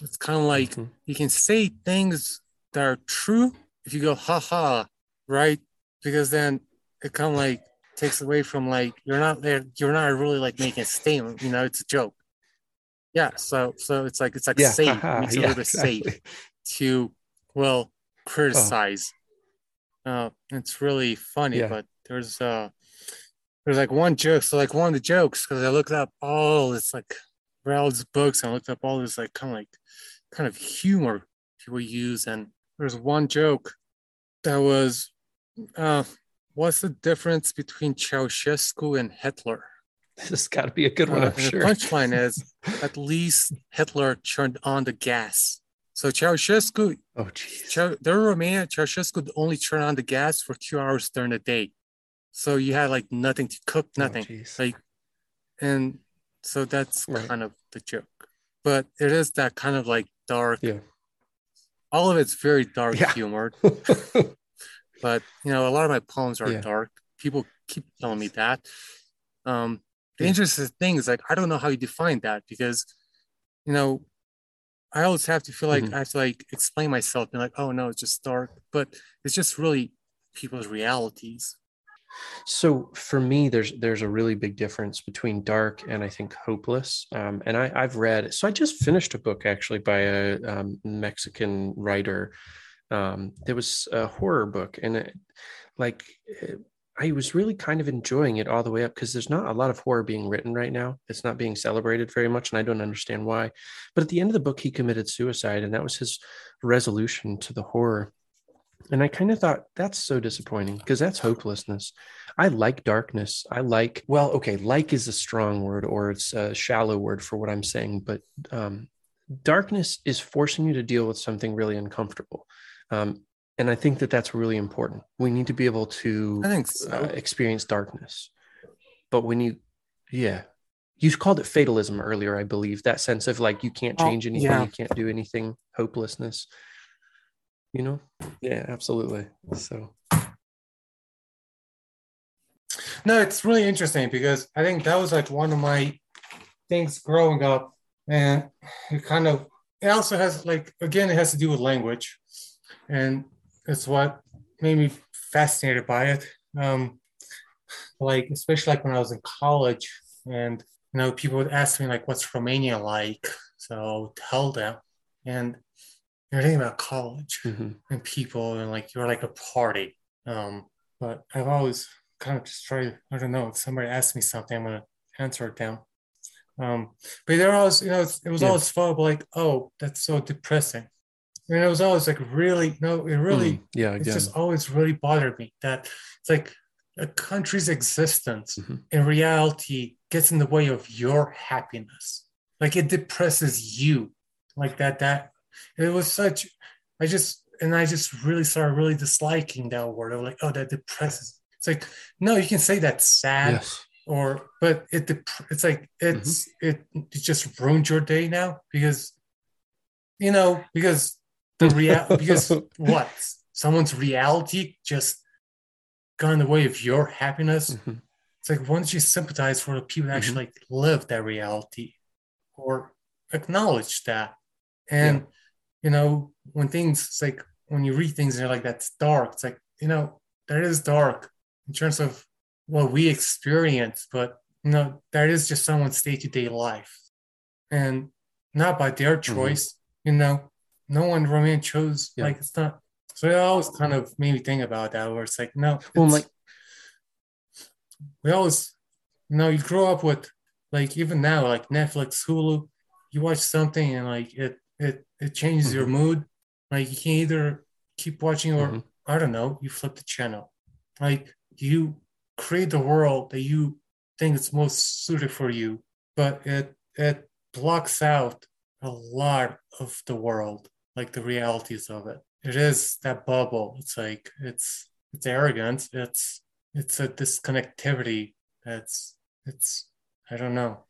[SPEAKER 6] it's kind of like
[SPEAKER 5] Mhm.
[SPEAKER 6] you can say things that are true if you go ha ha, right? Because then it kind of like takes away from like you're not there, you're not really like making a statement, you know, it's a joke. Yeah, so so it's like it's like
[SPEAKER 5] yeah,
[SPEAKER 6] safe.
[SPEAKER 5] haha,
[SPEAKER 6] It's a
[SPEAKER 5] yeah,
[SPEAKER 6] little bit safe to well criticize. Uh, it's really funny,
[SPEAKER 5] Yeah.
[SPEAKER 6] but there's uh there's like one joke. So like one of the jokes because I looked up all it's like Raoul's books and I looked up all this like kind of like kind of humor people use, and there's one joke that was uh what's the difference between Ceausescu and Hitler?
[SPEAKER 5] This has got to be a good one,
[SPEAKER 6] Uh,
[SPEAKER 5] I'm sure.
[SPEAKER 6] The punchline is at least Hitler turned on the gas. So Ceausescu
[SPEAKER 5] oh, jeez.
[SPEAKER 6] Ceau- there were Romania, Ceausescu only turn on the gas for two hours during the day. So you had like nothing to cook,
[SPEAKER 5] Oh,
[SPEAKER 6] nothing.
[SPEAKER 5] jeez.
[SPEAKER 6] like, and so that's
[SPEAKER 5] Right.
[SPEAKER 6] kind of the joke. But it is that kind of like dark.
[SPEAKER 5] Yeah.
[SPEAKER 6] All of it's very dark
[SPEAKER 5] Yeah.
[SPEAKER 6] humor. But you know, a lot of my poems are
[SPEAKER 5] Yeah.
[SPEAKER 6] dark. People keep telling me that. Um, the
[SPEAKER 5] Yeah.
[SPEAKER 6] interesting thing is like I don't know how you define that because, you know, I always have to feel like
[SPEAKER 5] Mhm.
[SPEAKER 6] I have to like explain myself and like, oh no, it's just dark, but it's just really people's realities.
[SPEAKER 5] So for me, there's there's a really big difference between dark and I think hopeless. Um, and I, I've read. So I just finished a book actually by a um, Mexican writer. Um, there was a horror book, and it, like eh, I was really kind of enjoying it all the way up because there's not a lot of horror being written right now. It's not being celebrated very much, and I don't understand why. But at the end of the book, he committed suicide, and that was his resolution to the horror. And I kind of thought that's so disappointing because that's hopelessness. I like darkness. I like, well, okay, like is a strong word or it's a shallow word for what I'm saying, but um, darkness is forcing you to deal with something really uncomfortable. Um, and I think that that's really important. We need to be able to
[SPEAKER 6] I think so.
[SPEAKER 5] uh, experience darkness. But when you, yeah, you called it fatalism earlier, I believe, that sense of like you can't
[SPEAKER 6] Oh,
[SPEAKER 5] change anything,
[SPEAKER 6] yeah.
[SPEAKER 5] you can't do anything, hopelessness. You know? Yeah, absolutely. So,
[SPEAKER 6] No, it's really interesting because I think that was like one of my things growing up, and it kind of it also has like again it has to do with language, and it's what made me fascinated by it. Um, like especially like when I was in college, and you know people would ask me like, "What's Romania like?" So I would tell them, and you're thinking about college
[SPEAKER 5] mhm.
[SPEAKER 6] and people and like you're like a party. Um, but I've always kind of just tried, I don't know, if somebody asks me something, I'm gonna answer it down. Um, but there always, you know, it's, it was
[SPEAKER 5] Yeah.
[SPEAKER 6] always felt like, oh, that's so depressing. And it was always like really, no, it really,
[SPEAKER 5] Mm, yeah,
[SPEAKER 6] it's
[SPEAKER 5] again.
[SPEAKER 6] just always really bothered me that it's like a country's existence
[SPEAKER 5] Mhm.
[SPEAKER 6] in reality gets in the way of your happiness. Like it depresses you like that, that it was such, I just, and I just really started really disliking that word. I was like, oh, that depresses. It's like, no, you can say that's sad
[SPEAKER 5] yes.
[SPEAKER 6] or, but it, it's like, it's, it, it just ruined your day now because, you know, because the real, because what? Someone's reality just got in the way of your happiness.
[SPEAKER 5] Mhm.
[SPEAKER 6] It's like, why don't you sympathize for the people that actually like, live that reality or acknowledge that? And, you know, when things, it's like, when you read things and you're like, that's dark, it's like, you know, that is dark in terms of what we experience, but you know, that is just someone's day-to-day life. And not by their
[SPEAKER 5] Mm-hmm.
[SPEAKER 6] choice, you know, no one Roman chose
[SPEAKER 5] Yeah.
[SPEAKER 6] like it's not so it always kind of made me think about that where it's like no
[SPEAKER 5] Well, like
[SPEAKER 6] we always you know you grow up with like even now like netflix hulu you watch something and like it it it changes your mood. Like you can either keep watching or
[SPEAKER 5] Mhm.
[SPEAKER 6] i don't know you flip the channel. Like you create the world that you think is most suited for you but it it blocks out a lot of the world like the realities of it. It is that bubble. It's like it's it's arrogance. It's it's a disconnectivity that's it's i don't know.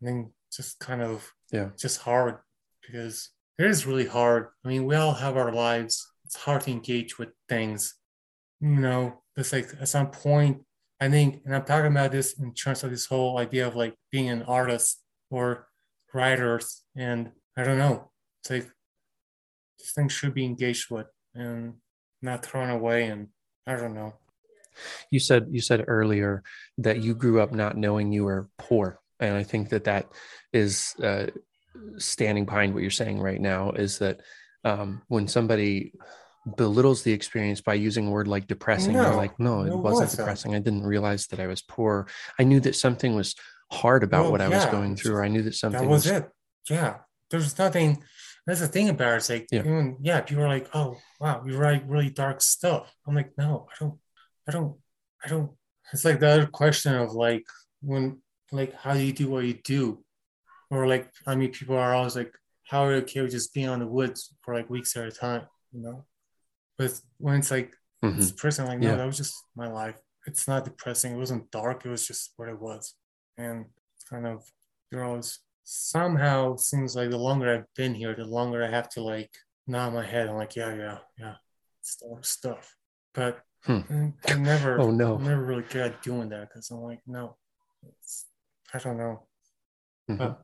[SPEAKER 6] I think just kind of
[SPEAKER 5] Yeah.
[SPEAKER 6] just hard because it is really hard. I mean we all have our lives. It's hard to engage with things you know it's like at some point i think and i'm talking about this in terms of this whole idea of like being an artist or writers and i don't know. It's like these things should be engaged with and not thrown away and i don't know.
[SPEAKER 5] You said you said earlier that you grew up not knowing you were poor and i think that that is uh, standing behind what you're saying right now is that um, when somebody belittles the experience by using a word like depressing you're like no it wasn't depressing. I didn't realize that i was poor. I knew that something was hard about
[SPEAKER 6] Well,
[SPEAKER 5] what i was going through or i knew that something
[SPEAKER 6] that was it. Yeah. There's nothing that's the thing about it. It's like
[SPEAKER 5] Yeah.
[SPEAKER 6] even yeah people are like oh wow you write really dark stuff. I'm like no i don't i don't i don't. It's like the other question of like when like how do you do what you do or like i mean people are always like how are you okay with just being on the woods for like weeks at a time you know but when it's like
[SPEAKER 5] Mhm.
[SPEAKER 6] it's depressing like no
[SPEAKER 5] Yeah.
[SPEAKER 6] that was just my life it's not depressing it wasn't dark it was just what it was and kind of you're always somehow seems like the longer I've been here, the longer I have to like nod my head. I'm like, yeah, yeah, yeah, it's dark stuff. But
[SPEAKER 5] Hmm.
[SPEAKER 6] I- I'm never,
[SPEAKER 5] Oh, no.
[SPEAKER 6] I'm never really good at doing that because I'm like, no, it's, I don't know.
[SPEAKER 5] Mhm.
[SPEAKER 6] But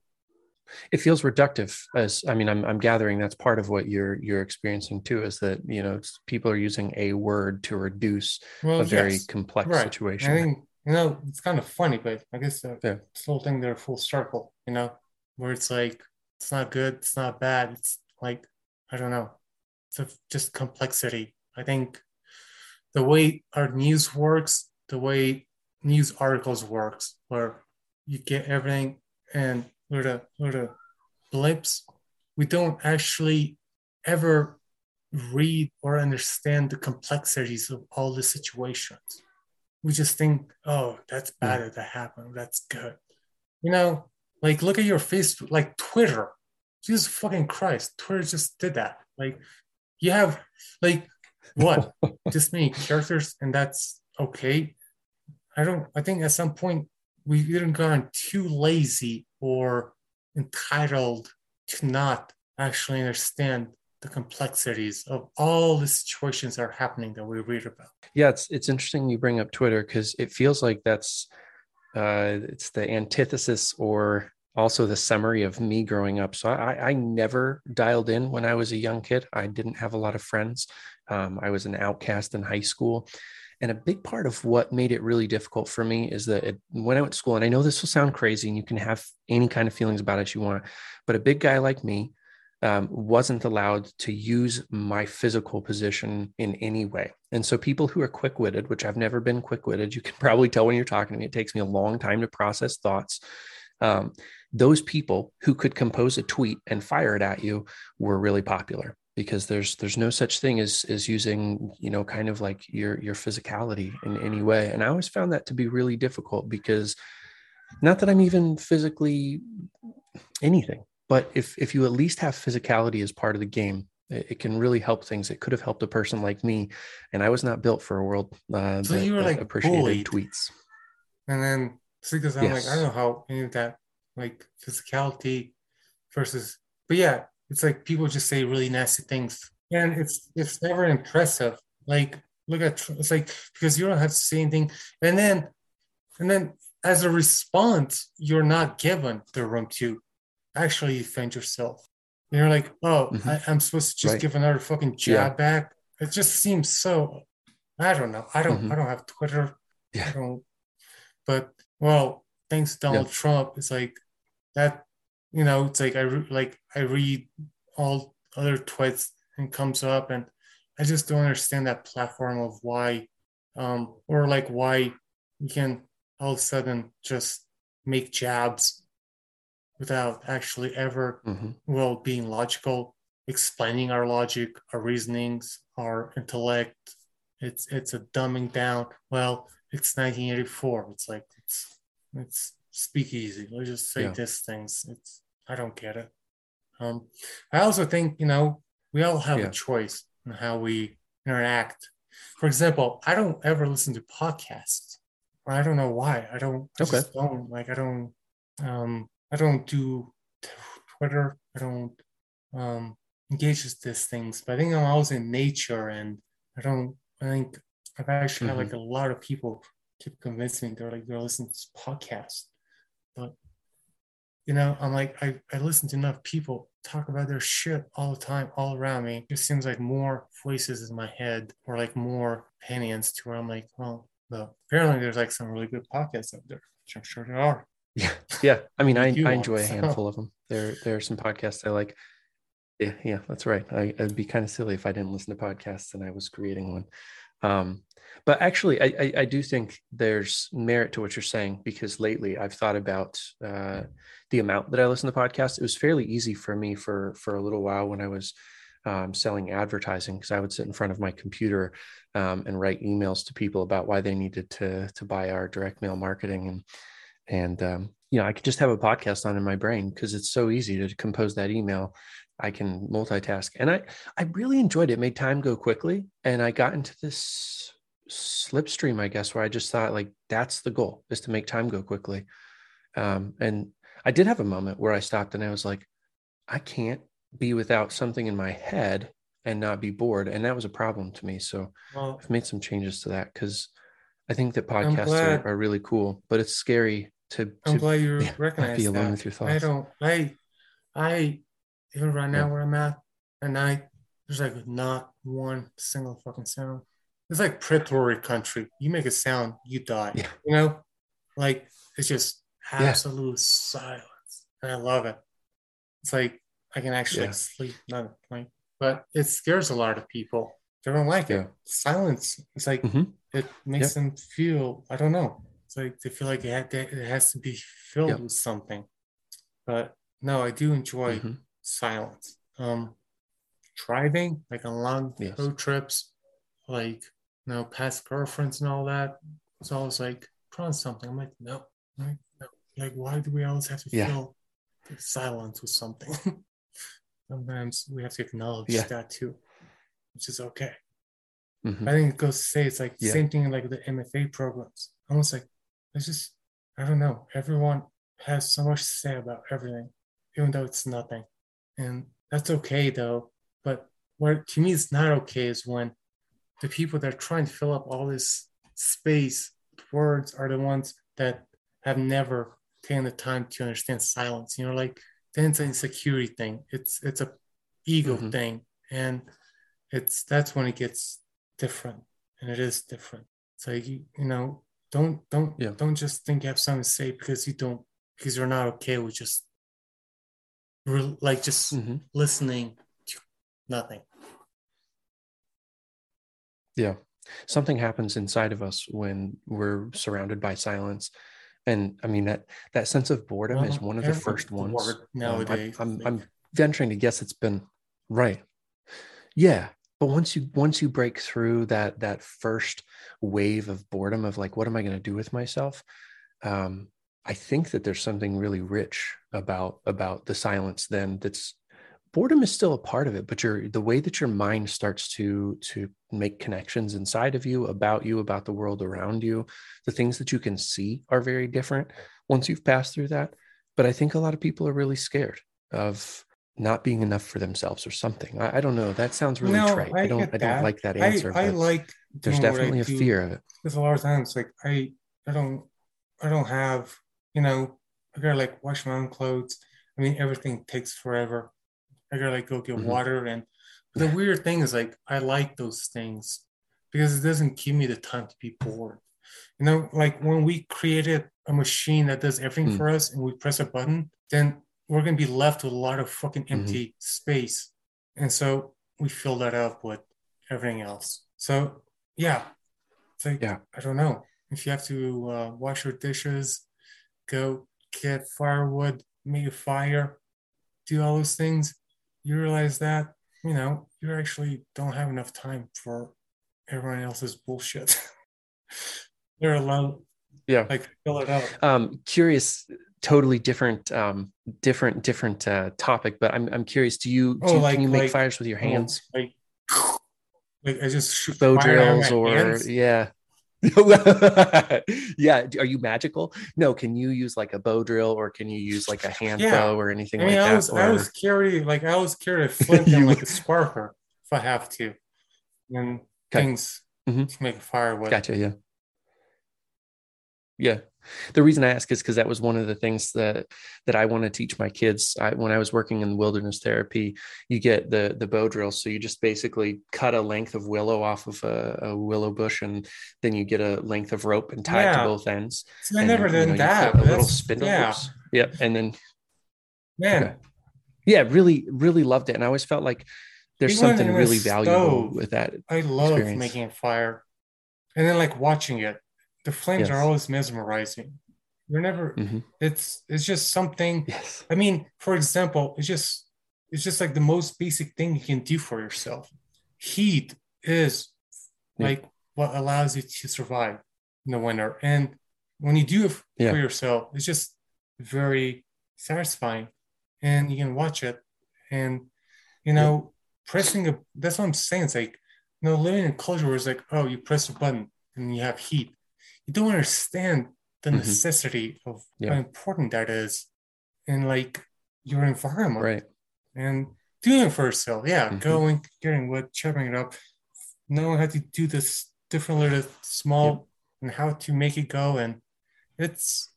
[SPEAKER 5] it feels reductive as i mean i'm, I'm gathering that's part of what you're you're experiencing too is that you know it's- people are using a word to reduce
[SPEAKER 6] well,
[SPEAKER 5] a very
[SPEAKER 6] yes,
[SPEAKER 5] complex
[SPEAKER 6] right.
[SPEAKER 5] situation
[SPEAKER 6] I think you know it's kind of funny, but I guess the
[SPEAKER 5] Yeah.
[SPEAKER 6] this whole thing they're full circle, you know, where it's like it's not good, it's not bad, it's like I don't know, it's just complexity. I think the way our news works, the way news articles works, where you get everything and little little blips, we don't actually ever read or understand the complexities of all the situations we just think, oh, that's bad that that happened. That's good. You know, like look at your Facebook, like Twitter. Jesus fucking Christ, Twitter just did that. Like you have like what? just many characters and that's okay. I don't I think at some point we've either gotten too lazy or entitled to not actually understand the complexities of all the situations that are happening that we read about.
[SPEAKER 5] yeah it's it's interesting you bring up twitter because it feels like that's uh it's the antithesis or also the summary of me growing up. So i i never dialed in when i was a young kid. I didn't have a lot of friends. Um, i was an outcast in high school and a big part of what made it really difficult for me is that it, when i went to school and i know this will sound crazy and you can have any kind of feelings about it you want but a big guy like me um, wasn't allowed to use my physical position in any way. And so, people who are quick witted, which I've never been quick witted, you can probably tell when you're talking to me, it takes me a long time to process thoughts. Um, those people who could compose a tweet and fire it at you were really popular because there's there's no such thing as as using you know kind of like your your physicality in any way. And i always found that to be really difficult because not that i'm even physically anything but if if you at least have physicality as part of the game it, it can really help things. It could have helped a person like me and i was not built for a world uh,
[SPEAKER 6] So
[SPEAKER 5] that,
[SPEAKER 6] you were, like,
[SPEAKER 5] appreciated
[SPEAKER 6] bullied.
[SPEAKER 5] tweets.
[SPEAKER 6] And then see, because I'm like, I don't know how any of that like physicality versus, but yeah, it's like people just say really nasty things, and it's it's never impressive. Like look at it's like because you don't have to say anything, and then and then as a response, you're not given the room to actually defend yourself. And you're like, oh,
[SPEAKER 5] Mhm.
[SPEAKER 6] I, I'm supposed to just
[SPEAKER 5] Right.
[SPEAKER 6] give another fucking jab
[SPEAKER 5] Yeah.
[SPEAKER 6] back. It just seems so I don't know. I don't.
[SPEAKER 5] Mhm.
[SPEAKER 6] I don't have Twitter.
[SPEAKER 5] Yeah.
[SPEAKER 6] I don't. But well, thanks Donald
[SPEAKER 5] Yeah.
[SPEAKER 6] Trump, it's like that. You know, it's like I re- like I read all other tweets and comes up, and I just don't understand that platform of why, um, or like why we can all of a sudden just make jabs without actually ever
[SPEAKER 5] Mhm.
[SPEAKER 6] well being logical explaining our logic our reasonings our intellect. It's it's a dumbing down. Well it's 1984 it's like it's it's speakeasy. Let's just say
[SPEAKER 5] Yeah.
[SPEAKER 6] this things. It's i don't get it. Um i also think you know we all have
[SPEAKER 5] Yeah.
[SPEAKER 6] a choice in how we interact. For example i don't ever listen to podcasts. I don't know why. I don't I
[SPEAKER 5] Okay.
[SPEAKER 6] just don't like i don't um i don't do twitter. I don't um engage with these things. But i think i'm always in nature and i don't i think i've actually had like a lot of people keep convincing me. They're like they're listening to this podcast. But you know i'm like i, I listen to enough people talk about their shit all the time all around me it just seems like more voices in my head or like more opinions to where i'm like well well apparently there's like some really good podcasts out there which i'm sure there are
[SPEAKER 5] Yeah, yeah. I mean, I, I enjoy a handful of them. There, there are some podcasts I like. Yeah, yeah, that's right. I, it'd be kind of silly if I didn't listen to podcasts and I was creating one. Um, but actually, I, I, I do think there's merit to what you're saying because lately I've thought about uh, the amount that I listen to podcasts. It was fairly easy for me for for a little while when I was um, selling advertising because I would sit in front of my computer um, and write emails to people about why they needed to to buy our direct mail marketing. And and um, you know i could just have a podcast on in my brain because it's so easy to compose that email. I can multitask. And i i really enjoyed it. it made time go quickly. And i got into this slipstream i guess where i just thought like that's the goal is to make time go quickly. Um, and i did have a moment where i stopped and i was like i can't be without something in my head and not be bored and that was a problem to me so
[SPEAKER 6] well
[SPEAKER 5] I've made some changes to that because I think that podcasts are, are really cool, but it's scary to,
[SPEAKER 6] I'm
[SPEAKER 5] to
[SPEAKER 6] glad you
[SPEAKER 5] yeah,
[SPEAKER 6] recognize
[SPEAKER 5] be alone
[SPEAKER 6] that.
[SPEAKER 5] with your thoughts.
[SPEAKER 6] I don't. I, I, even right now
[SPEAKER 5] Yeah.
[SPEAKER 6] where I'm at at night, there's like not one single fucking sound. It's like predatory country. You make a sound, you die.
[SPEAKER 5] Yeah.
[SPEAKER 6] You know, like it's just
[SPEAKER 5] Yeah.
[SPEAKER 6] absolute silence, and I love it. It's like I can actually
[SPEAKER 5] Yeah.
[SPEAKER 6] sleep, not like, but it scares a lot of people. They don't like
[SPEAKER 5] Yeah.
[SPEAKER 6] it. Silence. It's like
[SPEAKER 5] Mhm.
[SPEAKER 6] it makes
[SPEAKER 5] Yep.
[SPEAKER 6] them feel. I don't know. It's like they feel like it, had, it has to be filled
[SPEAKER 5] Yep.
[SPEAKER 6] with something. But no, I do enjoy
[SPEAKER 5] Mhm.
[SPEAKER 6] silence. Um, driving like on long
[SPEAKER 5] Yes.
[SPEAKER 6] road trips, like you know, past girlfriends and all that. It's always like put on something. I'm like, no, like, no. Like why do we always have to
[SPEAKER 5] Yeah.
[SPEAKER 6] fill silence with something? Sometimes we have to acknowledge
[SPEAKER 5] Yeah.
[SPEAKER 6] that too, which is okay.
[SPEAKER 5] Mhm.
[SPEAKER 6] I think it goes to say it's like the
[SPEAKER 5] Yeah.
[SPEAKER 6] same thing like the MFA programs. Almost like it's just I don't know. Everyone has so much to say about everything, even though it's nothing, and that's okay though. But what to me is not okay is when the people that are trying to fill up all this space with words are the ones that have never taken the time to understand silence. You know, like then it's an insecurity thing. It's it's a ego
[SPEAKER 5] Mhm.
[SPEAKER 6] thing, and it's that's when it gets different, and it is different. So you you know don't don't
[SPEAKER 5] Yeah.
[SPEAKER 6] don't just think you have something to say because you don't because you're not okay with just re- like just
[SPEAKER 5] Mhm.
[SPEAKER 6] listening to nothing.
[SPEAKER 5] Yeah. Something happens inside of us when we're surrounded by silence. And I mean that that sense of boredom is one of the first ones.
[SPEAKER 6] bored
[SPEAKER 5] Um, I, I'm venturing to guess it's been right. Yeah. But once you once you break through that that first wave of boredom of like, what am I going to do with myself? Um, I think that there's something really rich about about the silence then that's boredom is still a part of it, but your the way that your mind starts to to make connections inside of you about you, about the world around you, the things that you can see are very different once you've passed through that. But I think a lot of people are really scared of not being enough for themselves or something. I, I don't know. That sounds really
[SPEAKER 6] No,
[SPEAKER 5] trite.
[SPEAKER 6] I
[SPEAKER 5] I, don't I don't
[SPEAKER 6] that.
[SPEAKER 5] like that answer.
[SPEAKER 6] I
[SPEAKER 5] but
[SPEAKER 6] like
[SPEAKER 5] there's
[SPEAKER 6] I
[SPEAKER 5] definitely a
[SPEAKER 6] do.
[SPEAKER 5] fear of it.
[SPEAKER 6] there's a lot of times, like I, I don't, I don't have, you know, I gotta like wash my own clothes. I mean, everything takes forever. I gotta like go get
[SPEAKER 5] Mhm.
[SPEAKER 6] water, and the weird thing is like I like those things because it doesn't give me the time to be bored. You know, like when we created a machine that does everything
[SPEAKER 5] Mm.
[SPEAKER 6] for us and we press a button, then we're gonna be left with a lot of fucking
[SPEAKER 5] Mm-hmm.
[SPEAKER 6] empty space. And so we fill that up with everything else. So yeah. It's like
[SPEAKER 5] Yeah.
[SPEAKER 6] I don't know. If you have to uh, wash your dishes, go get firewood, make a fire, do all those things, you realize that, you know, you actually don't have enough time for everyone else's bullshit. They're allowed
[SPEAKER 5] Yeah.
[SPEAKER 6] like fill it out.
[SPEAKER 5] um curious totally different um different different uh topic but i'm i'm curious do you, do
[SPEAKER 6] Oh,
[SPEAKER 5] you
[SPEAKER 6] like-
[SPEAKER 5] can you make
[SPEAKER 6] like-
[SPEAKER 5] fires with your hands
[SPEAKER 6] Like, like I just shoot
[SPEAKER 5] bow
[SPEAKER 6] fire out of
[SPEAKER 5] drills or
[SPEAKER 6] hands.
[SPEAKER 5] yeah yeah are you magical no can you use like a bow drill or can you use like a hand
[SPEAKER 6] Yeah.
[SPEAKER 5] bow or anything
[SPEAKER 6] I mean,
[SPEAKER 5] like
[SPEAKER 6] I
[SPEAKER 5] that
[SPEAKER 6] was I
[SPEAKER 5] or-
[SPEAKER 6] was carry like I was carry a flint and like a sparker if I have to, and
[SPEAKER 5] Okay.
[SPEAKER 6] things
[SPEAKER 5] Mhm.
[SPEAKER 6] to make a fire with.
[SPEAKER 5] Gotcha. Yeah. Yeah. The reason I ask is because that was one of the things that that I want to teach my kids. I, when I was working in wilderness therapy, you get the the bow drill. So you just basically cut a length of willow off of a, a willow bush, and then you get a length of rope and tie it to both ends.
[SPEAKER 6] See, I
[SPEAKER 5] and,
[SPEAKER 6] never did
[SPEAKER 5] know,
[SPEAKER 6] that.
[SPEAKER 5] a little spindle.
[SPEAKER 6] Yeah,
[SPEAKER 5] Oops. Yep. And then
[SPEAKER 6] man.
[SPEAKER 5] Okay. yeah, really, really loved it. And I always felt like there's
[SPEAKER 6] Even
[SPEAKER 5] something really valuable
[SPEAKER 6] stove,
[SPEAKER 5] with that.
[SPEAKER 6] I love
[SPEAKER 5] experience.
[SPEAKER 6] making a fire, and then like watching it. The flames are always mesmerizing. You're never.
[SPEAKER 5] Mhm.
[SPEAKER 6] It's it's just something.
[SPEAKER 5] Yes.
[SPEAKER 6] I mean, for example, it's just it's just like the most basic thing you can do for yourself. Heat is
[SPEAKER 5] Yeah.
[SPEAKER 6] like what allows you to survive in the winter. And when you do it
[SPEAKER 5] Yeah.
[SPEAKER 6] for yourself, it's just very satisfying. And you can watch it. And you know, pressing a that's what I'm saying. It's like, you know, living in a culture where it's like, oh, you press a button and you have heat. You don't understand the
[SPEAKER 5] Mhm.
[SPEAKER 6] necessity of
[SPEAKER 5] Yeah.
[SPEAKER 6] how important that is in like your environment
[SPEAKER 5] Right.
[SPEAKER 6] and doing it for yourself. Yeah,
[SPEAKER 5] Mhm.
[SPEAKER 6] going, getting wood, chopping it up, knowing how to do this different little small and how to make it go. And it's,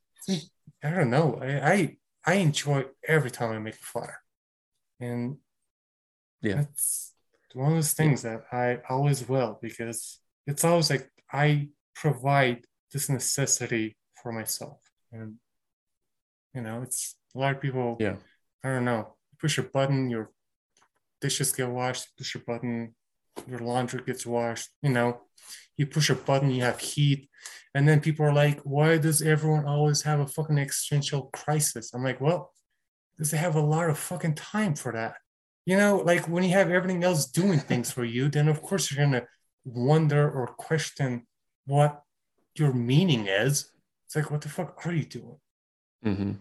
[SPEAKER 6] I don't know. I, I I enjoy every time I make a fire, and
[SPEAKER 5] Yeah.
[SPEAKER 6] it's one of those things that I always will because it's always like I provide this necessity for myself, and you know, it's a lot of people.
[SPEAKER 5] Yeah.
[SPEAKER 6] I don't know. Push a button, your dishes get washed. Push a button, your laundry gets washed. You know, you push a button, you have heat, and then people are like, "Why does everyone always have a fucking existential crisis?" I'm like, "Well, does they have a lot of fucking time for that?" You know, like when you have everything else doing things for you, then of course you're gonna wonder or question what your meaning is. It's like, what the fuck are you doing?
[SPEAKER 5] hmm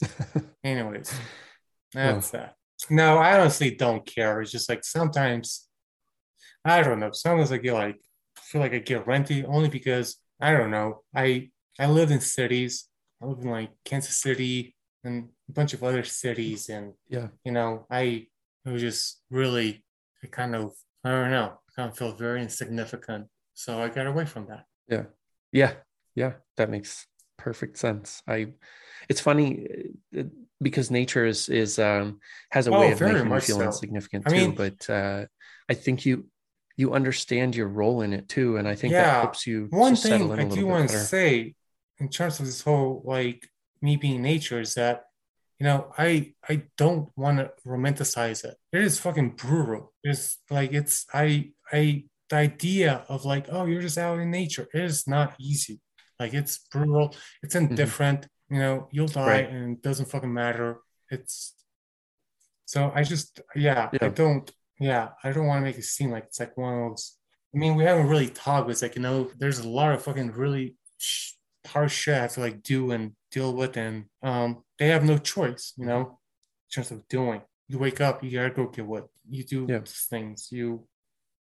[SPEAKER 6] Anyways, that's that. No, I honestly don't care. It's just like sometimes I don't know. Sometimes I get like feel like I get renty only because I don't know. I I live in cities. I live in like Kansas City and a bunch of other cities, and
[SPEAKER 5] Yeah.
[SPEAKER 6] you know, I it was just really I kind of I don't know. I kind of feel very insignificant. So I got away from that.
[SPEAKER 5] Yeah. Yeah. Yeah. That makes perfect sense. I, it's funny uh, because nature is, is, um, has a
[SPEAKER 6] Oh,
[SPEAKER 5] way of making you feel
[SPEAKER 6] so.
[SPEAKER 5] insignificant
[SPEAKER 6] I
[SPEAKER 5] too.
[SPEAKER 6] mean-
[SPEAKER 5] but, uh, I think you, you understand your role in it too. And I think that helps you
[SPEAKER 6] One thing I do want to say in terms of this whole like me being nature is that you know I I don't want to romanticize it. It is fucking brutal. It's like it's I I the idea of like oh you're just out in nature. It is not easy. Like it's brutal. It's indifferent. You know you'll die
[SPEAKER 5] Mm-hmm. Right.
[SPEAKER 6] and it doesn't fucking matter. It's so I just yeah, I don't yeah I don't want to make it seem like it's like one of those. I mean we haven't really talked. But it's like you know there's a lot of fucking really sh- hard shit I have to like do and deal with, and um they have no choice. You know, in terms of doing. You wake up, you gotta go get what You do
[SPEAKER 5] Yeah.
[SPEAKER 6] things. You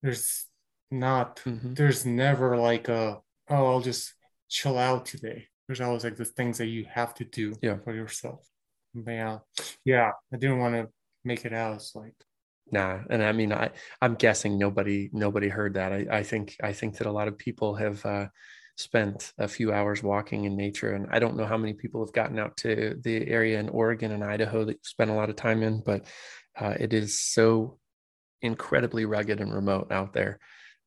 [SPEAKER 6] there's not
[SPEAKER 5] Mhm.
[SPEAKER 6] there's never like a oh I'll just chill out today. There's always like the things that you have to do
[SPEAKER 5] Yeah.
[SPEAKER 6] for yourself. But yeah, yeah, I didn't want to make it out as like
[SPEAKER 5] Nah, and I mean, I I'm guessing nobody nobody heard that. I I think I think that a lot of people have uh, spent a few hours walking in nature, and I don't know how many people have gotten out to the area in Oregon and Idaho that you spent a lot of time in, but uh, it is so incredibly rugged and remote out there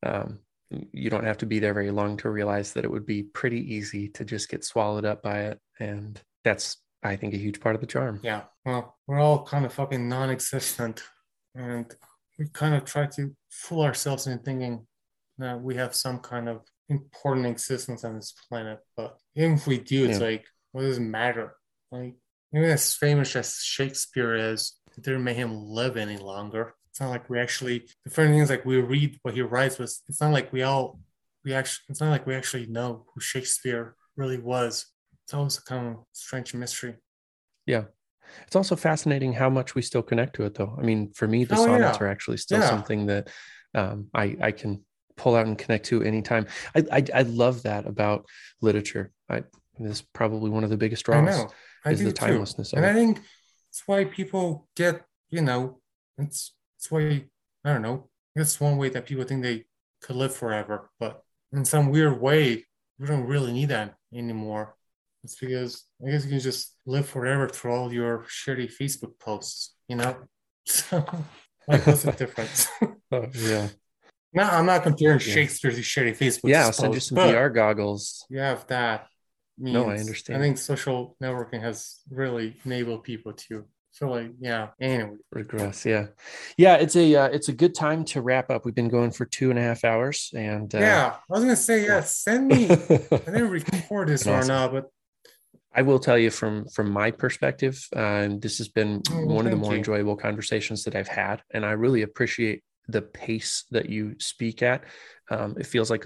[SPEAKER 5] um, you don't have to be there very long to realize that it would be pretty easy to just get swallowed up by it. And that's, I think, a huge part of the charm.
[SPEAKER 6] Yeah. Well, we're all kind of fucking non existent. And we kind of try to fool ourselves into thinking that we have some kind of important existence on this planet. But even if we do, it's
[SPEAKER 5] Yeah.
[SPEAKER 6] like, what does it matter? Like, even as famous as Shakespeare is, it didn't make him live any longer. It's not like we actually, the funny thing is, like, we read what he writes, but it's not like we all, we actually, it's not like we actually know who Shakespeare really was. It's always a kind of strange mystery.
[SPEAKER 5] Yeah. It's also fascinating how much we still connect to it, though. I mean, for me, the
[SPEAKER 6] Oh,
[SPEAKER 5] sonnets
[SPEAKER 6] yeah.
[SPEAKER 5] are actually still
[SPEAKER 6] Yeah.
[SPEAKER 5] something that um, I, I can pull out and connect to anytime. I, I, I love that about literature. I, this is probably one of the biggest draws
[SPEAKER 6] know. I
[SPEAKER 5] is the
[SPEAKER 6] too.
[SPEAKER 5] timelessness of
[SPEAKER 6] And I think it's why people get, you know, it's it's why I don't know. It's one way that people think they could live forever, but in some weird way, we don't really need that anymore. It's because I guess you can just live forever through all your shitty Facebook posts, you know? So like what's the difference?
[SPEAKER 5] Oh, yeah.
[SPEAKER 6] no, I'm not comparing
[SPEAKER 5] Yeah.
[SPEAKER 6] Shakespeare to shitty Facebook
[SPEAKER 5] Yeah, I'll send you some VR goggles.
[SPEAKER 6] you have that.
[SPEAKER 5] No, I understand.
[SPEAKER 6] I think social networking has really enabled people to like, yeah. Anyway,
[SPEAKER 5] Regress, yeah, yeah. It's a uh, it's a good time to wrap up. We've been going for two and a half hours, and uh,
[SPEAKER 6] yeah, I was gonna say, yeah, send me. I didn't record this or
[SPEAKER 5] Awesome.
[SPEAKER 6] not, but
[SPEAKER 5] I will tell you from from my perspective, um, this has been
[SPEAKER 6] Oh,
[SPEAKER 5] one of the more
[SPEAKER 6] you.
[SPEAKER 5] enjoyable conversations that I've had, and I really appreciate the pace that you speak at. Um, it feels like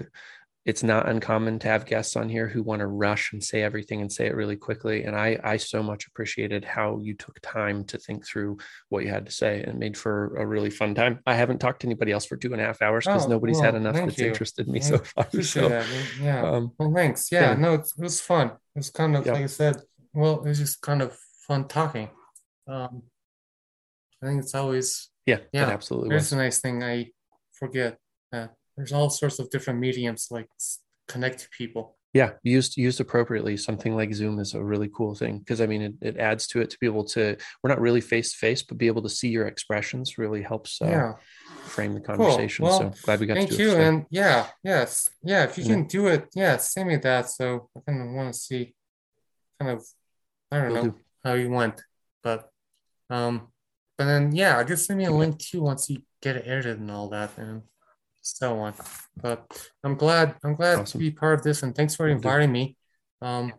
[SPEAKER 5] it's not uncommon to have guests on here who want to rush and say everything and say it really quickly, and I I so much appreciated how you took time to think through what you had to say and made for a really fun time. I haven't talked to anybody else for two and a half hours because
[SPEAKER 6] Oh,
[SPEAKER 5] nobody's had enough that's
[SPEAKER 6] you.
[SPEAKER 5] interested me so far. So,
[SPEAKER 6] that. Yeah.
[SPEAKER 5] um,
[SPEAKER 6] well, thanks. Yeah,
[SPEAKER 5] yeah.
[SPEAKER 6] no, it's, it was fun. It was kind of
[SPEAKER 5] Yeah.
[SPEAKER 6] like I said. Well, it was just kind of fun talking. Um, I think it's always
[SPEAKER 5] yeah,
[SPEAKER 6] Yeah,
[SPEAKER 5] absolutely
[SPEAKER 6] Here's a nice thing I forget that there's all sorts of different mediums like connect to people.
[SPEAKER 5] yeah used used appropriately something like zoom is a really cool thing because i mean it, it adds to it to be able to we're not really face to face but be able to see your expressions really helps uh,
[SPEAKER 6] yeah.
[SPEAKER 5] frame the conversation
[SPEAKER 6] Well,
[SPEAKER 5] so glad we got
[SPEAKER 6] Thank
[SPEAKER 5] to do
[SPEAKER 6] you.
[SPEAKER 5] it.
[SPEAKER 6] And yeah, yes. Yeah, if you
[SPEAKER 5] Yeah.
[SPEAKER 6] can do it, yeah, send me that. So I kind of want to see kind of I don't
[SPEAKER 5] Will
[SPEAKER 6] know
[SPEAKER 5] do.
[SPEAKER 6] how you went. But um but then yeah, just send me a link too once you get it edited and all that and so on. But I'm glad I'm glad to be part of this and thanks for inviting me. Um